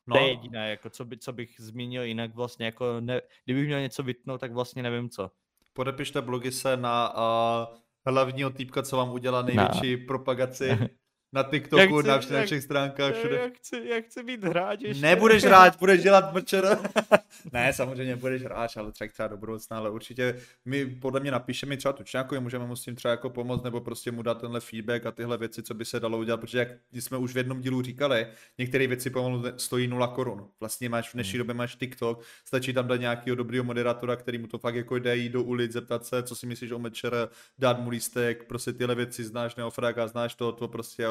No. To je jediné, jako co, by, co bych zmínil jinak vlastně, jako ne, kdybych měl něco vytnout, tak vlastně nevím co.
Podepište blogy se na uh, hlavního týpka, co vám udělá největší na. propagaci na TikToku, chci, na, všech, na všech stránkách, všude.
Já chci, já chci být hráč ještě.
Nebudeš hrát, budeš dělat mčer. ne, samozřejmě budeš hráč, ale třeba, třeba do budoucna, ale určitě my podle mě napíšeme třeba Tučňákovi, můžeme mu s tím třeba jako pomoct, nebo prostě mu dát tenhle feedback a tyhle věci, co by se dalo udělat, protože jak jsme už v jednom dílu říkali, některé věci pomalu stojí 0 korun. Vlastně máš v dnešní hmm. době máš TikTok, stačí tam dát nějakého dobrého moderátora, který mu to fakt jako jde jít do ulic, zeptat se, co si myslíš o mečer, dát mu lístek, prostě tyhle věci znáš, neofráka, znáš to, to prostě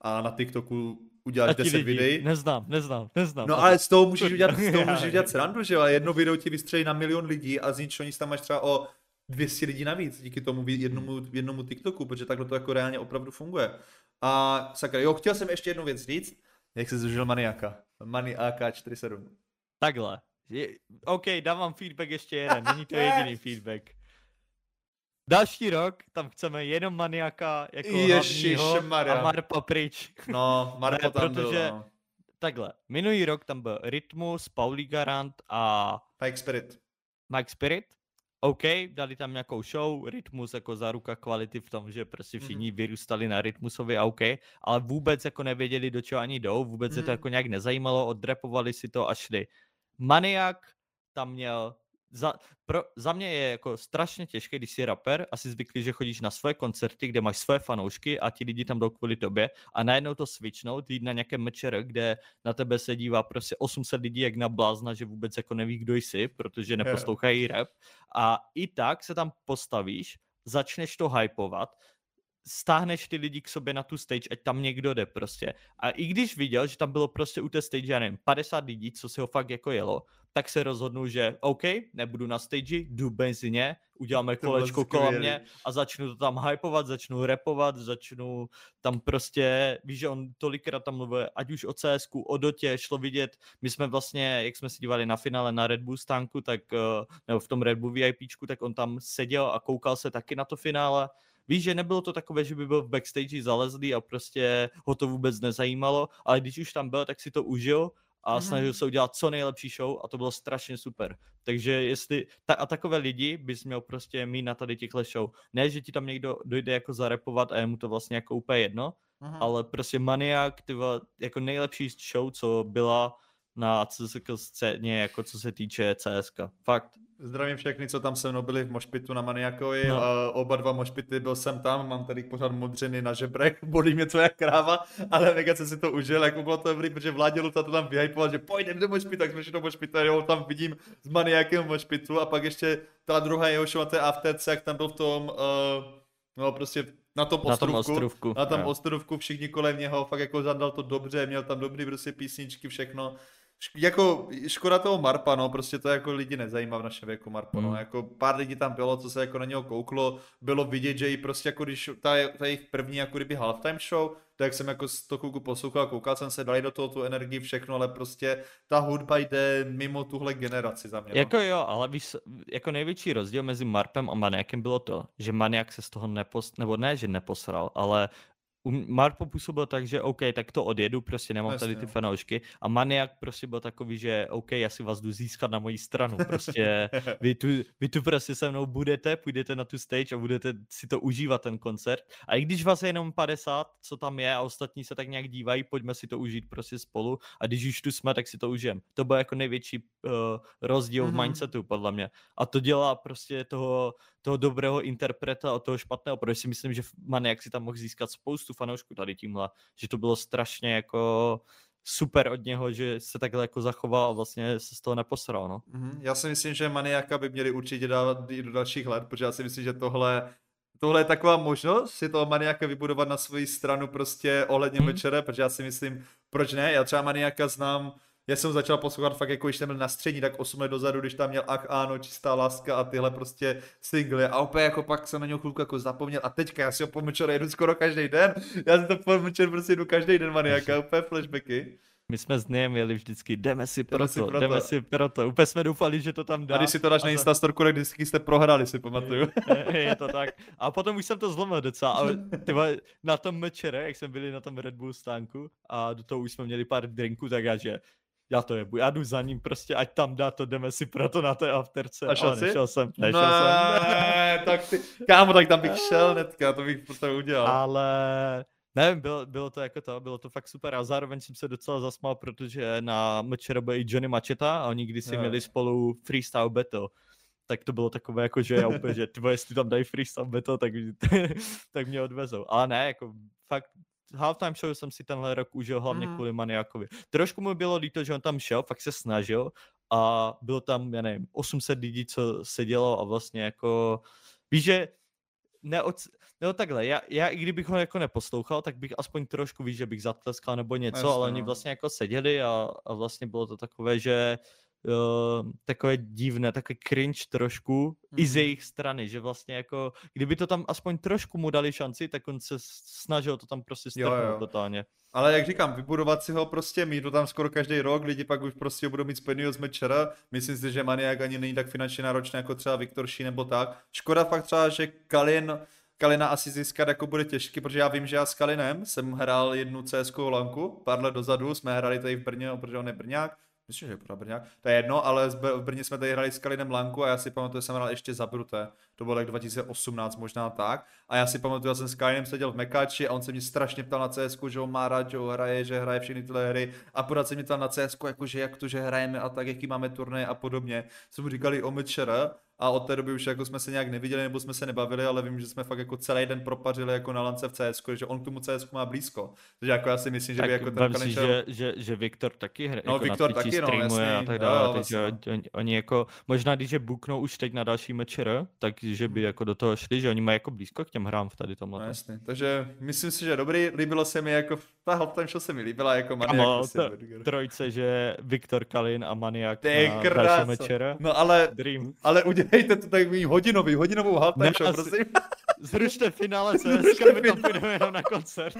a na TikToku uděláš 10 videí.
Neznám, neznám, neznám.
No ale z toho můžeš udělat, z toho můžeš udělat srandu, že jo, a jedno video ti vystřelí na milion lidí a z ničeho nic tam máš třeba o 200 lidí navíc díky tomu jednomu, jednomu TikToku, protože takhle to jako reálně opravdu funguje. A sakra, jo, chtěl jsem ještě jednu věc říct, jak se zužil Maniaka. Mani AK47.
Takhle. Je, OK, dávám feedback ještě jeden, není to jediný feedback. Další rok tam chceme jenom maniaka jako hlavního a Marpa pryč.
No, Marpa ne, tam protože, byl, no.
Takhle, minulý rok tam byl Rytmus, Pauli Garant a...
Mike Spirit.
Mike Spirit. OK, dali tam nějakou show, Rytmus jako záruka kvality v tom, že prostě mhm. všichni mm-hmm. vyrůstali na Rytmusovi a OK, ale vůbec jako nevěděli, do čeho ani jdou, vůbec mm-hmm. se to mhm. jako nějak nezajímalo, odrepovali si to a šli. Maniak tam měl za, pro, za mě je jako strašně těžké, když jsi rapper a jsi zvyklý, že chodíš na své koncerty, kde máš své fanoušky a ti lidi tam jdou kvůli tobě a najednou to switchnout, jít na nějaké mečer, kde na tebe se dívá prostě 800 lidí jak na blázna, že vůbec jako neví, kdo jsi, protože neposlouchají rap. A i tak se tam postavíš, začneš to hypovat, stáhneš ty lidi k sobě na tu stage, ať tam někdo jde prostě. A i když viděl, že tam bylo prostě u té stage, já nevím, 50 lidí, co si ho fakt jako jelo, tak se rozhodnu, že OK, nebudu na stage, jdu benzině, uděláme kolečko kolem mě a začnu to tam hypovat, začnu repovat, začnu tam prostě, víš, že on tolikrát tam mluví, ať už o cs o Dotě, šlo vidět, my jsme vlastně, jak jsme si dívali na finále na Red Bull stánku, tak, eh, nebo v tom Red Bull VIPčku, tak on tam seděl a koukal se taky na to finále, Víš, že nebylo to takové, že by byl v backstage zalezlý a prostě ho to vůbec nezajímalo, ale když už tam byl, tak si to užil a mm-hmm. snažil se udělat co nejlepší show a to bylo strašně super. Takže jestli, ta, a takové lidi bys měl prostě mít na tady těchto show. Ne, že ti tam někdo dojde jako zarepovat a je mu to vlastně jako úplně jedno, mm-hmm. ale prostě Maniak, ty jako nejlepší show, co byla na CSK scéně, jako co se týče CSK. Fakt.
Zdravím všechny, co tam se mnou byli v mošpitu na Maniakovi. No. A oba dva mošpity byl jsem tam, mám tady pořád modřiny na žebrech, bolí mě co jak kráva, ale mega jsem si to užil, jako bylo to dobrý, protože Vládě Luta to tam vyhypoval, že pojďme do mošpitu, tak jsme šli do mošpitu, jo, tam vidím s Maniakem mošpitu a pak ještě ta druhá jeho show na té AFTC, jak tam byl v tom, uh, no prostě na tom
Na tom
ostrovku.
ostrovku.
Na tom ostrovku všichni kolem něho, fakt jako zadal to dobře, měl tam dobrý prostě písničky, všechno. Jako škoda toho Marpa, no, prostě to jako lidi nezajímá v našem věku Marpo, no,
Hmm.
jako pár lidí tam bylo, co se jako na něho kouklo, bylo vidět, že i prostě jako když ta, ta jejich první jako kdyby halftime show, tak jsem jako z toho chvilku poslouchal, koukal jsem se, dali do toho tu energii, všechno, ale prostě ta hudba jde mimo tuhle generaci za mě. No.
Jako jo, ale víš, jako největší rozdíl mezi Marpem a Maniakem bylo to, že Maniak se z toho nepos, nebo ne, že neposral, ale Marpo působil tak, že OK, tak to odjedu, prostě nemám tady
Jasně,
ty
no.
fanoušky a Maniak prostě byl takový, že OK, já si vás jdu získat na moji stranu, prostě vy tu, vy tu prostě se mnou budete, půjdete na tu stage a budete si to užívat ten koncert a i když vás je jenom 50, co tam je a ostatní se tak nějak dívají, pojďme si to užít prostě spolu a když už tu jsme, tak si to užijem. To byl jako největší uh, rozdíl v
Mhm.
mindsetu, podle mě. A to dělá prostě toho, toho dobrého interpreta od toho špatného, protože si myslím, že Maniak si tam mohl získat spoustu fanoušků tady tímhle, že to bylo strašně jako super od něho, že se takhle jako zachoval a vlastně se z toho neposral, no.
Mhm, Já si myslím, že Maniaka by měli určitě dávat i do dalších let, protože já si myslím, že tohle, tohle je taková možnost si toho Maniaka vybudovat na svoji stranu prostě ohledně
Hmm.
večere, protože já si myslím, proč ne, já třeba Maniaka znám, já jsem začal poslouchat fakt jako když jsem byl na střední, tak 8 let dozadu, když tam měl Ach Áno, Čistá láska a tyhle prostě singly a opět jako pak jsem na něho chvilku jako zapomněl a teďka já si ho po Mečere jedu skoro každý den, já si to po Mečer prostě jdu každý den Maniaka, úplně flashbacky.
My jsme z něj měli vždycky, jdeme si proto,
Jdeme si proto.
jdeme si proto. Úplně jsme doufali, že to tam dá.
A když si to dáš na Instastorku, tak vždycky jste prohrali, si pamatuju.
je, je to tak. A potom už jsem to zlomil docela, ale ty vole, na tom mečere, jak jsme byli na tom Red Bull stánku a do toho už jsme měli pár drinků, tak já, že já to jebu, já jdu za ním prostě, ať tam dá to, jdeme si proto na té afterce.
A šel
ale
jsi?
nešel jsem, nešel jsem.
Ne, tak ty, kámo, tak tam bych šel netka, to bych to udělal.
Ale nevím, bylo, bylo to jako to, bylo to fakt super a zároveň jsem se docela zasmál, protože na byl i Johnny Macheta a oni kdysi
Jo.
měli spolu freestyle battle. Tak to bylo takové jako, že já úplně, že ty vole, jestli tam dají freestyle battle, tak, tak mě odvezou. Ale ne, jako fakt halftime show jsem si tenhle rok užil hlavně
Mhm.
kvůli Maniakovi. Trošku mu bylo líto, že on tam šel, fakt se snažil a bylo tam, já nevím, 800 lidí, co sedělo a vlastně jako, víš, že neoc... No takhle, já, já i kdybych ho jako neposlouchal, tak bych aspoň trošku, víš, že bych zatleskal nebo něco,
Jasně,
ale oni
no.
vlastně jako seděli a, a vlastně bylo to takové, že uh, takové divné, takové cringe trošku i z
Mhm.
jejich strany, že vlastně jako, kdyby to tam aspoň trošku mu dali šanci, tak on se snažil to tam prostě strhnout totálně.
Ale jak říkám, vybudovat si ho prostě, mít to tam skoro každý rok, lidi pak už prostě ho budou mít spojený z mečera. Myslím si, že Maniak ani není tak finančně náročný jako třeba Viktor Ší nebo tak. Škoda fakt třeba, že Kalin, Kalina asi získat jako bude těžký, protože já vím, že já s Kalinem jsem hrál jednu CS lanku, pár let dozadu, jsme hráli tady v Brně, protože on je Brňák, Myslím, že Brňák. To je jedno, ale v Brně jsme tady hráli s Kalinem Lanku a já si pamatuju, že jsem hrál ještě za Bruté. To bylo tak 2018 možná tak. A já si pamatuju, já jsem s Kalinem seděl v Mekáči a on se mě strašně ptal na CS, že ho má rád, že ho hraje, že hraje všechny tyhle hry. A pořád se mě ptal na CS, jakože jak to, že hrajeme a tak, jaký máme turnaje a podobně. Jsme mu říkali o mečera a od té doby už jako jsme se nějak neviděli nebo jsme se nebavili, ale vím, že jsme fakt jako celý den propařili jako na lance v CS, že on k tomu CS má blízko. Takže jako já si myslím, že by
Tak
jako ten
si, že, že, že Viktor taky hraje,
No,
jako
Viktor
na
taky, no,
streamuje a
jasný.
tak dále,
jo,
takže
vlastně.
oni, jako, možná když je buknou už teď na další mečer, takže by jako do toho šli, že oni mají jako blízko k těm hrám v tady tomhle.
No jasně, takže myslím si, že dobrý, líbilo se mi jako, ta halftime show se mi líbila jako maniak.
Kamo,
prostě,
to- trojce, že Viktor Kalin a Maniak
Ty
na mečer.
No ale,
Dream.
ale udělejte to takový hodinový, hodinovou halftime show, prosím.
Zrušte finále
Zrušte
CS, my tam půjdeme jenom na koncert.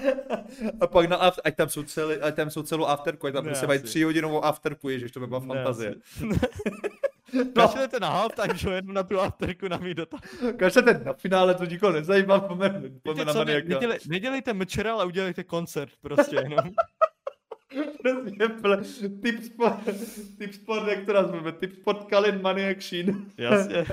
A pak na after, ať tam jsou, celý, ať tam jsou celou afterku, ať tam
Ne,
prostě mají
asi.
tři hodinovou afterku, ježiš, to by byla fantazie.
asi. Kašlete na halftime show, jenom na tu afterku na mít dotaz.
Každý na finále to nikoho nezajímá, pojďme, na
co, ne,
maniaka.
nedělej, nedělejte mečera, ale udělejte koncert prostě jenom.
Přesně, tip sport, tip sport, jak to nazveme, tip sport Kalin Maniak Sheen.
Jasně.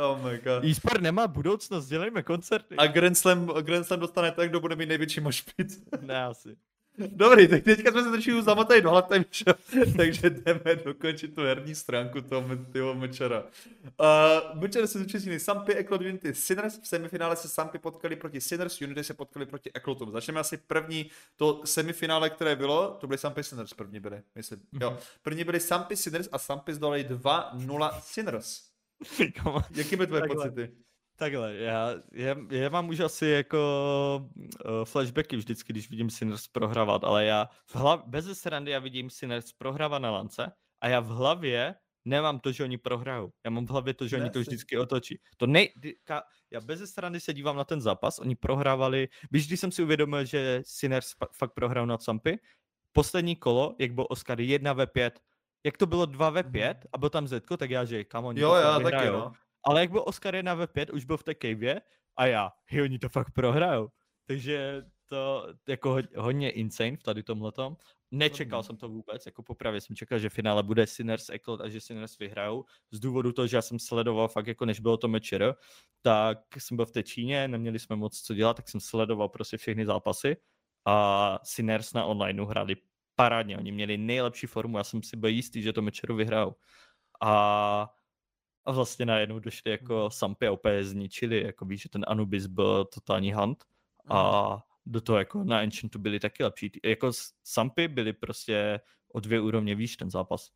oh my god.
E-sport nemá budoucnost, dělejme koncerty.
A Grand Slam, Grand Slam dostane ten, kdo bude mít největší mošpic.
Ne, asi.
Dobrý, tak teďka jsme se trošku zamotali do show, takže jdeme dokončit tu herní stránku toho, toho mečera. Uh, mečer se zúčastnili Sampy, Eklot, Unity, Sinners. V semifinále se Sampy potkali proti Sinners, Unity se potkali proti Eklotům. Začneme asi první to semifinále, které bylo, to byly Sampy Sinners první byly, myslím. Jo. První byly Sampy Sinners a Sampy zdolali 2-0 Sinners. Jaký byly tvoje
Takhle.
pocity?
Takhle, já, já, já mám už asi jako uh, flashbacky vždycky, když vidím Sinners prohrávat, ale já v hlavě, bez srandy já vidím Sinners prohrávat na lance a já v hlavě nemám to, že oni prohrajou. Já mám v hlavě to, že oni to vždycky otočí. To nej, ka, já bez strany se dívám na ten zápas, oni prohrávali, víš, když jsem si uvědomil, že Sinners fakt prohrál na Sampy, poslední kolo, jak byl Oscar 1 ve 5, jak to bylo 2 ve 5 mm-hmm. a byl tam Zetko, tak já, že kam oni
jo, já taky, no.
Ale jak byl Oscar 1 ve 5, už byl v té cave a já, hej, oni to fakt prohrajou. Takže to jako hodně insane v tady tomhletom. Nečekal jsem to vůbec, jako popravě jsem čekal, že finále bude Sinners Eklot a že Sinners vyhrajou. Z důvodu toho, že já jsem sledoval fakt jako než bylo to mečer, tak jsem byl v té Číně, neměli jsme moc co dělat, tak jsem sledoval prostě všechny zápasy a Sinners na onlineu hráli parádně, oni měli nejlepší formu, já jsem si byl jistý, že to mečeru vyhrajou. A, a vlastně najednou došli jako mhm. Sampy a opět zničili, jako víš, že ten Anubis byl totální hunt a mhm do toho jako na Ancientu byli taky lepší. Jako Sampy byli prostě o dvě úrovně výš ten zápas.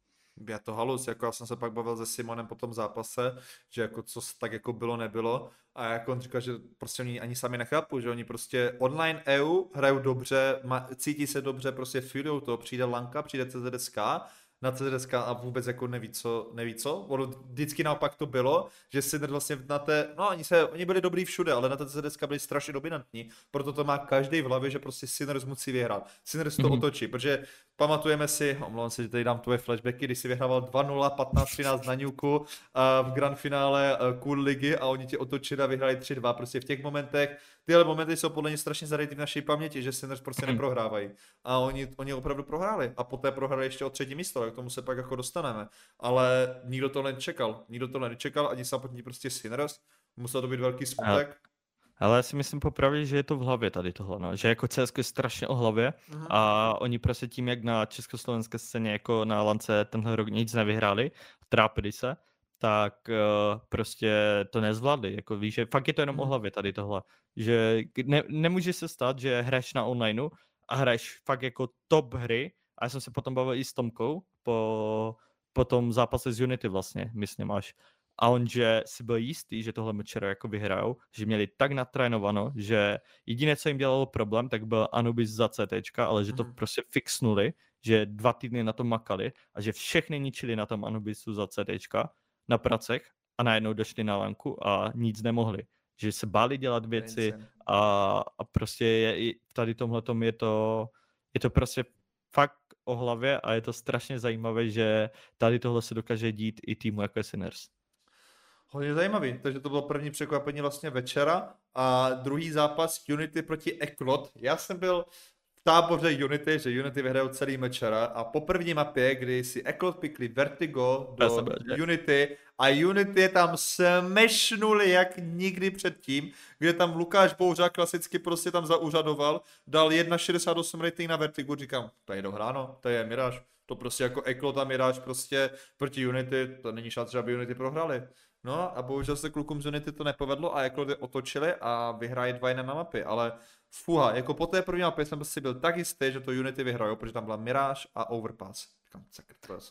Já to halus, jako já jsem se pak bavil se Simonem po tom zápase, že jako co tak jako bylo, nebylo a jako on říkal, že prostě oni ani sami nechápu, že oni prostě online EU hrajou dobře, cítí se dobře, prostě feelujou to, přijde Lanka, přijde CZSK na CZSK a vůbec jako neví co, neví co. Ono vždycky naopak to bylo, že si vlastně na té, no oni, se, oni byli dobrý všude, ale na té CZSK byli strašně dominantní, proto to má každý v hlavě, že prostě Sinners musí vyhrát. Sinners to mm-hmm. otočí, protože pamatujeme si, omlouvám se, že tady dám tvoje flashbacky, když si vyhrával 2-0, 15-13 na Newku uh, v grand finále uh, Cool ligy a oni ti otočili a vyhráli 3-2. Prostě v těch momentech, tyhle momenty jsou podle mě strašně zarytý v naší paměti, že Sinners prostě mhm. neprohrávají. A oni, oni opravdu prohráli. A poté prohráli ještě o třetí místo, k tomu se pak jako dostaneme. Ale nikdo to nečekal. Nikdo to nečekal, ani samotní prostě Sinners. Musel to být velký smutek.
Ale já si myslím popravdě, že je to v hlavě tady tohle, no. že jako CSK je strašně o hlavě uh-huh. a oni prostě tím, jak na československé scéně jako na lance tenhle rok nic nevyhráli, trápili se, tak uh, prostě to nezvládli. Jako víš, že fakt je to jenom o mhm. hlavě tady tohle. Že ne, nemůže se stát, že hraješ na onlineu a hraješ fakt jako top hry a já jsem se potom bavil i s Tomkou po, po tom zápase z Unity vlastně, myslím až a on, že si byl jistý, že tohle mečero jako vyhrajou, že měli tak natrénováno, že jediné, co jim dělalo problém, tak byl Anubis za CT, ale že to mm. prostě fixnuli, že dva týdny na tom makali a že všechny ničili na tom Anubisu za CT na pracech a najednou došli na lanku a nic nemohli. Že se báli dělat věci a, a prostě je, tady tomhle je to, je to prostě fakt o hlavě a je to strašně zajímavé, že tady tohle se dokáže dít i týmu jako je Sinners.
Hodně zajímavý, takže to bylo první překvapení vlastně večera a druhý zápas Unity proti Eklot. Já jsem byl v táboře Unity, že Unity vyhrajou celý mečera a po první mapě, kdy si Eklot pikli Vertigo do Unity a Unity je tam smešnuli jak nikdy předtím, kde tam Lukáš Bouřa klasicky prostě tam zaúřadoval, dal 1.68 rating na Vertigo, říkám, to je dohráno, to je Mirage, to prostě jako Eklot a Mirage prostě proti Unity, to není šance, aby Unity prohrali. No a bohužel se klukům z Unity to nepovedlo a jako otočili a dva jiné na mapy, ale fuha, jako po té první mapě jsem si byl tak jistý, že to Unity vyhrajou, protože tam byla Mirage a Overpass. Říkám,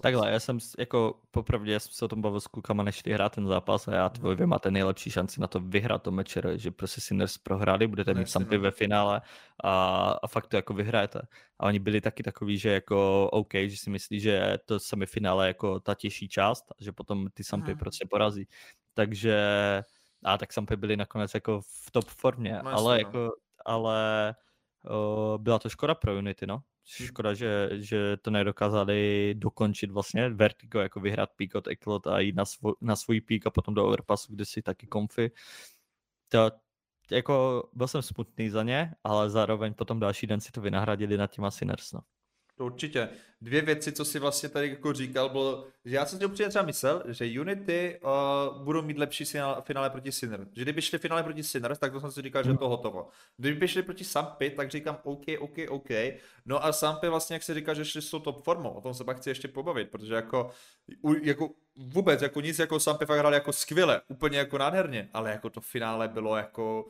Takhle, já jsem jako popravdě, já jsem se o tom bavil s klukama, než ty hrát ten zápas a já tvoj vy máte nejlepší šanci na to vyhrát to mečer, že prostě Sinners prohráli, budete mít sampy no. ve finále a, a fakt to jako vyhrajete. A oni byli taky takový, že jako OK, že si myslí, že to semifinále jako ta těžší část, že potom ty sampy Aha. prostě porazí. Takže a tak sampy byli nakonec jako v top formě, no, ale no. jako, ale o, byla to škoda pro Unity, no. Hm. Škoda, že, že to nedokázali dokončit vlastně Vertigo, jako vyhrát pík od Eklot a jít na, svoj, na svůj pík a potom do Overpassu, kde si taky konfy. To, jako byl jsem smutný za ně, ale zároveň potom další den si to vynahradili na těma Sinners, no.
To určitě. Dvě věci, co si vlastně tady jako říkal, bylo, že já jsem si upřímně třeba myslel, že Unity uh, budou mít lepší finále proti Sinner. Že kdyby šli finále proti Sinner, tak to jsem si říkal, že je to hotovo. Kdyby šli proti Sampy, tak říkám OK, OK, OK. No a Sampy vlastně, jak se říká, že šli s tou top formou, o tom se pak chci ještě pobavit, protože jako, jako vůbec, jako nic, jako Sampy fakt hráli jako skvěle, úplně jako nádherně, ale jako to finále bylo jako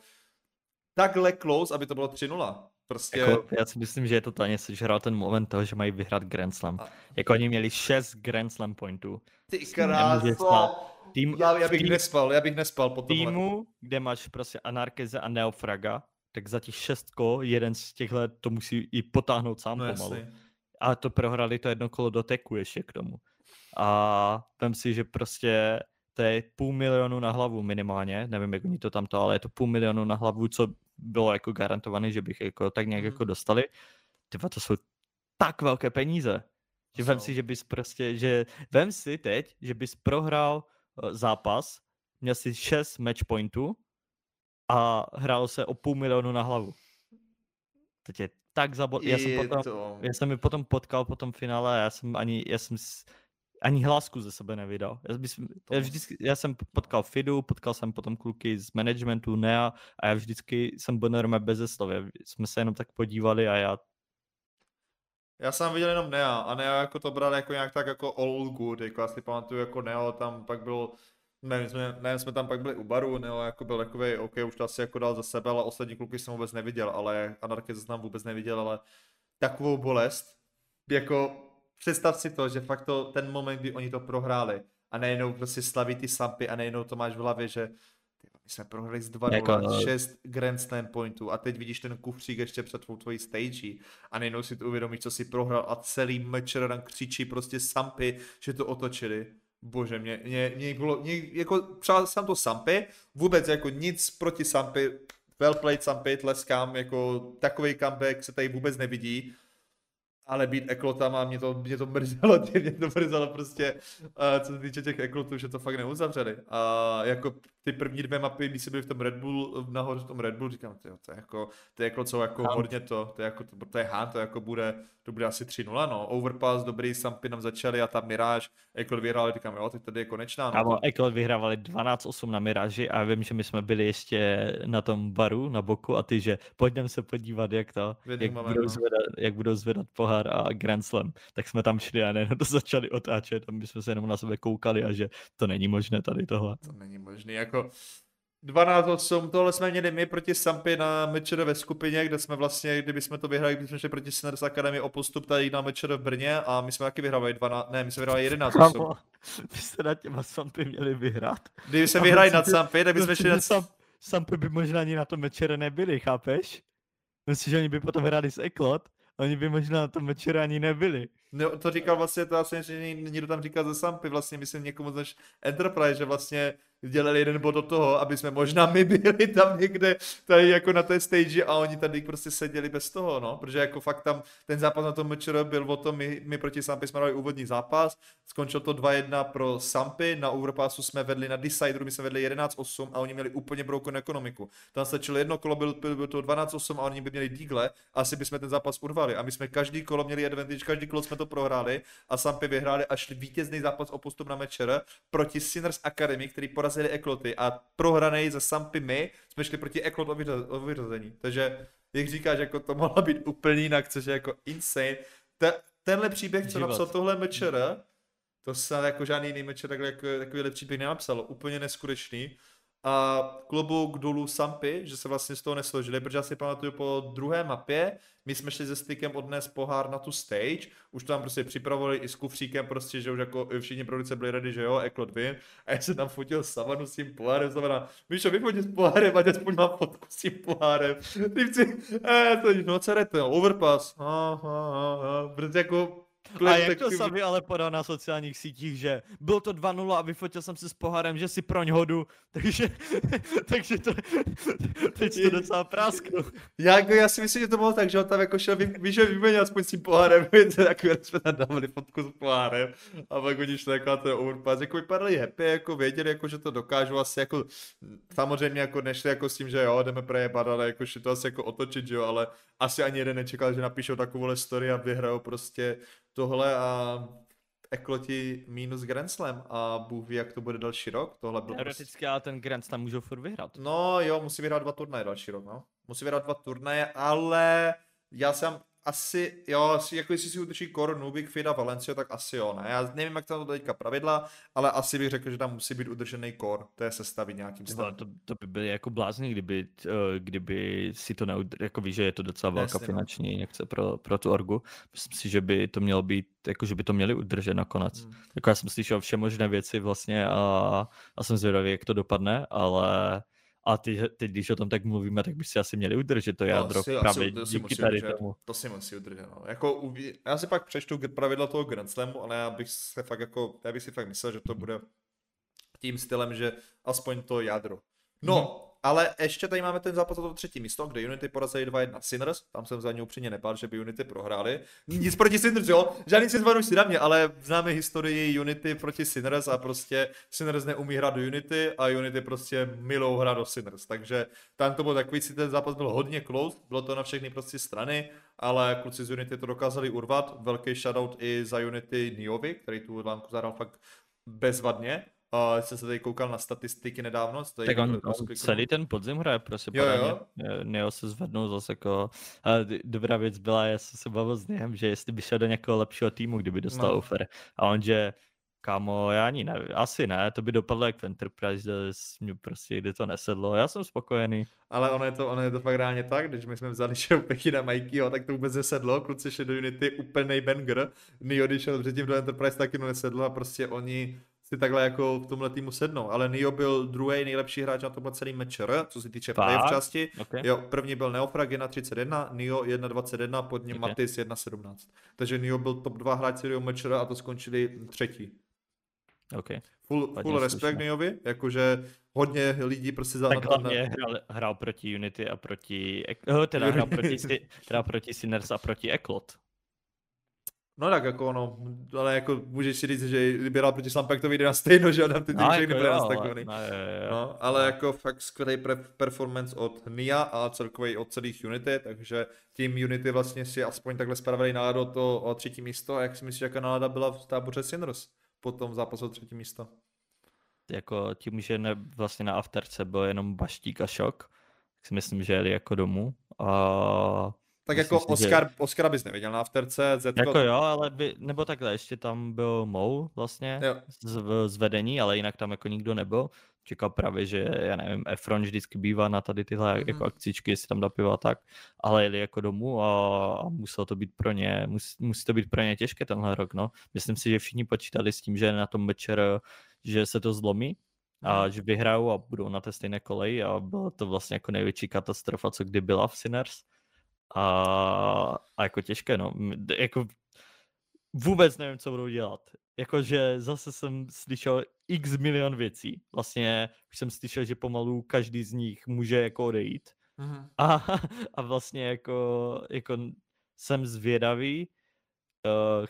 takhle close, aby to bylo 3-0. Prostě...
Jako, já si myslím, že je to totálně sežral ten moment toho, že mají vyhrát Grand Slam. A... Jako oni měli 6 Grand Slam pointů.
Ty kráso,
Tým,
já, já bych
tým,
nespal, já bych nespal po tomhle.
týmu, kde máš prostě Anarkeze a Neofraga, tak za těch šest kol jeden z těchhle to musí i potáhnout sám
No
pomalu.
jasný.
A to prohrali to jedno kolo do teku ještě k tomu. A vem si, že prostě to je půl milionu na hlavu minimálně, nevím, jak oni to tam to, ale je to půl milionu na hlavu, co bylo jako garantované, že bych jako tak nějak
Mhm.
jako dostali. Tyva, to jsou tak velké peníze. Že vem si, že bys prostě, že vem si teď, že bys prohrál eh, zápas, měl si 6 match pointů a hrál se o půl milionu na hlavu. To tě tak zabol... Já jsem potom,
to...
já jsem mi potom potkal po tom finále a já jsem ani, já jsem ani hlásku ze sebe nevydal. Já, bys, já, vždycky, já jsem potkal Fidu, potkal jsem potom kluky z managementu NEA a já vždycky jsem byl normálně bez slově. Jsme se jenom tak podívali a já
Já jsem viděl jenom Nea a Nea jako to bral jako nějak tak jako all good, jako já si pamatuju jako Neo tam pak byl, nevím, jsme, nevím, jsme tam pak byli u baru, Neo jako byl takový, OK, už to asi jako dal za sebe, ale ostatní kluky jsem vůbec neviděl, ale Anarchize jsem vůbec neviděl, ale takovou bolest, jako představ si to, že fakt to, ten moment, kdy oni to prohráli a nejenom prostě slaví ty sampy a nejenom to máš v hlavě, že my jsme prohráli z 2
Jako-
jako... 6 Grand Slam pointů a teď vidíš ten kufřík ještě před tvou tvojí stage a nejenom si to uvědomíš, co si prohrál a celý mečer tam křičí prostě sampy, že to otočili. Bože, mě, mě, mě bylo, mě, jako třeba jsem to Sampy, vůbec jako nic proti Sampy, well played Sampy, tleskám, jako takový comeback se tady vůbec nevidí, ale být eklotama, mě to, mě to mrzelo, mě to mrzelo prostě, uh, co se týče těch eklotů, že to fakt neuzavřeli. A jako ty první dvě mapy, když byli v tom Red Bull, nahoře v tom Red Bull, říkám, tyjo, to je jako, ty eklot jsou jako
Hunt.
hodně to, to je jako, to, to je Han, to jako bude, to bude asi 3-0, no. Overpass, dobrý, Sampy nám začali a ta Mirage, eklot vyhráli, říkám, jo, teď tady je konečná, no.
Kámo,
to-
Eklot vyhrávali 12-8 na Miraži a vím, že my jsme byli ještě na tom baru na boku a ty, že pojďme se podívat, jak to, jak
moment,
budou,
no.
zvedat, jak budou zvedat pohár a Grand Slam. Tak jsme tam šli a nejenom to začali otáčet a my jsme se jenom na sebe koukali a že to není možné tady tohle.
To není možný, jako 12-8, tohle jsme měli my proti Sampy na Mečere ve skupině, kde jsme vlastně, kdyby jsme to vyhráli, když jsme šli proti Sinners Academy o postup tady na Mečere v Brně a my jsme taky vyhrávali 12, ne, my jsme vyhráli 11-8.
Kámo, vy jste na těma Sampy měli vyhrát.
Kdyby jsme
A
vyhráli
myslím,
nad
že-
Sampy, tak bychom šli na...
Sam, Sampy by možná ani na tom večere nebyli, chápeš? Myslím, že oni by potom hráli s Eklot oni by možná na tom večere ani nebyli.
No, to říkal vlastně, to asi že někdo tam říkal ze Sampy, vlastně myslím někomu než Enterprise, že vlastně dělali jeden bod do toho, aby jsme možná my byli tam někde tady jako na té stage a oni tady prostě seděli bez toho, no, protože jako fakt tam ten zápas na tom MČR byl o tom, my, my proti Sampy jsme dali úvodní zápas, skončil to 2-1 pro Sampy, na Overpassu jsme vedli na Decideru, my jsme vedli 11-8 a oni měli úplně broken ekonomiku. Tam stačilo jedno kolo, byl, byl, to 12-8 a oni by měli dígle, asi bychom ten zápas urvali a my jsme každý kolo měli advantage, každý kolo jsme to prohráli a Sampy vyhráli a šli vítězný zápas o postup na mečer proti Sinners Academy, který porazili Ekloty a prohranej za Sampy my jsme šli proti Eklot o, vyřaz- o vyřazení. Takže jak říkáš, jako to mohlo být úplně jinak, což je jako insane. Te, tenhle příběh, co
Život.
napsal tohle mečer, to se jako žádný jiný mečer takhle, jako, takovýhle příběh nenapsal. Úplně neskutečný. A klobouk dolů Sampy, že se vlastně z toho nesložili, protože já si pamatuju po druhé mapě, my jsme šli se stykem odnést pohár na tu stage, už tam prostě připravovali i s kufříkem prostě, že už jako všichni produkce byli ready, že jo, Eklot win, a já jsem tam fotil savanu s tím pohárem, znamená, Míšo, vyfotí s pohárem, ať aspoň mám fotku s tím pohárem. Typci, eh, to jdete, no, overpass, ah, ah, ah, ah, prostě jako,
A jak to sami ale podal na sociálních sítích, že byl to 2-0 a vyfotil jsem si s pohárem, že si proň hodu, takže, takže to, teď to docela prásknu.
Já, jako, já si myslím, že to bylo tak, že on tam jako šel, vy, víš, že vyměnil aspoň s tím pohárem, takové jsme tam dávali fotku s pohárem a pak oni šli jako na ten overpass, jako vypadali happy, jako věděli, jako, že to dokážu asi jako, samozřejmě jako nešli jako s tím, že jo, jdeme prejebat, ale jako šli to asi jako otočit, že jo, ale asi ani jeden nečekal, že napíšou takovouhle story a vyhrajou prostě tohle a Ekloti minus Grand Slam a Bůh ví, jak to bude další rok, tohle byl prostě...
Teoreticky ale ten Grand tam můžou furt vyhrát.
No jo, musí vyhrát dva turnaje další rok, no. Musí vyhrát dva turnaje, ale já jsem, asi, jo, asi, jako jestli si udrží Core, Nubik, Fida, Valencio, tak asi jo, ne. Já nevím, jak tam to teďka pravidla, ale asi bych řekl, že tam musí být udržený Core, to je sestavit nějakým
stavem. To, to, by byly jako blázni, kdyby, eh, kdyby si to neudržel, jako víš, že je to docela velká Jasně, no. finanční injekce pro, pro tu orgu. Myslím si, že by to mělo být, jako že by to měli udržet nakonec. Hmm. Jako já jsem slyšel vše možné věci vlastně a, a jsem zvědavý, jak to dopadne, ale a ty, teď, když o tom tak mluvíme, tak by si asi měli udržet to jádro no, si, právě to díky tady
udržet,
tomu.
To si musí udržet, no. Jako, já si pak přečtu pravidla toho Grand Slamu, ale já bych se fakt jako, já bych si fakt myslel, že to bude tím stylem, že aspoň to jádro. No, hmm ale ještě tady máme ten zápas o to třetí místo, kde Unity porazili 2-1 Sinners, tam jsem za ně upřímně nepál, že by Unity prohráli. Nic proti Sinners, jo, žádný si si na mě, ale známe historii Unity proti Sinners a prostě Sinners neumí hrát do Unity a Unity prostě milou hra do Sinners, takže tam to bylo takový, si ten zápas byl hodně close, bylo to na všechny prostě strany, ale kluci z Unity to dokázali urvat, velký shoutout i za Unity Niovi, který tu lánku zahrál fakt bezvadně, Uh, jsem se tady koukal na statistiky nedávno.
Tady tak on, on celý ten podzim hraje prostě jo, jo. Neo se zvednul zase jako... A dobrá věc byla, já jsem se bavil s něm, že jestli by šel do nějakého lepšího týmu, kdyby dostal no. offer. A on, že Kámo, já ani ne, asi ne, to by dopadlo jak v Enterprise, že mě prostě kdy to nesedlo, já jsem spokojený.
Ale ono je to, ono je to fakt reálně tak, když my jsme vzali Šeupechy na Mikeyho, tak to vůbec nesedlo, kluci šli do Unity, úplný banger, Neo, když šel předtím do Enterprise, taky to nesedlo a prostě oni si takhle jako v tomhle týmu sednou. Ale Nio byl druhý nejlepší hráč na tomhle celý mečer, co se týče playoff části. Okay. Jo, první byl Neofrag 1.31, Nio 1.21, pod ním okay. Matis 1.17. Takže Nio byl top 2 hráč seriou mečer a to skončili třetí.
Okay.
Full, full respekt Niovi, jakože hodně lidí prostě za...
Tak hlavně hrál, hrál proti Unity a proti... Oh, teda hrál proti, teda proti Sinners a proti Eklot.
No tak jako ono, ale jako můžeš si říct, že kdyby hrál proti to vyjde na stejno, že tam ty no, všechny jako nastavený. No, no, ale no. jako fakt skvělý performance od Nia a celkový od celých Unity, takže tím Unity vlastně si aspoň takhle spravili náladu to o třetí místo a jak si myslíš, jaká nálada byla v táboře Sinners po tom zápasu o třetí místo?
Jako tím, že ne, vlastně na afterce byl jenom baštík a šok, tak si myslím, že jeli jako domů a
tak Myslím jako Oscar, že... Oscara bys neviděl na afterce.
Zetko... Jako jo, ale by, nebo takhle, ještě tam byl Mou vlastně z, z, vedení, ale jinak tam jako nikdo nebyl. Čekal právě, že já nevím, Efron vždycky bývá na tady tyhle mm-hmm. jako akcičky, jestli tam dá piva tak, ale jeli jako domů a, a muselo to být pro ně, musí, musí to být pro ně těžké tenhle rok, no. Myslím si, že všichni počítali s tím, že na tom večer, že se to zlomí, a mhm. že vyhrajou a budou na té stejné koleji a byla to vlastně jako největší katastrofa, co kdy byla v Sinners a, a jako těžké, no. Jako vůbec nevím, co budou dělat. Jakože zase jsem slyšel x milion věcí. Vlastně už jsem slyšel, že pomalu každý z nich může jako odejít. Mm-hmm. A, a vlastně jako, jako jsem zvědavý, uh,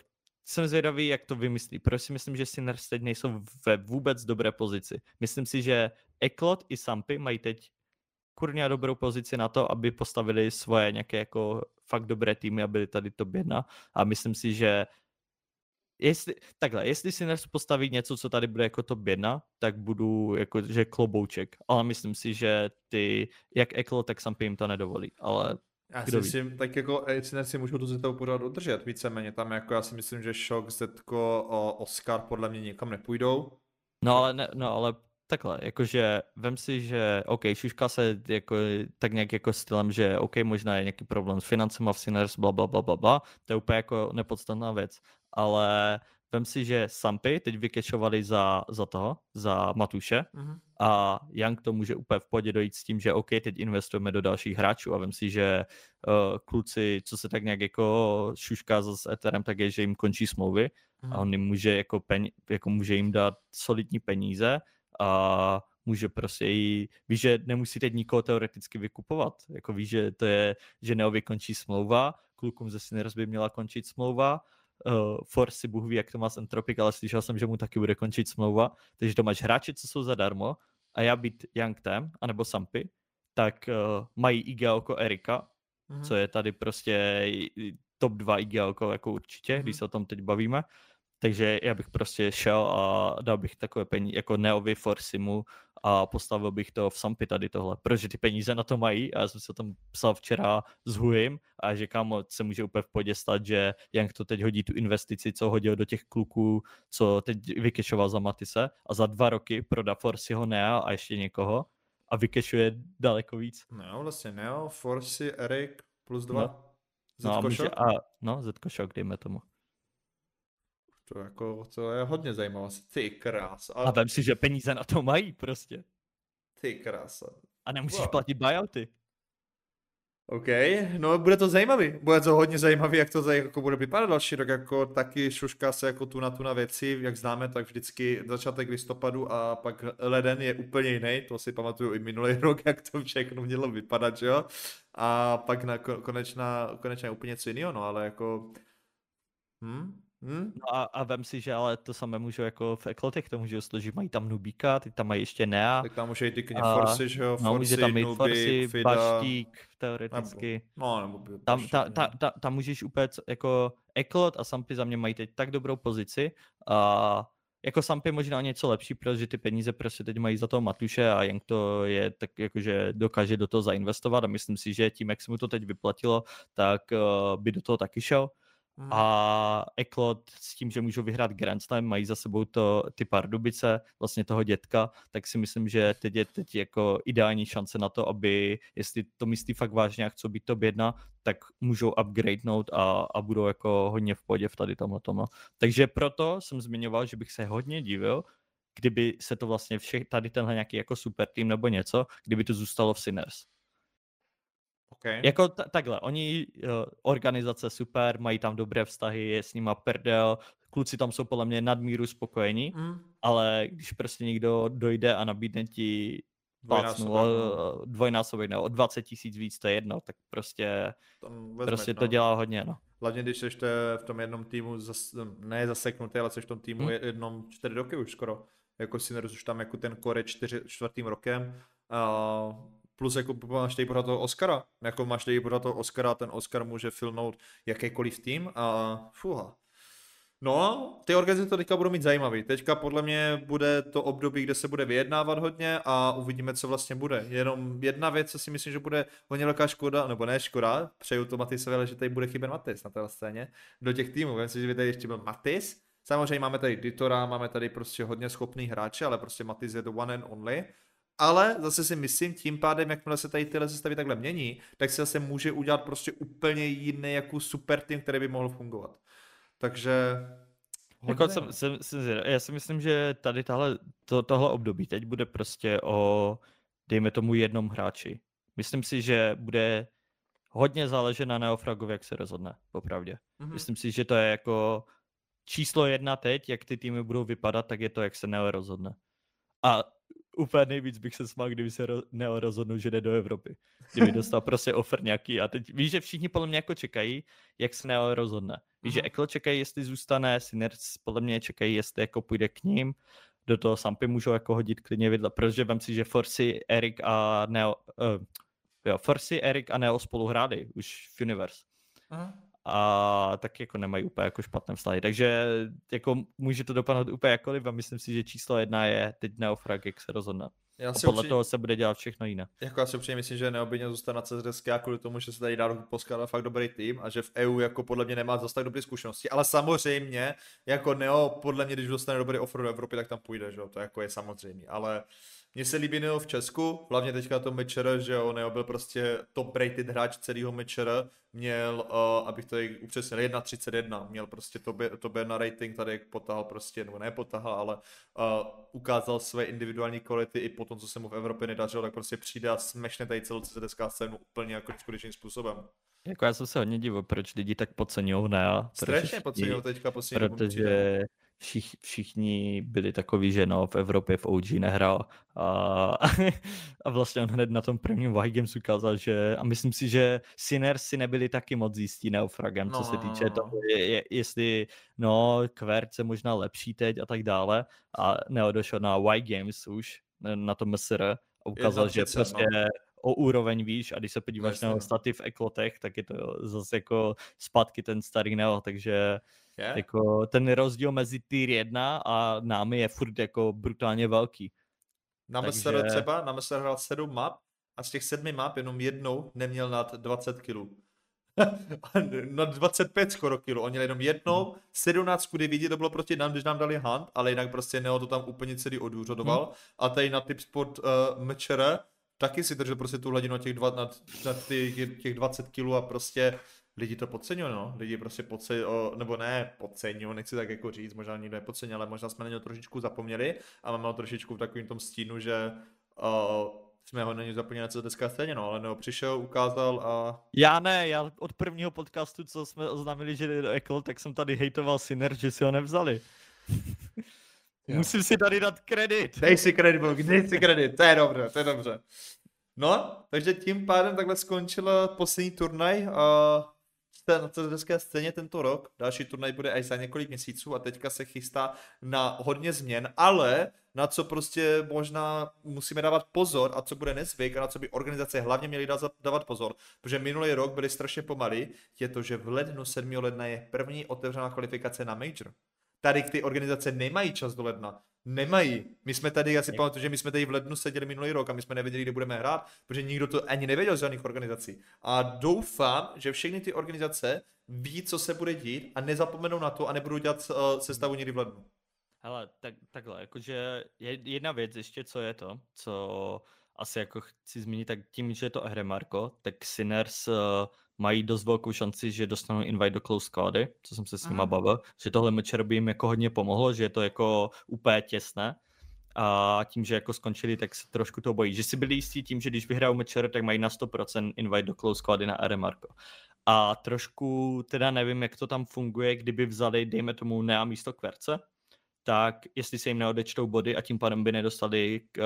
jsem zvědavý, jak to vymyslí. Proč si myslím, že Sinners teď nejsou ve vůbec dobré pozici. Myslím si, že Eklot i Sampy mají teď kurně dobrou pozici na to, aby postavili svoje nějaké jako fakt dobré týmy a byli tady top 1 a myslím si, že jestli, takhle, jestli si postavit něco, co tady bude jako top 1, tak budu jako, že klobouček, ale myslím si, že ty, jak Eklo, tak Sampy jim to nedovolí, ale
já si myslím, tak jako si si můžu tu Zetou pořád udržet, víceméně tam jako já si myslím, že Shock, Zetko, Oscar podle mě nikam nepůjdou.
No ale, ne, no ale takhle, jakože vem si, že OK, šuška se jako, tak nějak jako stylem, že OK, možná je nějaký problém s financema v Sinners, bla, bla, bla, bla, bla, to je úplně jako nepodstatná věc, ale vem si, že Sampy teď vykešovali za, za toho, za Matuše mm-hmm. a Young to může úplně v podě dojít s tím, že OK, teď investujeme do dalších hráčů a vem si, že uh, kluci, co se tak nějak jako šušká s Etherem, tak je, že jim končí smlouvy mm-hmm. a on jim může jako, pen, jako může jim dát solidní peníze a může prostě jí, víš, že nemusí teď nikoho teoreticky vykupovat, jako víš, že to je, že Neovi končí smlouva, klukům ze Sinners by měla končit smlouva, uh, Force Bůh ví, jak to má s Entropic, ale slyšel jsem, že mu taky bude končit smlouva, takže to máš hráči, co jsou zadarmo a já být Young Tam, anebo Sampy, tak uh, mají IGLko Erika, mm-hmm. co je tady prostě top 2 IGLko jako určitě, mm-hmm. když se o tom teď bavíme, Takže já bych prostě šel a dal bych takové peníze, jako Neovi Forsimu a postavil bych to v Sampy tady tohle, protože ty peníze na to mají a já jsem se tam psal včera s Huim a že kámo se může úplně v podě stát, že Jank to teď hodí tu investici, co hodil do těch kluků, co teď vykešoval za Matise a za dva roky prodá Forsiho Nea a ještě někoho a vykešuje daleko víc.
No, vlastně Neo, Forsi, Erik plus dva.
No. No, a, může, a no, Zetko Shock, dejme tomu.
To, jako, to je hodně zajímavé. Ty krása.
A vem si, že peníze na to mají prostě.
Ty krása.
A nemusíš wow. platit buyouty.
OK, no bude to zajímavý. Bude to hodně zajímavý, jak to jako bude vypadat další rok, jako taky šušká se jako tu na tu na věci, jak známe, tak vždycky začátek listopadu a pak leden je úplně jiný, to si pamatuju i minulý rok, jak to všechno mělo vypadat, že jo? A pak na konečná, konečná úplně něco jiného, no ale jako... Hm?
Hmm? No a, a vem si, že ale to samé můžu jako v Eklotech, to můžu složit, mají tam Nubíka, teď tam mají ještě Nea.
Tak tam může jít ty Forsy, že jo?
No, může tam mít Forsy, Baštík, teoreticky.
Nebo, no, nebo by,
tam, ta, ta, ta, tam můžeš úplně, jako Eklot a Sampy za mě mají teď tak dobrou pozici a jako Sampy možná něco lepší, protože ty peníze prostě teď mají za toho Matuše a Jank to je tak jakože dokáže do toho zainvestovat a myslím si, že tím, jak se mu to teď vyplatilo, tak uh, by do toho taky šel. Hmm. A Eklot s tím, že můžou vyhrát Grand Slam, mají za sebou to, ty Pardubice, vlastně toho dětka, tak si myslím, že teď je teď jako ideální šance na to, aby, jestli to myslí fakt vážně a chcou být to jedna, tak můžou upgradenout a, a budou jako hodně v podě v tady tomhle tomu. No. Takže proto jsem zmiňoval, že bych se hodně divil, kdyby se to vlastně všech, tady tenhle nějaký jako super tým nebo něco, kdyby to zůstalo v Sinners.
Okay.
Jako t- takhle, oni, uh, organizace super, mají tam dobré vztahy, je s nima prdel, kluci tam jsou podle mě nadmíru spokojení, mm. ale když prostě někdo dojde a nabídne ti plácnu o no. dvojnásobek, nebo o 20 tisíc víc, to je jedno, tak prostě, prostě to no. dělá hodně, no.
Hlavně když jsi v tom jednom týmu, zas, ne zaseknutý, ale jsi v tom týmu hmm. jednom čtyři roky už skoro. Jako si už tam jako ten core čtyři, čtvrtým rokem. Uh, plus jako máš tady pořád toho Oscara, jako máš tady pořád toho Oscara, ten Oscar může filmout jakýkoliv tým a fuha. No, ty organizace to teďka budou mít zajímavý. Teďka podle mě bude to období, kde se bude vyjednávat hodně a uvidíme, co vlastně bude. Jenom jedna věc, co si myslím, že bude hodně velká škoda, nebo ne škoda, přeju to Matisovi, ale že tady bude chybět Matis na té scéně, do těch týmů. Myslím, že by tady ještě byl Matis, Samozřejmě máme tady Ditora, máme tady prostě hodně schopný hráče, ale prostě Matis je the one and only ale zase si myslím, tím pádem, jakmile se tady tyhle sestavy takhle mění, tak se zase může udělat prostě úplně jiný jako super tým, který by mohl fungovat. Takže
Jako jsem, jsem, jsem, já si myslím, že tady tahle, to, tohle období teď bude prostě o, dejme tomu, jednom hráči. Myslím si, že bude hodně záležet na Neofragovi, jak se rozhodne, popravdě. Mm-hmm. Myslím si, že to je jako číslo jedna teď, jak ty týmy budou vypadat, tak je to, jak se Neo rozhodne. A úplně nejvíc bych se smál, kdyby se ro- Neo rozhodnul, že jde do Evropy. Kdyby dostal prostě offer nějaký. A teď víš, že všichni podle mě jako čekají, jak se Neo rozhodne. Víš, že mhm. Eklo čekají, jestli zůstane, Sinners podle mě čekají, jestli jako půjde k ním. Do toho Sampy můžou jako hodit klidně vidle, protože vem si, že Forsi, Erik a Neo, uh, jo, Forsi, Erik a Neo spolu hráli už v Universe. Uh-huh a tak jako nemají úplně jako špatné vztahy. Takže jako může to dopadnout úplně jakkoliv a myslím si, že číslo jedna je teď Neofrag, jak se rozhodne. Já si a podle upřímně, toho se bude dělat všechno jiné.
Jako já si určitě myslím, že neobytně zůstane na CSDSK a kvůli tomu, že se tady dá poskládat fakt dobrý tým a že v EU jako podle mě nemá zase tak dobré zkušenosti. Ale samozřejmě, jako Neo, podle mě, když dostane dobrý offer do Evropy, tak tam půjde, že jo, to jako je samozřejmě. Ale mně se líbí Neo v Česku, hlavně teďka to Mitcher, že on Neo byl prostě top rated hráč celého Mitcher, měl, uh, abych to upřesnil, 1.31, měl prostě to, by, to na rating tady potahal prostě, nebo ne potahal, ale uh, ukázal své individuální kvality i po tom, co se mu v Evropě nedařilo, tak prostě přijde a smešne tady celou CDSK scénu úplně jako skutečným způsobem.
Jako já jsem se hodně divil, proč lidi tak podceňují ne?
Strašně podceňují teďka
poslední Protože všich, všichni byli takový, že no, v Evropě v OG nehrál a, a vlastně on hned na tom prvním Games ukázal, že a myslím si, že Sinners si nebyli taky moc jistí neofragem, no, co se týče no, no. toho, je, je, jestli no, Kvert se možná lepší teď a tak dále a Neo došel na Y Games už, na tom MSR a ukázal, že prostě no o úroveň výš a když se podíváš Jasně. na staty v eklotech, tak je to zase jako zpátky ten starý Neo, takže
Je?
Jako ten rozdíl mezi tier 1 a námi je furt jako brutálně velký.
Na
Takže-
MSR třeba, na MSR hrál 7 map a z těch sedmi map jenom jednou neměl nad 20 kg. na 25 skoro kilo. Oni jenom jednou, 17 kudy vidí, to bylo proti nám, když nám dali hunt, ale jinak prostě Neo to tam úplně celý odůřodoval. A tady na tip sport uh, mečere taky si držel prostě tu hladinu těch, dva, na, na ty, těch 20 kg a prostě lidi to podceňují, no. Lidi prostě podceňují, nebo ne podceňují, nechci tak jako říct, možná nikdo nepodceňuje, ale možná jsme na něj trošičku zapomněli a máme ho trošičku v takovém tom stínu, že uh, jsme ho na něj zapomněli na CTSK scéně, no, ale Neo přišel, ukázal a
Já ne, já od prvního podcastu, co jsme oznámili, že jde do Ekl, tak jsem tady hejtoval Sinner, že si ho nevzali.
Jo.
Musím si tady dát kredit.
Dej si kredit, dej si kredit, to je dobře, to je dobře. No, takže tím pádem takhle skončil poslední turnaj uh, na CZSK scéně tento rok. Další turnaj bude až za několik měsíců a teďka se chystá na hodně změn, ale na co prostě možná musíme dávat pozor a co bude nezvyk a na co by organizace hlavně měly dá- dávat pozor, protože minulý rok byly strašně pomalý, je to, že v lednu 7. ledna je první otevřená kvalifikace na Major. Tady ty organizace nemají čas do ledna. Nemají. My jsme tady, já si pamatuju, že my jsme tady v lednu seděli minulý rok a my jsme nevěděli, kde budeme hrát, protože nikdo to ani nevěděl z žádných organizací. A doufám, že všechny ty organizace ví, co se bude dít a nezapomenou na to a nebudou dělat uh, sestavu někdy v lednu.
Hele, tak, takhle, jakože je jedna věc ještě, co je to, co asi jako chci zmínit, tak tím, že je to hra Marko, tak Sinners uh, mají dost velkou šanci, že dostanou invite do close squady, co jsem se s nima
Aha.
bavil, že tohle mečer by jim jako hodně pomohlo, že je to jako úplně těsné a tím, že jako skončili, tak se trošku to bojí. Že si byli jistí tím, že když vyhrajou mečer, tak mají na 100% invite do close squady na R Marko. A trošku teda nevím, jak to tam funguje, kdyby vzali, dejme tomu, Nea místo Kverce, tak jestli se jim neodečtou body a tím pádem by nedostali uh,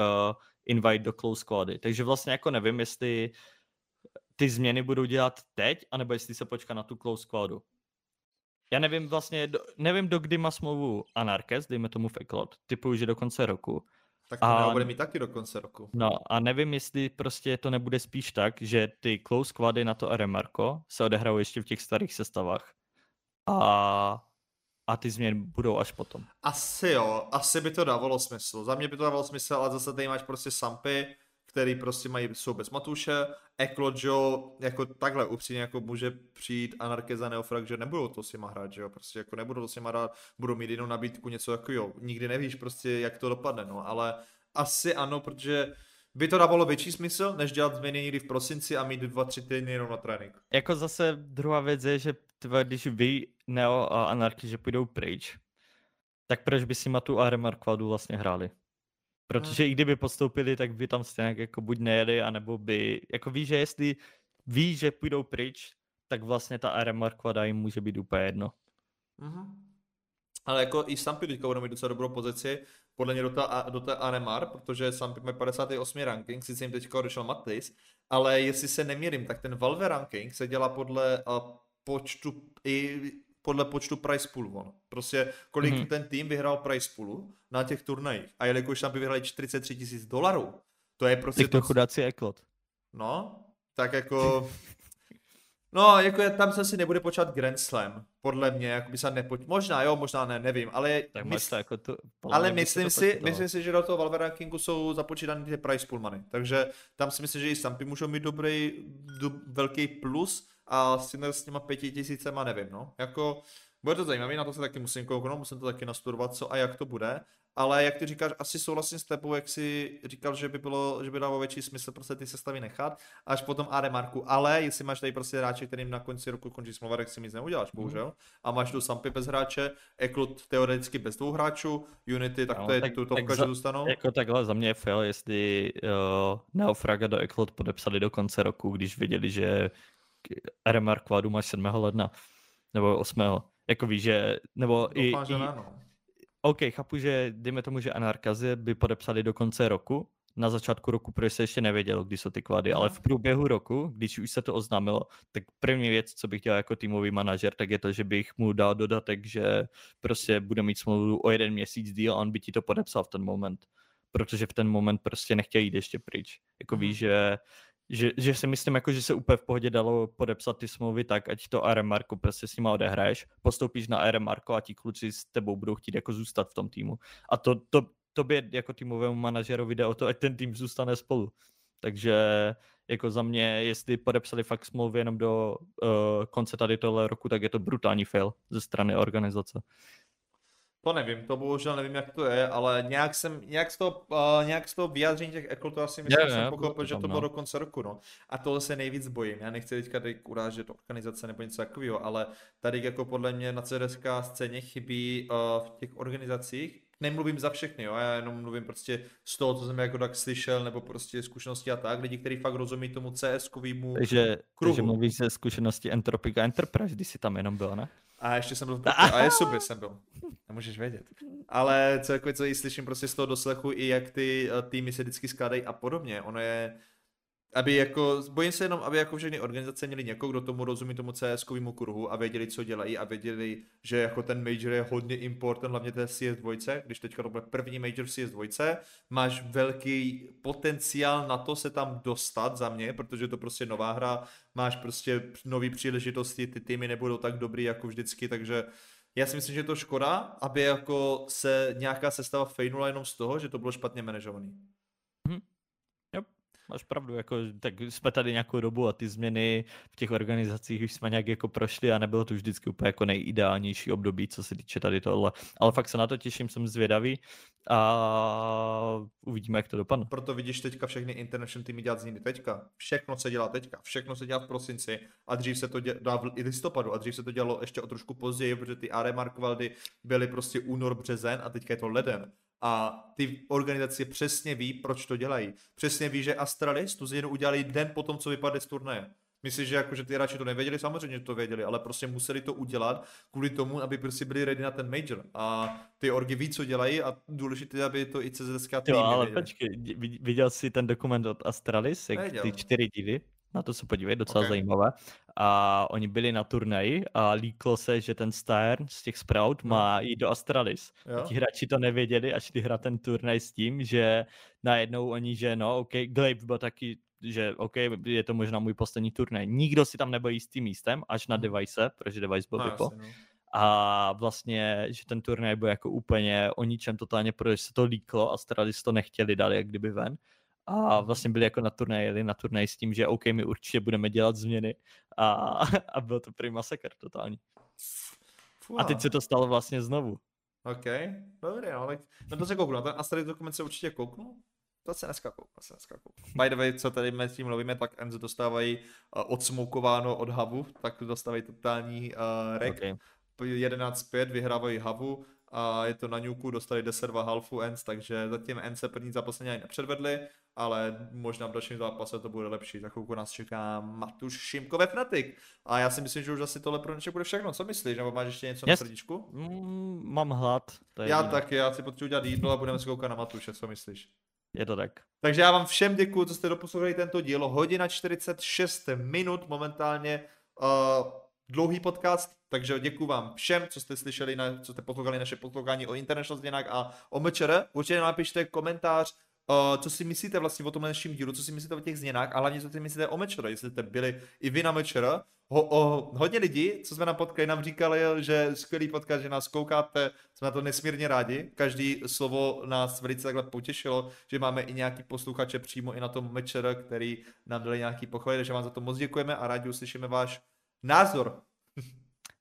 invite do close squady. Takže vlastně jako nevím, jestli ty změny budou dělat teď, anebo jestli se počká na tu close squadu. Já nevím vlastně, do, nevím do kdy má smlouvu Anarkes, dejme tomu v Eklot, typuju, že do konce roku.
Tak to
A-
bude mít taky do konce roku.
No a nevím, jestli prostě to nebude spíš tak, že ty close squady na to RMRko se odehrajou ještě v těch starých sestavách. A, a ty změny budou až potom.
Asi jo, asi by to dávalo smysl. Za mě by to dávalo smysl, ale zase tady máš prostě Sampy, který prostě mají, jsou bez Matuše, Eklo Joe, jako takhle upřímně jako může přijít Anarkeza Neofrag, že nebudou to s nima hrát, že jo, prostě jako nebudou to s nima hrát, budou mít jinou nabídku, něco jako jo, nikdy nevíš prostě, jak to dopadne, no, ale asi ano, protože by to dávalo větší smysl, než dělat změny někdy v prosinci a mít dva, tři týdny jenom na trénink.
Jako zase druhá věc je, že tve, když ví Neo a Anarchy, že půjdou pryč, tak proč by si ma tu RMR Quadu vlastně hráli? Protože i kdyby postoupili, tak by tam stejně jako buď nejeli, anebo by, jako ví, že jestli ví, že půjdou pryč, tak vlastně ta RMR Quada jim může být úplně jedno.
Mhm. Ale jako i Sampy teďka budou mít docela dobrou pozici, podle mě do té, do té ANMR, protože Sampy mají 58 ranking, sice jim teďka odešel Matis, ale jestli se neměrím, tak ten Valve ranking se dělá podle uh, počtu, i podle počtu price poolu. On. Prostě kolik
Mhm.
mm-hmm. ten tým vyhrál price poolu na těch turnajích. A jelikož tam by vyhrali 43 tisíc dolarů, to je prostě
Tak to chudáci Eklot.
No, tak jako... No, jako je, tam se asi nebude počítat Grand Slam, podle mě, jako by se nepoč... Možná jo, možná ne, nevím, ale...
Tak
mys-
máš to jako to,
ale myslím si,
počítalo.
myslím si, že do toho Valve rankingu jsou započítané ty price pool money, takže tam si myslím, že i Stampy můžou mít dobrý, do, velký plus a Sinner s těma pěti tisícema nevím, no, jako bude to zajímavé, na to se taky musím kouknout, musím to taky nastudovat, co a jak to bude, ale jak ty říkáš, asi souhlasím s tebou, jak jsi říkal, že by bylo, že by dávalo větší smysl prostě ty sestavy nechat, až potom AD Marku, ale jestli máš tady prostě hráče, kterým na konci roku končí smlouva, tak si nic neuděláš,
Mhm.
bohužel, a máš tu Sampy bez hráče, Eklud teoreticky bez dvou hráčů, Unity, tak
No,
to je
tak-
tu
tak
topka, že
za-
zůstanou.
Jako takhle za mě je fail, jestli uh, Neofraga do Eklot podepsali do konce roku, když věděli, že RMR Quadu máš 7. ledna, nebo 8. Jako víš, že, nebo i,
Doufám, že
i,
no.
OK, chápu, že dejme tomu, že Anarkazy by podepsali do konce roku, na začátku roku, protože se ještě nevědělo, kdy jsou ty kvady, ale v průběhu roku, když už se to oznámilo, tak první věc, co bych dělal jako týmový manažer, tak je to, že bych mu dal dodatek, že prostě bude mít smlouvu o jeden měsíc díl a on by ti to podepsal v ten moment. Protože v ten moment prostě nechtěl jít ještě pryč. Jako
Mhm.
víš, že že, že si myslím, jako, že se úplně v pohodě dalo podepsat ty smlouvy tak, ať to RM Marko prostě s nima odehraješ, postoupíš na RM Marko a ti kluci s tebou budou chtít jako zůstat v tom týmu. A to, to, tobě jako týmovému manažerovi jde o to, ať ten tým zůstane spolu. Takže jako za mě, jestli podepsali fakt smlouvy jenom do uh, konce tady tohle roku, tak je to brutální fail ze strany organizace.
To nevím, to bohužel nevím, jak to je, ale nějak jsem, nějak z toho, uh, nějak z toho vyjádření těch Ekol, to asi myslím, je, jsem pochopil, že to bylo no. do konce roku, no. A tohle se nejvíc bojím. Já nechci teďka tady urážet organizace nebo něco takového, ale tady jako podle mě na CDSK scéně chybí uh, v těch organizacích, nemluvím za všechny, jo, já jenom mluvím prostě z toho, co jsem jako tak slyšel, nebo prostě zkušenosti a tak, lidi, kteří fakt rozumí tomu CS-kovému
takže, kruhu. Takže mluvíš ze zkušenosti Entropica Enterprise, když jsi tam jenom byl, ne?
A ještě jsem byl v a je suby jsem byl. Nemůžeš vědět. Ale co, jako, co jí slyším prostě z toho doslechu, i jak ty uh, týmy se vždycky skládají a podobně. Ono je, aby jako, bojím se jenom, aby jako všechny organizace měli někoho, kdo tomu rozumí tomu cs kruhu a věděli, co dělají a věděli, že jako ten major je hodně important, hlavně té CS2, když teďka to bude první major v CS2, máš velký potenciál na to se tam dostat za mě, protože to prostě nová hra, máš prostě nový příležitosti, ty týmy nebudou tak dobrý jako vždycky, takže já si myslím, že je to škoda, aby jako se nějaká sestava fejnula jenom z toho, že to bylo špatně manažovaný.
Máš pravdu, jako, tak jsme tady nějakou dobu a ty změny v těch organizacích už jsme nějak jako prošli a nebylo to vždycky úplně jako nejideálnější období, co se týče tady tohle. Ale fakt se na to těším, jsem zvědavý a uvidíme, jak to dopadne.
Proto vidíš teďka všechny international týmy dělat změny teďka. Všechno se dělá teďka, všechno se dělá v prosinci a dřív se to dělá v listopadu a dřív se to dělalo ještě o trošku později, protože ty AR Markvaldy byly prostě únor, březen a teďka je to leden a ty organizace přesně ví, proč to dělají. Přesně ví, že Astralis tu změnu udělali den po tom, co vypadne z turnaje. Myslíš, že, jako, že ty hráči to nevěděli? Samozřejmě, že to věděli, ale prostě museli to udělat kvůli tomu, aby prostě byli ready na ten major. A ty orgy ví, co dělají a důležité, aby to i CZSK tým
Jo, ale věděli. počkej, viděl jsi ten dokument od Astralis, jak ty čtyři díly? Na to se podívej, docela okay. zajímavé. A oni byli na turnaji a líklo se, že ten Stern z těch Sprout no. má jít do Astralis. Jo. A ti hráči to nevěděli, až ty hra ten turnaj s tím, že najednou oni, že no, OK, Glabe byl taky že OK, je to možná můj poslední turnaj. Nikdo si tam nebyl jistý místem, až na mhm. device, protože device byl no, vypo. no. A vlastně, že ten turnaj byl jako úplně o ničem totálně, protože se to líklo a Astralis to nechtěli dát jak kdyby ven a vlastně byli jako na turnaj, jeli na turnaj s tím, že OK, my určitě budeme dělat změny a, a byl to prý masakr totální. Fuh. A teď se to stalo vlastně znovu.
OK, dobrý, no, tak no to se kouknu, ten Asterix dokument se určitě kouknu. To se dneska kouknu, se dneska kouknu. By the way, co tady mezi tím mluvíme, tak Enzo dostávají uh, odsmoukováno od Havu, tak dostávají totální uh, rek. Okay. 11-5, vyhrávají Havu a je to na ňuku, dostali 10-2 halfu Ends, takže zatím Ends se první zápas ani nepředvedli, ale možná v dalším zápase to bude lepší. Za chvilku nás čeká Matuš Šimko ve Fnatic. A já si myslím, že už asi tohle pro dnešek bude všechno. Co myslíš? Nebo máš ještě něco yes. na srdíčku?
Mm, mám hlad.
To je já jinak. taky, já si potřebuji dělat jídlo a budeme se koukat na Matuše. Co myslíš?
Je to tak.
Takže já vám všem děkuji, co jste doposlouchali tento díl. Hodina 46 minut momentálně. Uh, dlouhý podcast, takže děkuji vám všem, co jste slyšeli, na, co jste poslouchali naše poslouchání o International změnách a o MČR. Určitě napište komentář, Uh, co si myslíte vlastně o tomhle dnešním dílu, co si myslíte o těch změnách a hlavně co si myslíte o Mečera, jestli jste byli i vy na Mečera. Ho, o, hodně lidí, co jsme na potkali, nám říkali, že skvělý podcast, že nás koukáte, jsme na to nesmírně rádi. Každý slovo nás velice takhle potěšilo, že máme i nějaký posluchače přímo i na tom Mečera, který nám dali nějaký pochvaly, takže vám za to moc děkujeme a rádi uslyšíme váš názor.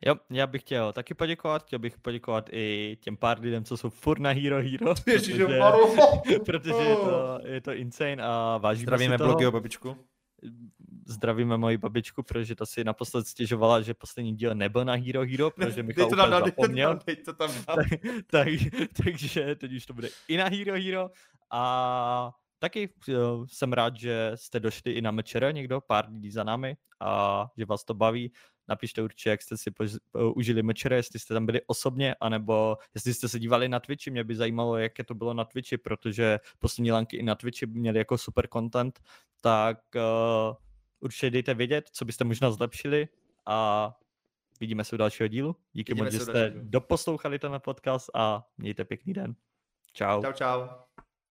Jo, já bych chtěl taky poděkovat, chtěl bych poděkovat i těm pár lidem, co jsou furt na Hero Hero,
protože,
protože je, to, je to insane a vážíme
Zdravíme blogy o babičku.
Zdravíme moji babičku, protože ta si naposled stěžovala, že poslední díl nebyl na Hero Hero, protože Michal úplně tam, zapomněl.
to tam,
tak, tak, takže teď už to bude i na Hero Hero a taky jo, jsem rád, že jste došli i na mečere někdo, pár lidí za námi a že vás to baví. Napište určitě, jak jste si pož- užili mečere, jestli jste tam byli osobně, anebo jestli jste se dívali na Twitchi. Mě by zajímalo, jaké to bylo na Twitchi, protože poslední lanky i na Twitchi měli jako super content, tak uh, určitě dejte vědět, co byste možná zlepšili a vidíme se u dalšího dílu. Díky moc, že jste doposlouchali ten podcast a mějte pěkný den. Čau.
Čau, čau.